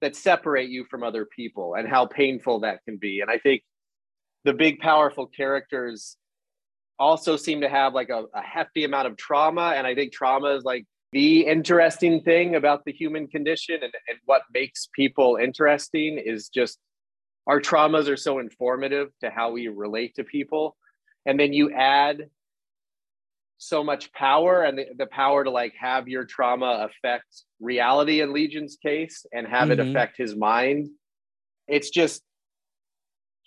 that separate you from other people and how painful that can be. And I think the big powerful characters also seem to have like a, a, hefty amount of trauma and i think trauma is like the interesting thing about the human condition and, and what makes people interesting is just our traumas are so informative to how we relate to people and then you add so much power and the, the power to like have your trauma affect reality in legion's case and have mm-hmm. it affect his mind it's just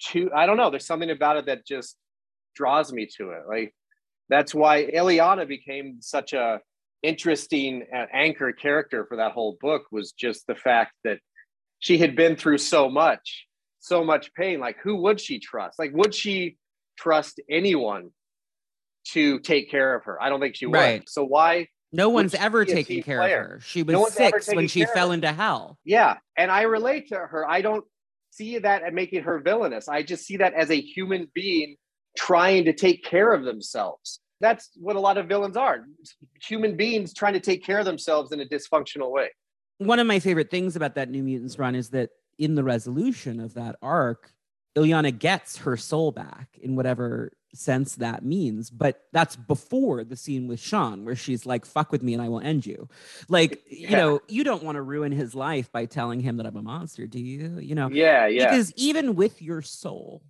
too i don't know there's something about it that just draws me to it. Like that's why Illyana became such a interesting uh, anchor character for that whole book was just the fact that she had been through so much, so much pain. Like who would she trust? Like would she trust anyone to take care of her? I don't think she would. Right. So why no one's ever taken care player? of her. She was no six when she fell into hell. Yeah. And I relate to her. I don't see that and making her villainous. I just see that as a human being trying to take care of themselves. That's what a lot of villains are human beings trying to take care of themselves in a dysfunctional way. One of my favorite things about that New Mutants run is that in the resolution of that arc, Illyana gets her soul back in whatever sense that means. But that's before the scene with Sean, where she's like, fuck with me and I will end you. Like, yeah. you know, you don't want to ruin his life by telling him that I'm a monster, do you? You know? Yeah, yeah. Because even with your soul,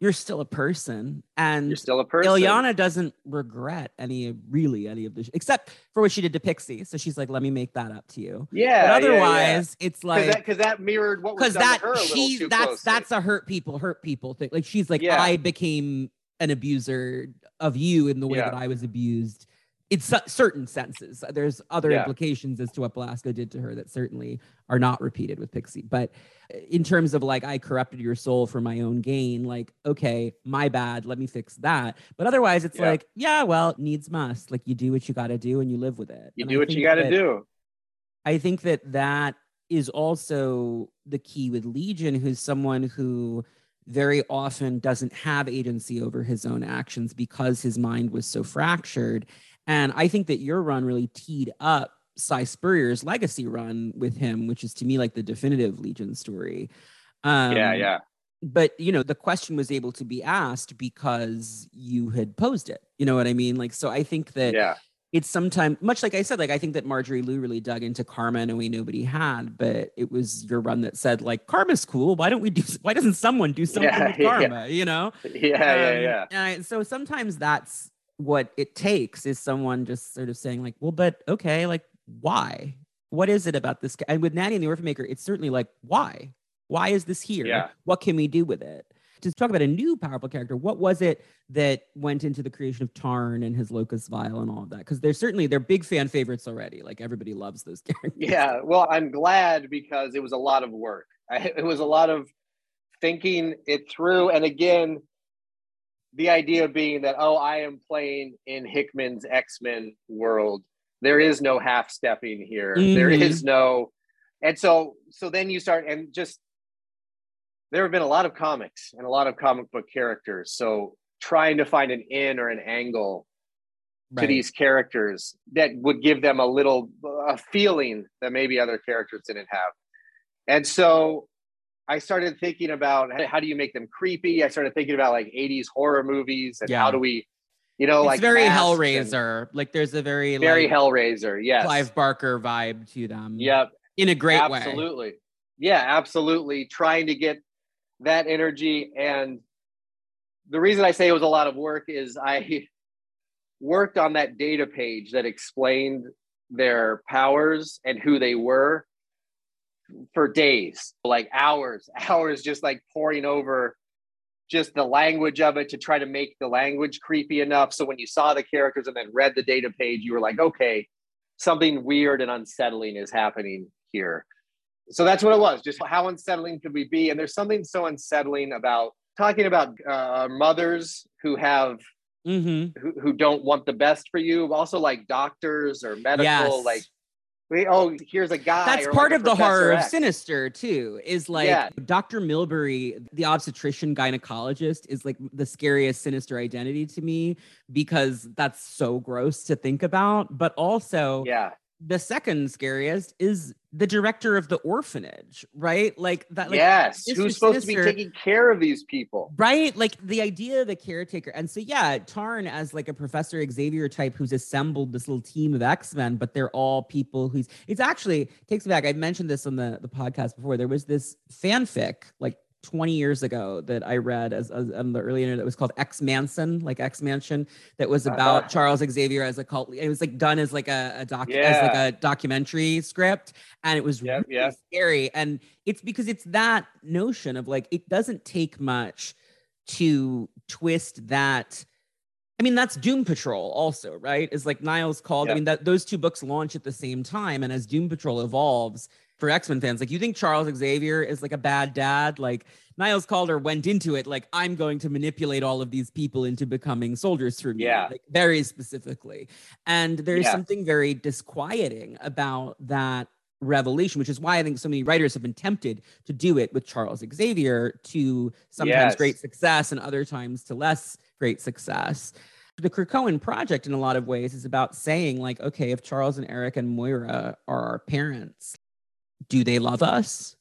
you're still a person and you're still a person. Illyana doesn't regret any really any of this except for what she did to Pixie. So she's like, let me make that up to you. Yeah. But otherwise, yeah, yeah. it's like because that, that, mirrored what was that she's that's closely. that's a hurt people, hurt people thing. Like she's like, yeah. I became an abuser of you in the way that I was abused in certain senses. There's other yeah. implications as to what Belasco did to her that certainly are not repeated with Pixie. But uh, in terms of like, I corrupted your soul for my own gain, like, okay, my bad, let me fix that. But otherwise, it's yeah. like, yeah, well, needs must. Like, you do what you got to do and you live with it. You and do what you got to do. I think that that is also the key with Legion, who's someone who very often doesn't have agency over his own actions because his mind was so fractured and I think that your run really teed up Si Spurrier's legacy run with him, which is to me like the definitive Legion story. Um, yeah, yeah. But you know, the question was able to be asked because you had posed it. You know what I mean? Like, so I think that yeah. it's sometimes much like I said, like I think that Marjorie Liu really dug into karma in a way nobody had, but it was your run that said like karma's cool. Why don't we do? Why doesn't someone do something yeah, with karma? Yeah. You know? Yeah, um, yeah, yeah. so sometimes that's what it takes is someone just sort of saying like well but okay like why? What is it about this and with nanny and the orphan maker it's certainly like why? Why is this here? Yeah. what can we do with it? To talk about a new powerful character what was it that went into the creation of tarn and his Locus Vile and all of that? Because they're certainly they're big fan favorites already. Like everybody loves those characters. Yeah. Well i'm glad because it was a lot of work. I, it was a lot of thinking it through. And again the idea being that oh i am playing in hickman's x-men world there is no half stepping here mm-hmm. there is no and so so then you start and just there have been a lot of comics and a lot of comic book characters so trying to find an in or an angle right. to these characters that would give them a little a feeling that maybe other characters didn't have and so I started thinking about how do you make them creepy. I started thinking about like 80s horror movies and yeah. how do we, you know, it's like very Hellraiser. Like there's a very very like, Hellraiser, yes, Clive Barker vibe to them. Yep, in a great absolutely. way. Absolutely, yeah, absolutely. Trying to get that energy, and the reason I say it was a lot of work is I worked on that data page that explained their powers and who they were for days, like hours, hours, just like pouring over just the language of it to try to make the language creepy enough. So when you saw the characters and then read the data page, you were like, okay, something weird and unsettling is happening here. So that's what it was. Just how unsettling could we be? And there's something so unsettling about talking about uh, mothers who have Mm-hmm. who, who don't want the best for you. Also, like doctors or medical, Yes. like, we, oh, here's a guy. That's part like of the horror Professor of Sinister too. Is like Yeah. Dr. Milbury, the obstetrician gynecologist, is like the scariest Sinister identity to me because that's so gross to think about. But also, Yeah, the second scariest is the director of the orphanage, right? Like that. Like, yes. Who's supposed to be taking care of these people? Right? Like the idea of the caretaker. And so, yeah, Tarn as like a Professor Xavier type who's assembled this little team of X Men, but they're all people who's, it's actually takes me back. I mentioned this on the, the podcast before. There was this fanfic like 20 years ago that I read as, as on the early internet that was called X Manson, like X Mansion, that was about Uh-huh. Charles Xavier as a cult. It was like done as like a, a doc, as like a documentary script. And it was Yep, really yep. scary. And it's because it's that notion of like it doesn't take much to twist that I mean, that's Doom Patrol also, right? Is like Niles Caulder. I mean, that those two books launch at the same time. And as Doom Patrol evolves for X-Men fans, like you think Charles Xavier is like a bad dad, like Niles Caulder went into it like I'm going to manipulate all of these people into becoming soldiers for me, Yeah. like very specifically. And there's Yeah. something very disquieting about that revelation, which is why I think so many writers have been tempted to do it with Charles Xavier to sometimes Yes. great success and other times to less great success. The Krakoan project, in a lot of ways, is about saying, like, okay, if Charles and Eric and Moira are our parents, do they love us?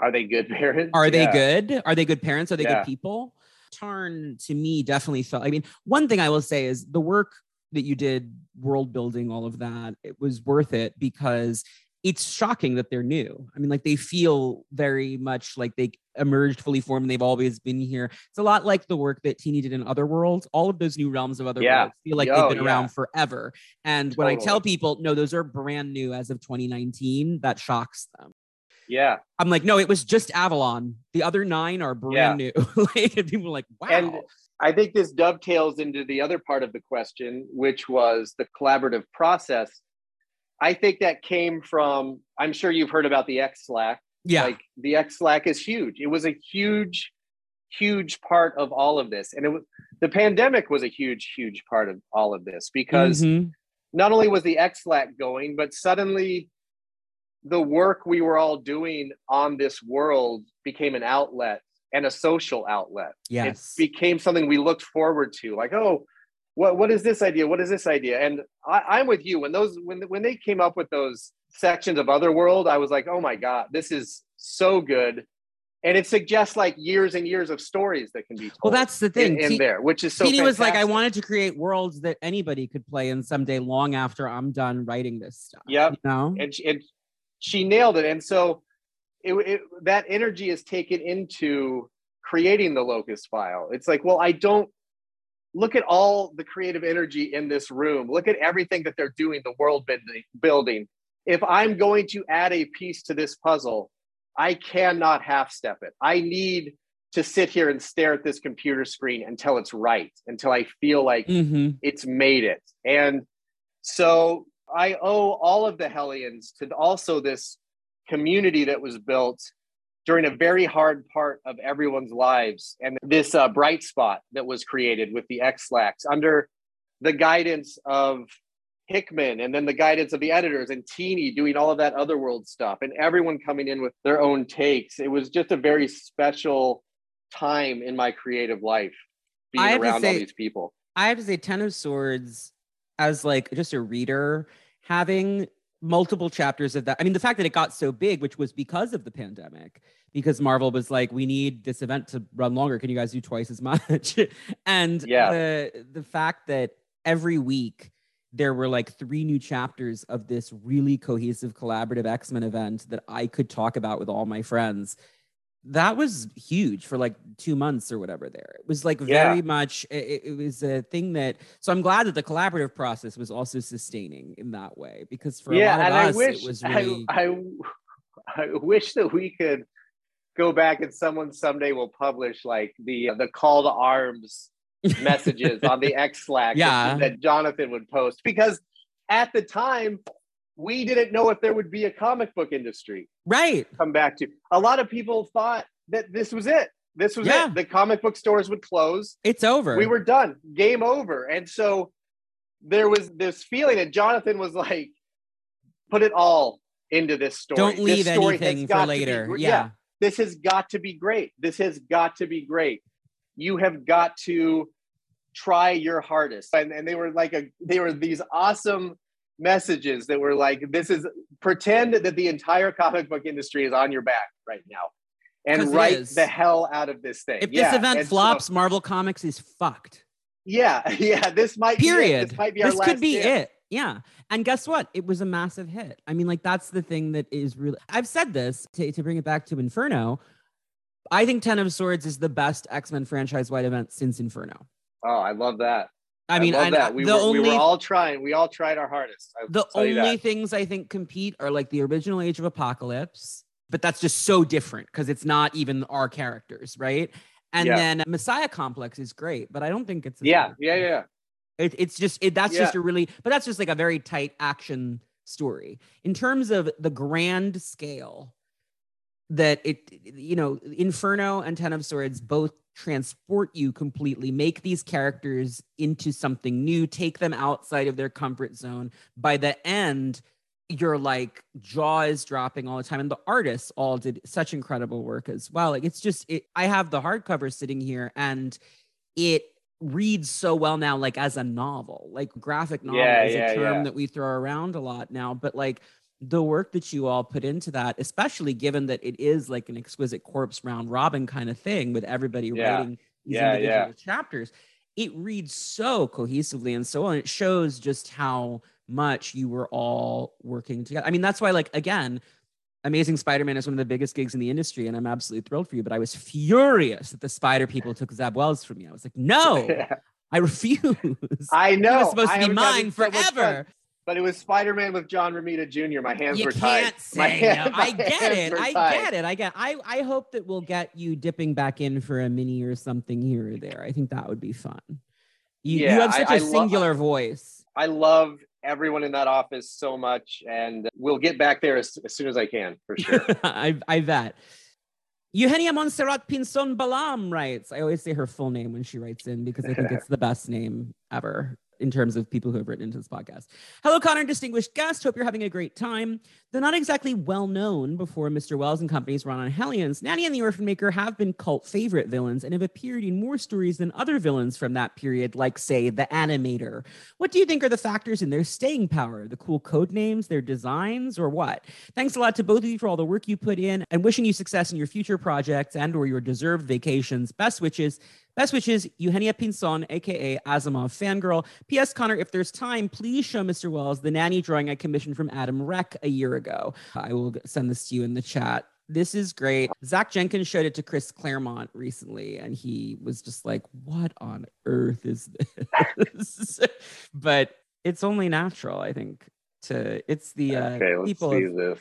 Are they good parents? Are they Yeah. good? Are they good parents? Are they Yeah. good people? Tarn to me definitely felt. I mean, one thing I will say is the work that you did, world building, all of that, it was worth it because it's shocking that they're new. I mean, like they feel very much like they emerged fully formed and they've always been here. It's a lot like the work that Tini did in Other Worlds. All of those new realms of Other Yeah. Worlds feel like Oh, they've been yeah. around forever. And when I tell people, no, those are brand new as of 2019, that shocks them. Yeah. I'm like, no, it was just Avalon. The other nine are brand new. like, and people are like, wow. And I think this dovetails into the other part of the question, which was the collaborative process. I think that came from, I'm sure you've heard about the X Slack. yeah. Like the X Slack is huge. It was a huge, huge part of all of this. And it was the pandemic was a huge, huge part of all of this because Mhm. not only was the X Slack going, but suddenly the work we were all doing on this world became an outlet and a social outlet. yes. It became something we looked forward to, like, oh, what what is this idea? What is this idea? And I, I'm with you. When those when when they came up with those sections of Otherworld, I was like, oh my god, this is so good. And it suggests like years and years of stories that can be told well, that's the thing. in, in Te- there, which is so Tini was like, I wanted to create worlds that anybody could play in someday long after I'm done writing this stuff. Yep. You know? and she, and she nailed it. And so it, it that energy is taken into creating the Locus Vile. It's like, well, I don't look at all the creative energy in this room. Look at everything that they're doing, the world building. If I'm going to add a piece to this puzzle, I cannot half step it. I need to sit here and stare at this computer screen until it's right, until I feel like Mhm. it's made it. And so I owe all of the Hellions to also this community that was built during a very hard part of everyone's lives and this uh, bright spot that was created with the X-Slack under the guidance of Hickman and then the guidance of the editors and Tini doing all of that otherworld stuff and everyone coming in with their own takes. It was just a very special time in my creative life being I have to around all these people. I have to say, Ten of Swords, as like just a reader, having multiple chapters of that. I mean, the fact that it got so big, which was because of the pandemic, because Marvel was like, we need this event to run longer. Can you guys do twice as much? and Yeah. the the fact that every week there were like three new chapters of this really cohesive collaborative X-Men event that I could talk about with all my friends. That was huge for like two months or whatever there. It was like Yeah. very much, it, it was a thing that, so I'm glad that the collaborative process was also sustaining in that way because for a lot of and us, I wish it was really, I, I I wish that we could go back and someone someday will publish like the uh, the call to arms messages on the X Slack that- Yeah. that Jonathan would post because at the time we didn't know if there would be a comic book industry right. come back to. A lot of people thought that this was it. This was Yeah. it. The comic book stores would close. It's over. We were done. Game over. And so there was this feeling that Jonathan was like, put it all into this story. Don't This leave story anything for to be later. yeah. This has got to be great. This has got to be great. You have got to try your hardest. And, and they were like a they were these awesome messages that were like, this is pretend that the entire comic book industry is on your back right now And it write the hell out of this thing. If Yeah, this event and so- flops, Marvel Comics is fucked. yeah, yeah. This might Be Period. it. This might be our This could be chance. it. Yeah. And guess what? It was a massive hit. I mean, like, that's the thing that is really, I've said this to, to bring it back to Inferno. I think Ten of Swords is the best X Men franchise wide event since Inferno. Oh, I love that. I mean, I that. We, the were, only we were all trying. We all tried our hardest. I'll the only things I think compete are like the original Age of Apocalypse, but that's just so different because it's not even our characters, right? And Yeah. then Messiah Complex is great, but I don't think it's as Yeah, yeah, yeah. It, it's just it, that's just a really, but that's just like a very tight action story in terms of the grand scale. That it, you know, Inferno and Ten of Swords both transport you completely, make these characters into something new, take them outside of their comfort zone. By the end, you're like jaw is dropping all the time, and the artists all did such incredible work as well. Like it's just, it, I have the hardcover sitting here, and it reads so well now like as a novel. Like graphic novel Yeah, is yeah, a term yeah. that we throw around a lot now but like the work that you all put into that especially given that it is like an exquisite corpse round robin kind of thing with everybody writing these individual chapters it reads so cohesively and so well and it shows just how much you were all working together i mean that's why like again Amazing Spider-Man is one of the biggest gigs in the industry, and I'm absolutely thrilled for you. But I was furious that the Spider people took Zeb Wells from you. I was like, no, I refuse. I know. was supposed I to be mine so forever. But it was Spider Man with John Romita Jr. My hands You were tied. can't My say hand- no. I get it. I get it. I get. I I hope that we'll get you dipping back in for a mini or something here or there. I think that would be fun. You, you have I- such a I lo- singular voice. I love everyone in that office so much, and we'll get back there as, as soon as I can for sure. I, I bet. Eugenia Montserrat Pinson Balam writes. I always say her full name when she writes in because I think it's the best name ever in terms of people who have written into this podcast. Hello, Connor, distinguished guest. Hope you're having a great time. Though not exactly well known before Mr. Wells and Company's run on Hellions, Nanny and the Orphan Maker have been cult favorite villains and have appeared in more stories than other villains from that period, like, say, the Animator. What do you think are the factors in their staying power? The cool code names, their designs, or what? Thanks a lot to both of you for all the work you put in and wishing you success in your future projects and or your deserved vacations. Best wishes. Best wishes, Eugenia Pinson, aka Asimov fangirl. P.S. Connor, if there's time, please show Mr. Wells the nanny drawing I commissioned from Adam Reck a year ago. I will send this to you in the chat. This is great. Zach Jenkins showed it to Chris Claremont recently, and he was just like, What on earth is this? but it's only natural, I think. To it's the uh, okay, let's people of- this.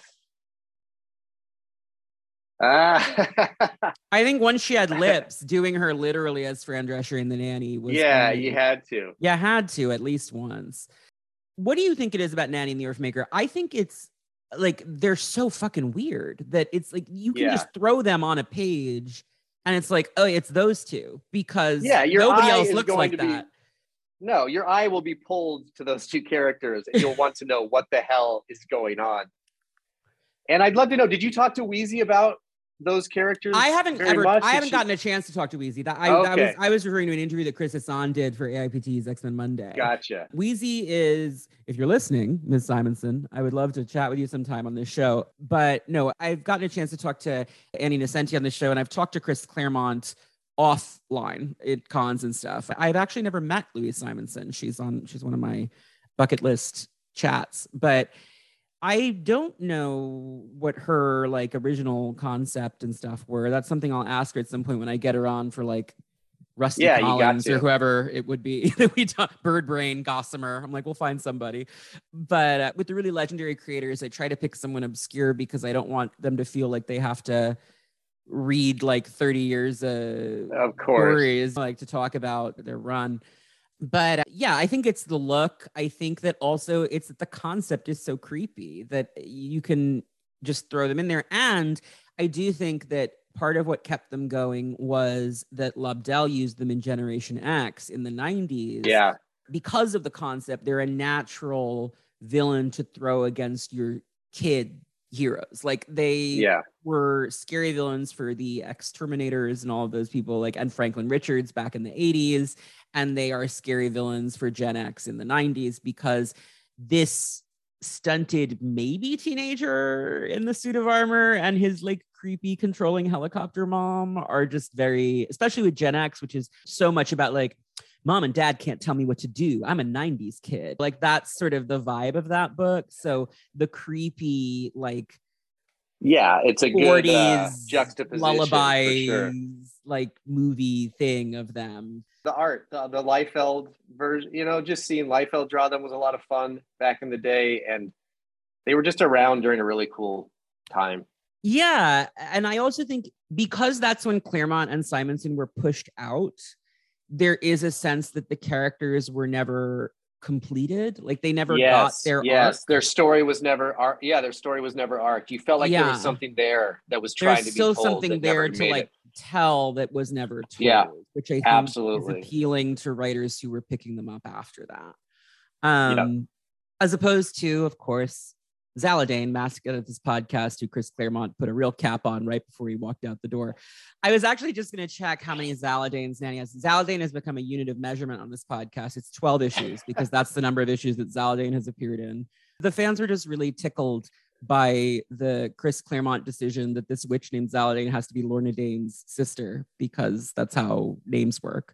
Ah, I think once she had lips, doing her literally as Fran Drescher in The Nanny was yeah, only- you had to. Yeah, had to at least once. What do you think it is about Nanny and the Orphan Maker? I think it's like they're so fucking weird that it's like you can Yeah. just throw them on a page and it's like, oh, it's those two because Yeah, nobody else looks like to be- that. No, your eye will be pulled to those two characters, and you'll want to know what the hell is going on. And I'd love to know: Did you talk to Weezie about those characters? I haven't ever, much? I haven't she- gotten a chance to talk to Weezie. That I, that was, I was referring to an interview that Chris Hassan did for AIPT's X Men Monday. Gotcha. Weezie is, if you're listening, Ms. Simonson, I would love to chat with you sometime on this show. But no, I've gotten a chance to talk to Annie Nocenti on this show, and I've talked to Chris Claremont offline at cons and stuff. I've actually never met Louise Simonson. She's on, she's one of my bucket list chats, but I don't know what her like original concept and stuff were. That's something I'll ask her at some point when I get her on for like Rusty Yeah, Collins or whoever it would be that we talk Bird Brain, Gossamer. I'm like, we'll find somebody. But uh, with the really legendary creators, I try to pick someone obscure because I don't want them to feel like they have to read like 30 years uh, Of course. stories like to talk about their run but uh, yeah i think it's the look i think that also it's that the concept is so creepy that you can just throw them in there and i do think that part of what kept them going was that Lobdell used them in Generation X in the 90s. Yeah. Because of the concept, they're a natural villain to throw against your kid heroes. Like they Yeah. were scary villains for the exterminators and all of those people, like and Franklin Richards back in the 80s. And they are scary villains for Gen X in the 90s because this stunted maybe teenager in the suit of armor and his like creepy controlling helicopter mom are just very especially with Gen X which is so much about like mom and dad can't tell me what to do I'm a 90s kid like that's sort of the vibe of that book so the creepy like Yeah. It's a good uh, 40s juxtaposition. lullaby sure. like movie thing of them The art, the, the Liefeld version, you know, just seeing Liefeld draw them was a lot of fun back in the day. And they were just around during a really cool time. Yeah. And I also think because that's when Claremont and Simonson were pushed out, there is a sense that the characters were never completed. Like they never got their yes. arc. Their story was never arc. Yeah, their story was never arc. You felt like there was something there that was trying There's to be still told something there to like it. Tell that was never told, Yeah, which I think absolutely. is appealing to writers who were picking them up after that. Um, As opposed to, of course, Zaladane, mascot of this podcast, who Chris Claremont put a real cap on right before he walked out the door. I was actually just going to check how many Zaladane's Nanny has. Zaladane has become a unit of measurement on this podcast. It's 12 issues because that's the number of issues that Zaladane has appeared in. The fans were just really tickled by the Chris Claremont decision that this witch named Zaladane has to be Lorna Dane's sister because that's how names work.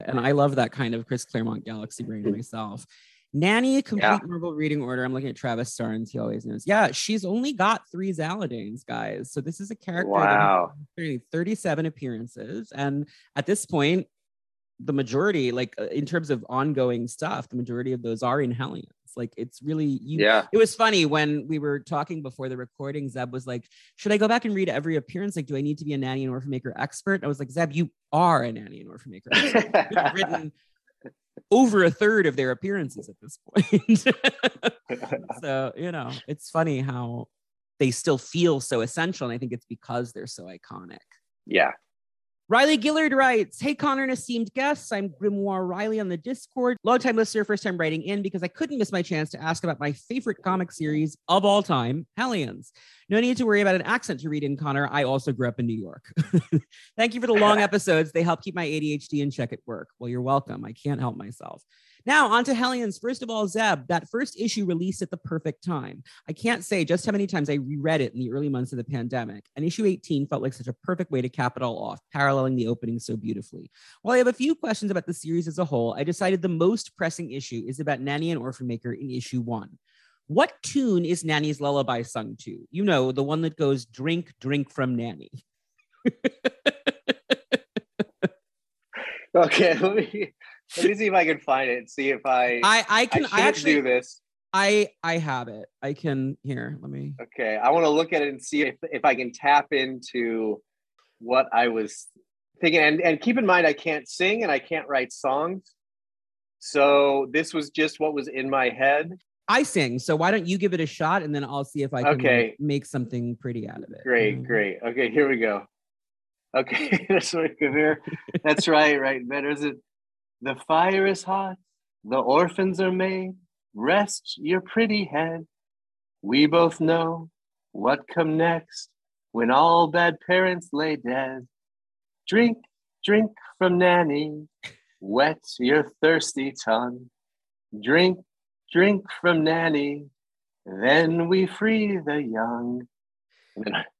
And I love that kind of Chris Claremont galaxy brain myself. Nanny, complete Yeah. Marvel reading order. I'm looking at Travis Starnes. He always knows. Yeah, she's only got three Zaladanes, guys. So this is a character Wow. has 37 appearances. And at this point, the majority, like uh, in terms of ongoing stuff, the majority of those are in Hellions. Like it's really you Yeah. it was funny when we were talking before the recording. Zeb was like, Should I go back and read every appearance? Like, do I need to be a nanny and orphan maker expert? I was like, Zeb, you are a nanny and orphan maker expert. You've written over a third of their appearances at this point. so, you know, it's funny how they still feel so essential. And I think it's because they're so iconic. yeah. Riley Gillard writes, Hey Connor and esteemed guests, I'm Grimoire Riley on the Discord. Longtime listener, first time writing in because I couldn't miss my chance to ask about my favorite comic series of all time, Hellions. No need to worry about an accent to read in, Connor. I also grew up in New York. Thank you for the long episodes. They help keep my ADHD in check at work. Well, you're welcome. I can't help myself. Now, on to Hellions. First of all, Zeb, that first issue released at the perfect time. I can't say just how many times I reread it in the early months of the pandemic. And issue 18 felt like such a perfect way to cap it all off, paralleling the opening so beautifully. While I have a few questions about the series as a whole, I decided the most pressing issue is about Nanny and Orphan Maker in issue one. What tune is Nanny's lullaby sung to? You know, the one that goes drink, drink from Nanny. Okay. Let me let me see if I can find it. See if I I, I I can can't I actually do this. I I have it. I can here. Let me Okay. I want to look at it and see if if I can tap into what I was thinking. And and keep in mind, I can't sing and I can't write songs. So this was just what was in my head. I sing, so why don't you give it a shot and then I'll see if I can Okay. make something pretty out of it. Great, Um, great. Okay, here we go. Okay, that's right, Kavir. That's right, right. Better is it? The fire is hot, the orphans are made. Rest your pretty head. We both know what come next when all bad parents lay dead. Drink, drink from Nanny, wet your thirsty tongue. Drink, drink from Nanny, then we free the young.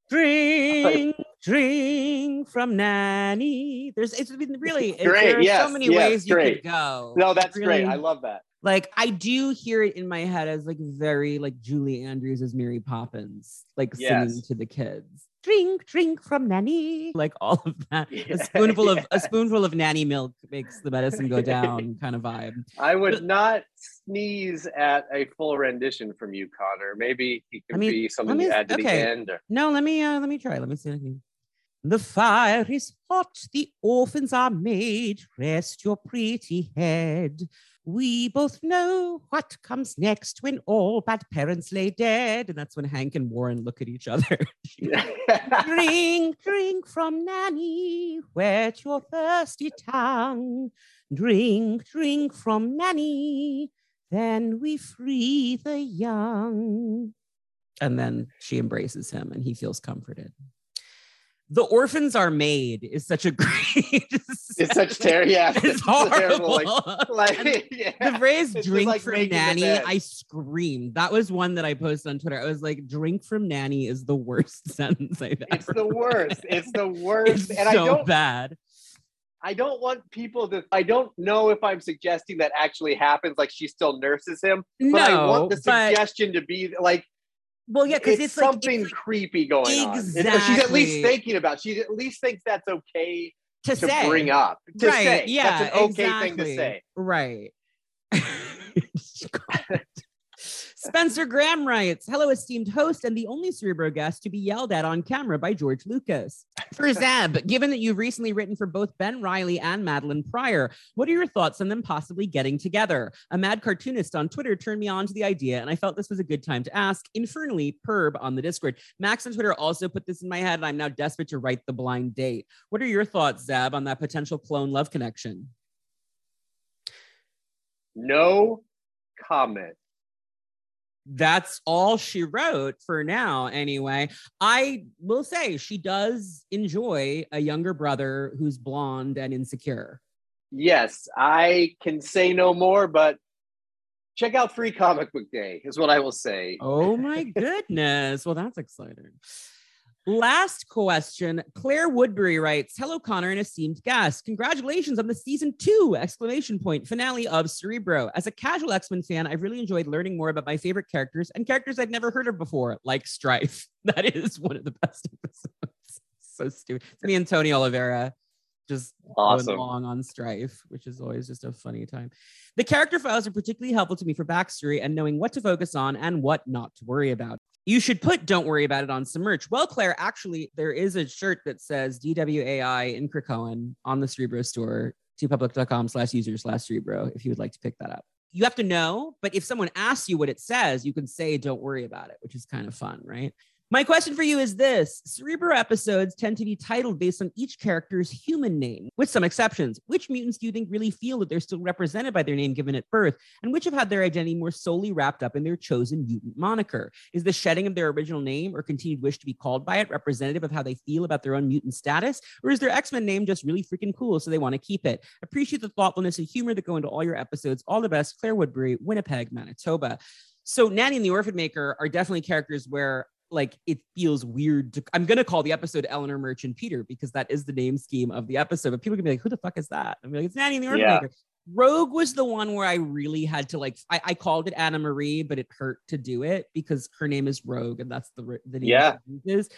Drink, drink from Nanny. There's it's been really Great, there are yes, so many yes, ways you great. could go. No, that's great. I love that. like I do hear it in my head as like very like Julie Andrews as Mary Poppins, like singing to the kids. Drink, drink from Nanny. Like all of that. Yeah, a spoonful of a spoonful of nanny milk makes the medicine go down kind of vibe. I would not sneeze at a full rendition from you, Connor. Maybe it can I mean, be something let you add to okay. the end. Or, No, let me uh let me try. Let me see. The fire is hot, the orphans are made. Rest your pretty head. We both know what comes next when all bad parents lay dead. And that's when Hank and Warren look at each other. drink, drink from Nanny, wet your thirsty tongue. Drink, drink from Nanny, then we free the young. And then she embraces him and he feels comforted the orphans are made is such a great it's such terrible yeah. It's, horrible. like, like yeah. the phrase It's drink like from nanny i screamed. That was one that i posted on twitter. I was like drink from nanny is the worst sentence i've it's ever the worst. It's the worst. It's and i so don't bad. I don't want people to i don't know if i'm suggesting that actually happens like she still nurses him but no i want the but suggestion to be like well yeah because it's, it's, like something it's like creepy going on. It's- she's at least thinking about she at least thinks that's okay to, to say. bring up to right say. Yeah that's an okay thing exactly. to say. Right. Spencer Graham writes, Hello, esteemed host and the only Cerebro guest to be yelled at on camera by George Lucas. For Zeb, given that you've recently written for both Ben Riley and Madelyne Pryor, what are your thoughts on them possibly getting together? A mad cartoonist on Twitter turned me on to the idea, and I felt this was a good time to ask. Infernally, Perb on the Discord. Max on Twitter also put this in my head, and I'm now desperate to write the blind date. What are your thoughts, Zeb, on that potential clone love connection? no comment that's all she wrote for now anyway. I will say she does enjoy a younger brother who's blonde and insecure. Yes i can say no more but check out free comic book day is what i will say. Oh my goodness. Well that's exciting Last question. Claire Woodbury writes, Hello, Connor and esteemed guest. Congratulations on the season two exclamation point finale of Cerebro. As a casual X-Men fan, I've really enjoyed learning more about my favorite characters and characters I've never heard of before, like Strife. That is one of the best episodes. so stupid. It's me and Tony Oliveira just Awesome. going along on Strife, which is always just a funny time. The character files are particularly helpful to me for backstory and knowing what to focus on and what not to worry about. You should put Don't Worry About It on some merch. Well, Claire, actually, there is a shirt that says DWAI in Krakoan on the Cerebro store, teepublic.com slash user slash Cerebro, if you would like to pick that up. You have to know, but if someone asks you what it says, you can say, Don't worry about it, which is kind of fun, right? My question for you is this Cerebro episodes tend to be titled based on each character's human name, with some exceptions. Which mutants do you think really feel that they're still represented by their name given at birth, and which have had their identity more solely wrapped up in their chosen mutant moniker? Is the shedding of their original name or continued wish to be called by it representative of how they feel about their own mutant status? Or is their X Men name just really freaking cool, so they want to keep it? Appreciate the thoughtfulness and humor that go into all your episodes. All the best, Claire Woodbury, Winnipeg, Manitoba. So, Nanny and the Orphan Maker are definitely characters where like it feels weird to I'm gonna call the episode Eleanor Merchant Peter because that is the name scheme of the episode. But people can be like, who the fuck is that? I'm like, it's Nanny the Orphan Yeah. Rogue was the one where I really had to like I, I called it Anna Marie, but it hurt to do it because her name is Rogue and that's the the name Yeah. she uses.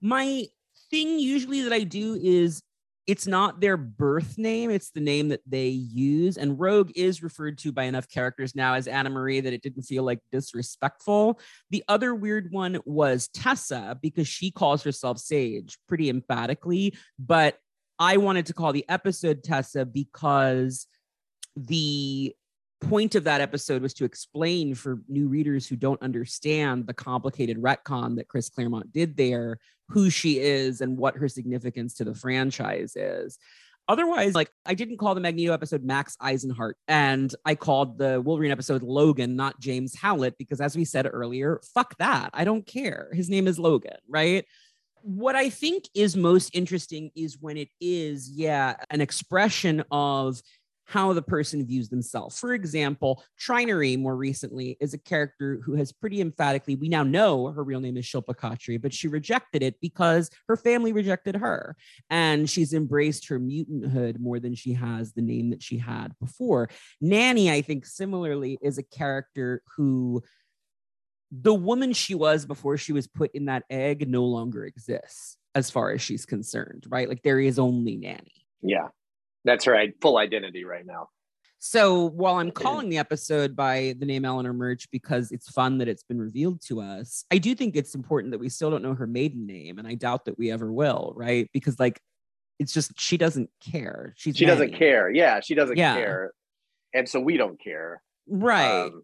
My thing usually that I do is it's not their birth name, it's the name that they use. And Rogue is referred to by enough characters now as Anna Marie that it didn't feel like disrespectful. The other weird one was Tessa because she calls herself Sage pretty emphatically, but I wanted to call the episode Tessa because the point of that episode was to explain for new readers who don't understand the complicated retcon that Chris Claremont did there, who she is and what her significance to the mm-hmm. franchise is. Otherwise, like I didn't call the Magneto episode Max Eisenhardt, and I called the Wolverine episode Logan, not James Howlett, because as we said earlier, fuck that. I don't care. His name is Logan, right? What I think is most interesting is when it is, yeah, an expression of how the person views themselves. For example, Trinary more recently is a character who has pretty emphatically, we now know her real name is Shilpa Khatri, but she rejected it because her family rejected her. And she's embraced her mutanthood more than she has the name that she had before. Nanny, I think, similarly, is a character who the woman she was before she was put in that egg no longer exists as far as she's concerned, right? Like there is only Nanny. Yeah, that's right. Full identity right now. So while I'm calling the episode by the name Eleanor Murch because it's fun that it's been revealed to us, I do think it's important that we still don't know her maiden name, and I doubt that we ever will, right? Because like, it's just she doesn't care. She's She doesn't care. Yeah, she doesn't Yeah. care. and so we don't care. Right. Um,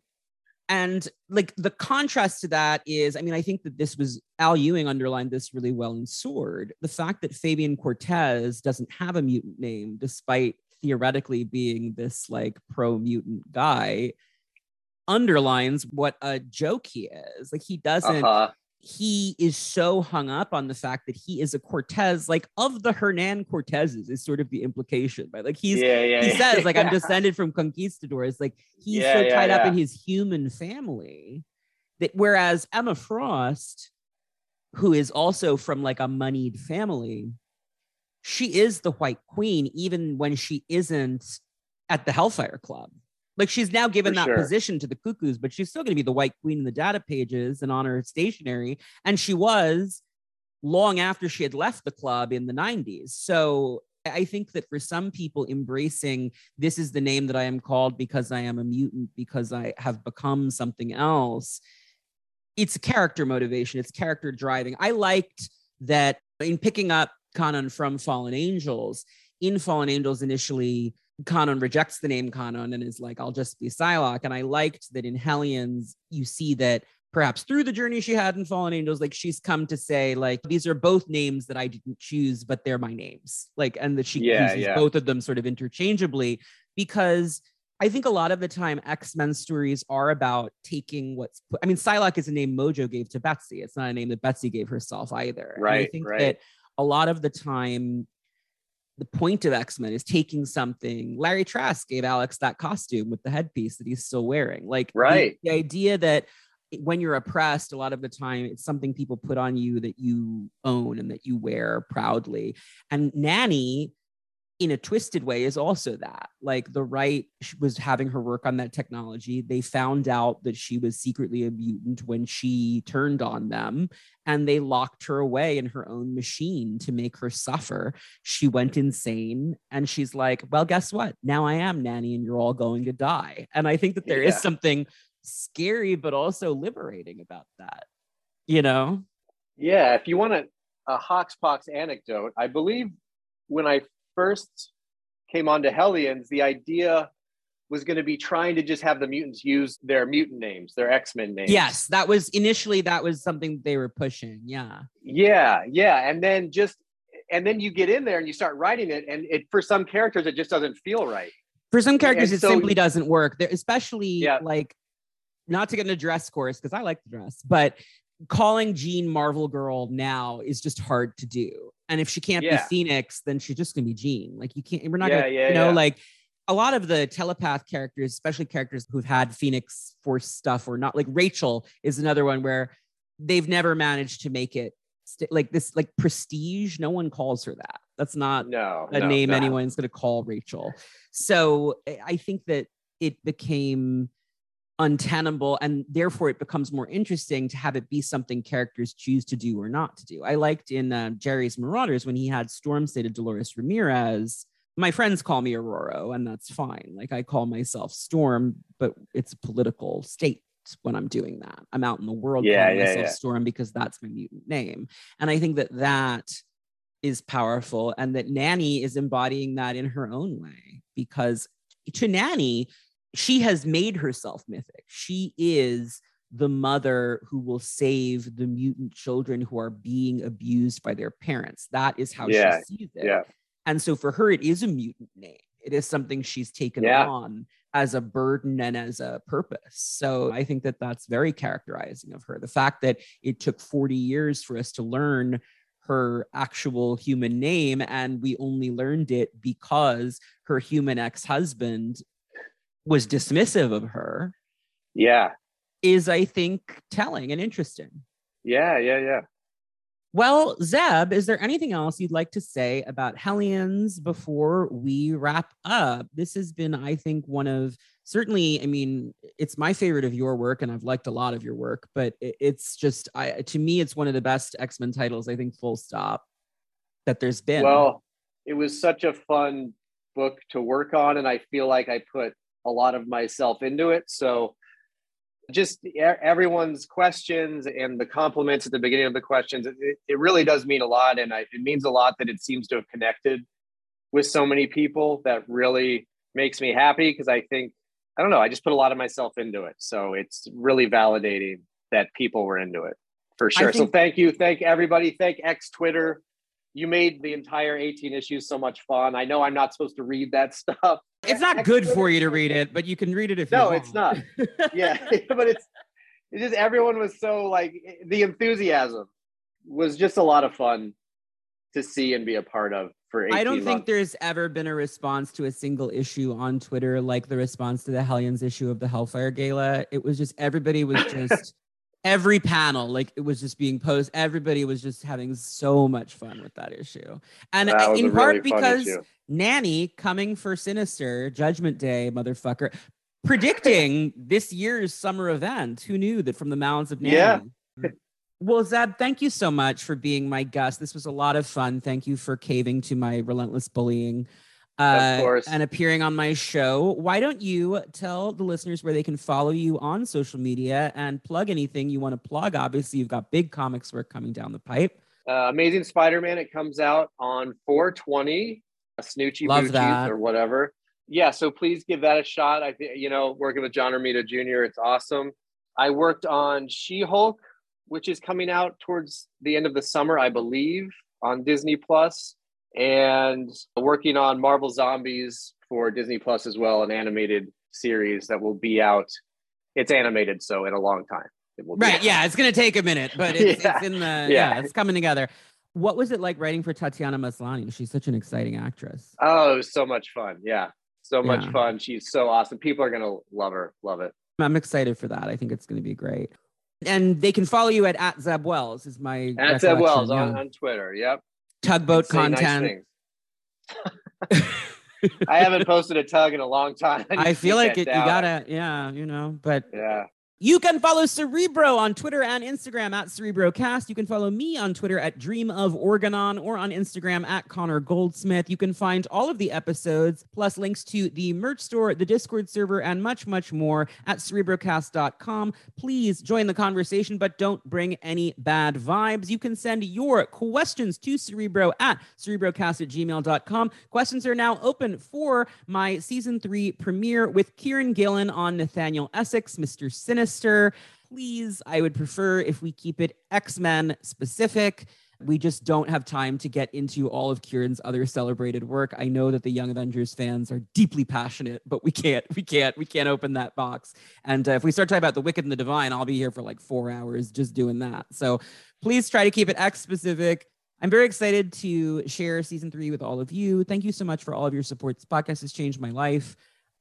and like the contrast to that is i mean i think that this was al ewing underlined this really well in sword the fact that fabian cortez doesn't have a mutant name despite theoretically being this like pro mutant guy underlines what a joke he is like he doesn't uh-huh. He is so hung up on the fact that he is a cortez like of the hernan cortezes is sort of the implication right? Like he's yeah, yeah, he yeah. says like i'm descended from conquistadors like he's so tied up in his human family that whereas emma frost who is also from like a moneyed family she is the white queen even when she isn't at the hellfire club like she's now given For that sure. position to the cuckoos but she's still going to be the white queen in the data pages and on her stationery and she was long after she had left the club in the 90s so I think that for some people, embracing this is the name that I am called because I am a mutant, because I have become something else, it's character motivation, it's character driving. I liked that in picking up Kwannon from Fallen Angels, in Fallen Angels, initially, Kwannon rejects the name Kwannon and is like, I'll just be Psylocke. And I liked that in Hellions, you see that perhaps through the journey she had in Fallen Angels, like she's come to say, like, these are both names that I didn't choose, but they're my names. Like, and that she Yeah, uses yeah. both of them sort of interchangeably because I think a lot of the time X-Men stories are about taking what's put, I mean, Psylocke is a name Mojo gave to Betsy. It's not a name that Betsy gave herself either. Right. And I think right. that a lot of the time the point of X-Men is taking something. Larry Trask gave Alex that costume with the headpiece that he's still wearing. Like the- Right. the, idea that when you're oppressed, a lot of the time it's something people put on you that you own and that you wear proudly. And Nanny, in a twisted way, is also that. Like the right was having her work on that technology. They found out that she was secretly a mutant when she turned on them and they locked her away in her own machine to make her suffer. She went insane and she's like, Well, guess what? Now I am Nanny and you're all going to die. And I think that there is Yeah. something scary, but also liberating about that, you know? Yeah, if you want a, a HoXPoX anecdote, I believe when I first came onto Hellions, the idea was going to be trying to just have the mutants use their mutant names, their X Men names. Yes, that was initially that was something they were pushing. Yeah. Yeah, yeah, and then just and then you get in there and you start writing it, and it for some characters it just doesn't feel right. For some characters, And it so- simply doesn't work. There, especially Yeah. like not to get in a dress course because I like the dress, but calling Jean Marvel Girl now is just hard to do. And if she can't Yeah. be Phoenix, then she's just gonna be Jean. Like you can't. We're not Yeah, gonna. yeah, you know, like a lot of the telepath characters, especially characters who've had Phoenix Force stuff or not. Like Rachel is another one where they've never managed to make it st- like this. Like Prestige, no one calls her that. That's not No, a no, name no. anyone's going to call Rachel. So I think that it became untenable and therefore it becomes more interesting to have it be something characters choose to do or not to do. I liked in uh, Gerry's Marauders when he had Storm say to Dolores Ramirez, my friends call me Ororo and that's fine. Like I call myself Storm, but it's a political state when I'm doing that. I'm out in the world Yeah, calling yeah, myself yeah. Storm because that's my mutant name. And I think that that is powerful and that Nanny is embodying that in her own way because to Nanny, she has made herself mythic. She is the mother who will save the mutant children who are being abused by their parents. That is how Yeah, she sees it. Yeah, And so for her, it is a mutant name. It is something she's taken Yeah. on as a burden and as a purpose. So I think that that's very characterizing of her. The fact that it took 40 years for us to learn her actual human name and we only learned it because her human ex-husband was dismissive of her yeah, is I think telling and interesting. yeah, yeah, yeah. Well, Zeb, is there anything else you'd like to say about Hellions before we wrap up? This has been, I think, one of certainly, I mean, it's my favorite of your work, and I've liked a lot of your work, but it's just, I to me, it's one of the best X Men titles, I think, full stop, that there's been. Well, it was such a fun book to work on, and I feel like I put a lot of myself into it. So, just everyone's questions and the compliments at the beginning of the questions, it, it really does mean a lot, and I, it means a lot that it seems to have connected with so many people that really makes me happy because I think I don't know, I just put a lot of myself into it. So it's really validating that people were into it for sure. Think- so thank you. Thank everybody. Thank X Twitter. You made the entire 18 issues so much fun. I know I'm not supposed to read that stuff. It's not good for you to read it, but you can read it if no, you want. No, it's not. yeah, but it's it's just everyone was so like the enthusiasm was just a lot of fun to see and be a part of for I don't months. think there's ever been a response to a single issue on Twitter like the response to the Hellions issue of the Hellfire Gala. It was just everybody was just every panel like it was just being posed Everybody was just having so much fun with that issue, and that in part really because Nanny coming for Sinister Judgment Day, motherfucker, predicting this year's summer event. Who knew that from the mouths of Nanny? Yeah. Well, Zeb, thank you so much for being my guest. This was a lot of fun. Thank you for caving to my relentless bullying uh, of course. and appearing on my show. Why don't you tell the listeners where they can follow you on social media and plug anything you want to plug? Obviously, you've got big comics work coming down the pipe. Uh, Amazing Spider-Man. It comes out on 420. A Snoochie Love that. or whatever. Yeah, so please give that a shot. I think you know, working with John Romita Jr. It's awesome. I worked on She-Hulk which is coming out towards the end of the summer, I believe, on Disney Plus, and working on Marvel Zombies for Disney Plus as well, an animated series that will be out. It's animated, so in a long time. It will right. Yeah, it's going to take a minute, but it's, yeah. it's in the, yeah. yeah, it's coming together. What was it like writing for Tatiana Maslany? She's such an exciting actress. Oh, it was so much fun. Yeah. So much yeah. fun. She's so awesome. People are going to love her. Love it. I'm excited for that. I think it's going to be great and they can follow you at at Zeb Wells is my at Zeb Wells on, on Twitter. Yep. Tugboat content. Nice I haven't posted a tug in a long time. I, I feel like it, you gotta, yeah, you know, but yeah, you can follow Cerebro on Twitter and Instagram at CerebroCast. You can follow me on Twitter at Dream of Orgonon or on Instagram at Connor Goldsmith. You can find all of the episodes, plus links to the merch store, the Discord server, and much, much more at cerebrocast.com. Please join the conversation, but don't bring any bad vibes. You can send your questions to Cerebro at cerebrocast at gmail.com. Questions are now open for my season three premiere with Kieron Gillen on Nathaniel Essex, Mr. Sinister Sinister. Please, I would prefer if we keep it X Men specific. We just don't have time to get into all of Kieron's other celebrated work. I know that the Young Avengers fans are deeply passionate, but we can't, we can't, we can't open that box. And uh, if we start talking about the Wicked and the Divine, I'll be here for like four hours just doing that. So please try to keep it X specific. I'm very excited to share season three with all of you. Thank you so much for all of your support. This podcast has changed my life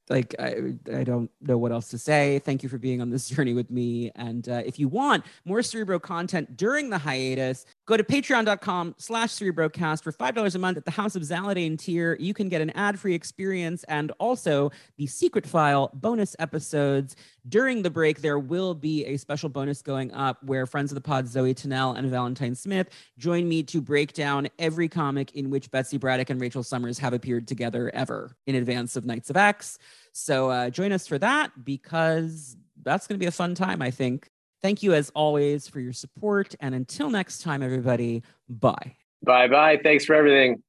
like I, I don't know what else to say. Thank you for being on this journey with me. And uh, if you want more cerebro content during the hiatus go to patreon.com slash cerebrocast for $5 a month at the house of zaladane tier. You can get an ad-free experience and also the secret file bonus episodes. During the break there will be a special bonus going up where friends of the pod zoe Tennell and valentine smith join me to break down every comic in which betsy braddock and rachel summers have appeared together ever in advance of knights of x. So uh, join us for that because that's going to be a fun time, I think. Thank you as always for your support. And until next time, everybody, bye. Bye bye. Thanks for everything.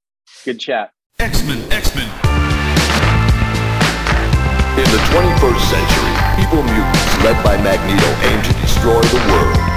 Good chat. X Men, X Men. In the 21st century, evil mutants led by Magneto aim to destroy the world.